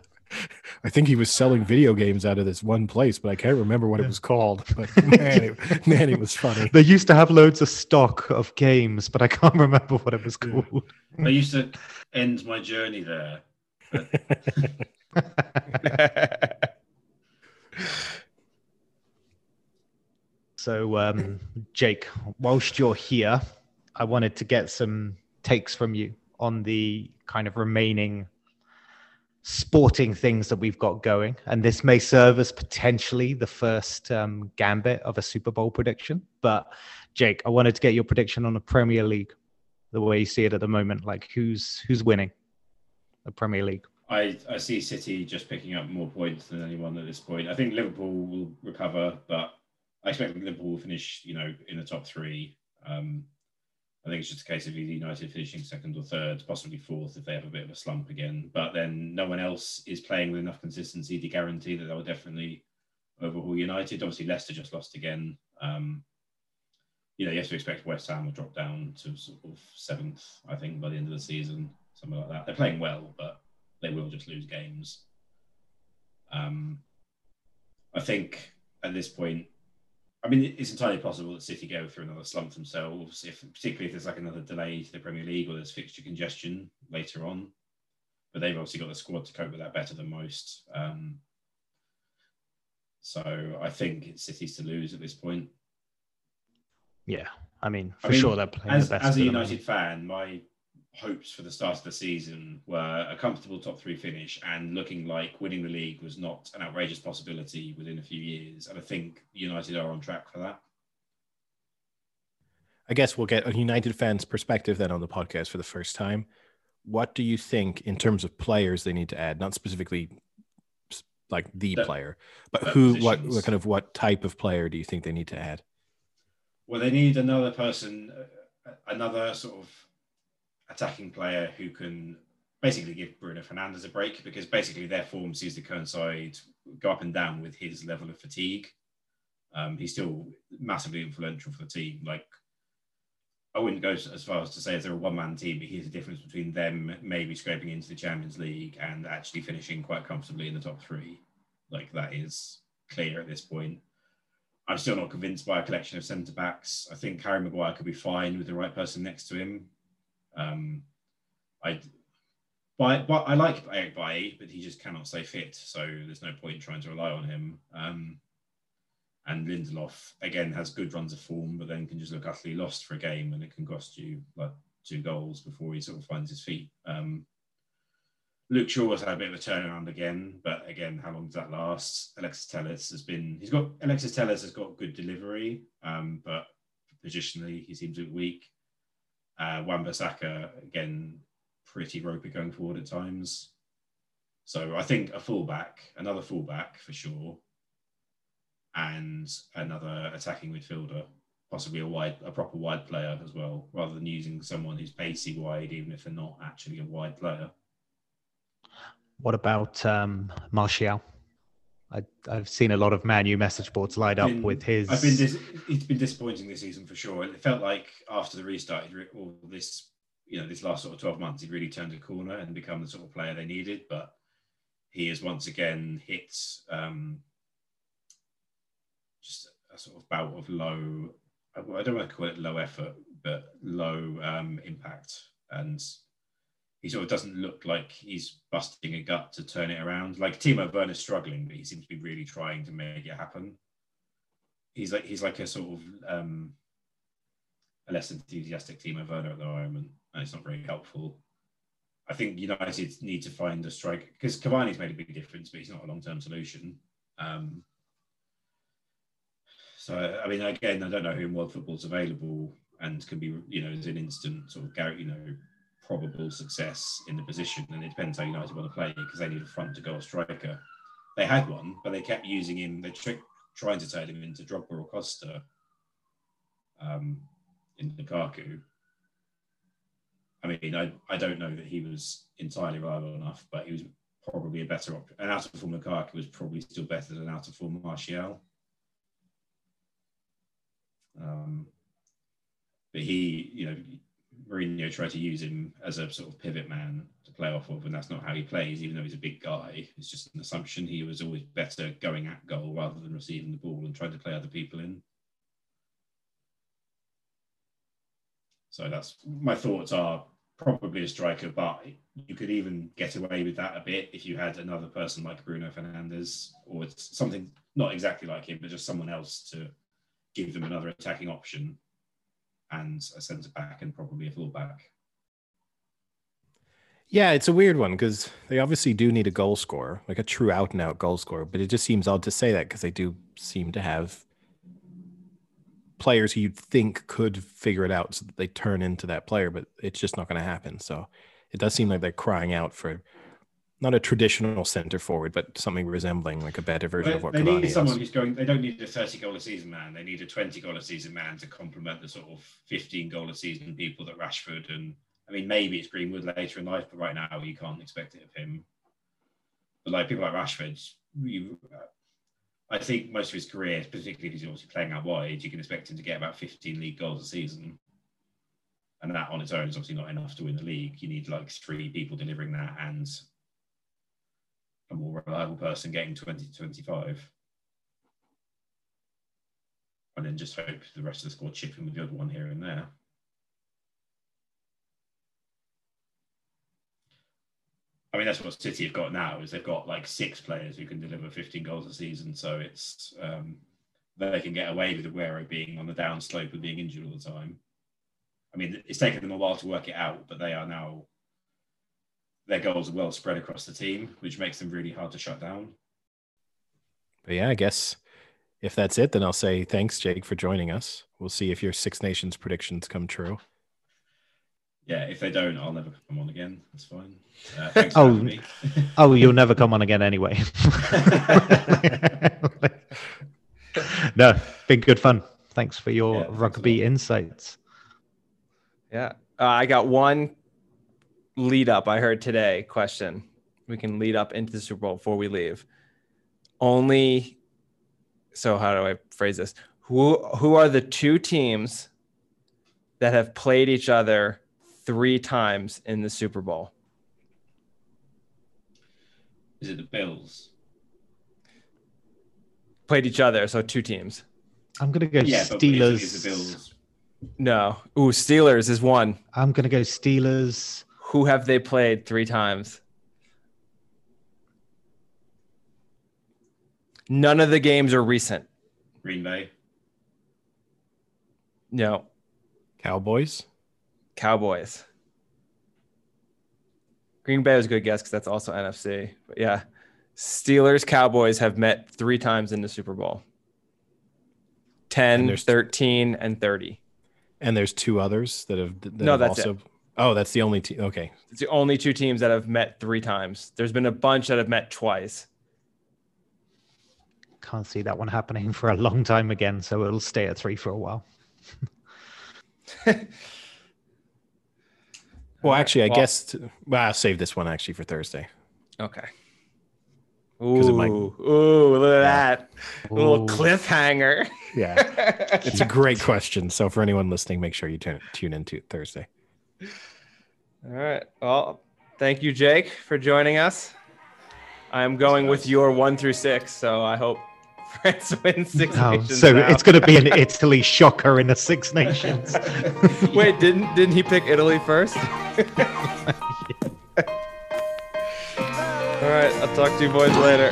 I think he was selling video games out of this one place, but I can't remember what it was called. But man, it, man, it was funny. They used to have loads of stock of games, but I can't remember what it was called. I used to end my journey there. So, um, Jake, whilst you're here, I wanted to get some takes from you on the kind of remaining sporting things that we've got going. And this may serve as potentially the first um, gambit of a Super Bowl prediction. But, Jake, I wanted to get your prediction on the Premier League, the way you see it at the moment. Like, who's who's winning the Premier League? I, I see City just picking up more points than anyone at this point. I think Liverpool will recover, but I expect Liverpool will finish, you know, in the top three. Um, I think it's just a case of either United finishing second or third, possibly fourth if they have a bit of a slump again. But then no one else is playing with enough consistency to guarantee that they will definitely overhaul United. Obviously, Leicester just lost again. Um, you know, you have to expect West Ham will drop down to sort of seventh, I think, by the end of the season, something like that. They're playing well, but they will just lose games. Um, I think at this point, I mean, it's entirely possible that City go through another slump themselves, if particularly if there's like another delay to the Premier League or there's fixture congestion later on. But they've obviously got the squad to cope with that better than most. Um, So I think it's City's to lose at this point. Yeah, I mean, I for mean, sure they're playing As, the best. as a. United fan, my hopes for the start of the season were a comfortable top three finish and looking like winning the league was not an outrageous possibility within a few years. And I think United are on track for that. I guess we'll get a United fan's perspective then on the podcast for the first time. What do you think in terms of players they need to add? Not specifically like the The- player, but who, what, positions. what kind of what type of player do you think they need to add? Well, they need another person, uh, another sort of attacking player who can basically give Bruno Fernandes a break because basically their form seems to coincide, go up and down with his level of fatigue. Um, he's still massively influential for the team. Like, I wouldn't go as far as to say if they're a one man team, but here's the difference between them maybe scraping into the Champions League and actually finishing quite comfortably in the top three. Like, that is clear at this point. I'm still not convinced by a collection of centre backs. I think Harry Maguire could be fine with the right person next to him. Um, I, but, but I like Eric Bailly, but he just cannot stay fit, so there's no point trying to rely on him. Um, and Lindelof again has good runs of form, but then can just look utterly lost for a game, and it can cost you like two goals before he sort of finds his feet. Um, Luke Shaw has had a bit of a turnaround again, but again, how long does that last? Alexis Telles has been, he's got, Alexis Telles has got good delivery, um, but positionally, he seems a bit weak. Uh, Wan-Bissaka, again, pretty ropey going forward at times. So I think a fullback, another fullback for sure, and another attacking midfielder, possibly a wide, a proper wide player as well, rather than using someone who's pacey wide, even if they're not actually a wide player. What about um, Martial? I, I've seen a lot of Man U message boards light up been- with his. I've been dis- it's been disappointing this season for sure. It felt like after the restart, or this you know this last sort of twelve months, he'd really turned a corner and become the sort of player they needed. But he has once again hit um, just a sort of bout of low. I I don't want to call it low effort, but low um, impact, and he sort of doesn't look like he's busting a gut to turn it around. Like Timo Werner's struggling, but he seems to be really trying to make it happen. He's like he's like a sort of um, a less enthusiastic Timo Werner at the moment, and it's not very helpful. I think United need to find a striker because Cavani's made a big difference, but he's not a long-term solution. Um, so I mean, again, I don't know who in world football's available and can be, you know, as an instant sort of, you know, probable success in the position, and it depends how United want to play because they need a front to goal striker. They had one, but they kept using him. They trick trying to turn him into Drogba or Costa um, in Lukaku. I mean, I, I don't know that he was entirely reliable enough, but he was probably a better option. An out of form Lukaku was probably still better than out of form Martial. Um, but he, you know, Mourinho tried to use him as a sort of pivot man to play off of, and that's not how he plays, even though he's a big guy. It's just an assumption. He was always better going at goal rather than receiving the ball and trying to play other people in. So that's my thoughts are probably a striker, but you could even get away with that a bit if you had another person like Bruno Fernandes or something not exactly like him, but just someone else to give them another attacking option and a centre back and probably a full back. Yeah, it's a weird one because they obviously do need a goal scorer, like a true out and out goal scorer. But it just seems odd to say that because they do seem to have players who you'd think could figure it out so that they turn into that player, but it's just not going to happen. So it does seem like they're crying out for not a traditional center forward, but something resembling like a better version of what they Cavani need is. someone who's going. They don't need a thirty goal a season man. They need a twenty goal a season man to complement the sort of fifteen goal a season people that Rashford and I mean maybe it's Greenwood later in life, but right now you can't expect it of him. But like people like Rashford, you, I think most of his career, particularly if he's obviously playing out wide, you can expect him to get about fifteen league goals a season. And that on its own is obviously not enough to win the league. You need like three people delivering that and a more reliable person getting 20 to 25. And then just hope the rest of the squad chip in with the other one here and there. I mean, that's what City have got now. Is they've got like six players who can deliver 15 goals a season. So it's um, they can get away with Aguero being on the down slope and being injured all the time. I mean, it's taken them a while to work it out, but they are now their goals are well spread across the team, which makes them really hard to shut down. But yeah, I guess if that's it, then I'll say thanks, Jake, for joining us. We'll see if your Six Nations predictions come true. Yeah, if they don't, I'll never come on again. That's fine. Uh, Oh, me. Oh, you'll never come on again anyway. no, been good fun. Thanks for your Yeah, rugby insights. Yeah. Uh, I got one lead up I heard today question. We can lead up into the Super Bowl before we leave. Only so how do I phrase this? Who who are the two teams that have played each other three times in the Super Bowl? Is it the Bills? Played each other, so two teams. I'm gonna go Yeah, Steelers. is the Bills? No. Ooh, Steelers is one. I'm gonna go Steelers. Who have they played three times? None of the games are recent. Green Bay. No. Cowboys? Cowboys. Green Bay was a good guess because that's also NFC. But yeah, Steelers, Cowboys have met three times in the Super Bowl 10, And there's- 13, and 30. And there's two others that have. That No, have that's also. Oh, that's the only team. Okay. It's the only two teams that have met three times. There's been a bunch that have met twice. Can't see that one happening for a long time again, so it'll stay at three for a while. Well, actually, I Well- guess. To, well, I'll save this one actually for Thursday. Okay. 'Cause it might- Ooh, ooh, look at Yeah. that. A little cliffhanger. Yeah. it's a great question. So for anyone listening, make sure you tune, tune into Thursday. All right. Well, thank you, Jake, for joining us. I'm going with your one through six, so I hope France wins six Oh, nations. so now. it's going to be an Italy shocker in the Six Nations. Wait, didn't didn't he pick Italy first? All right, I'll talk to you boys later.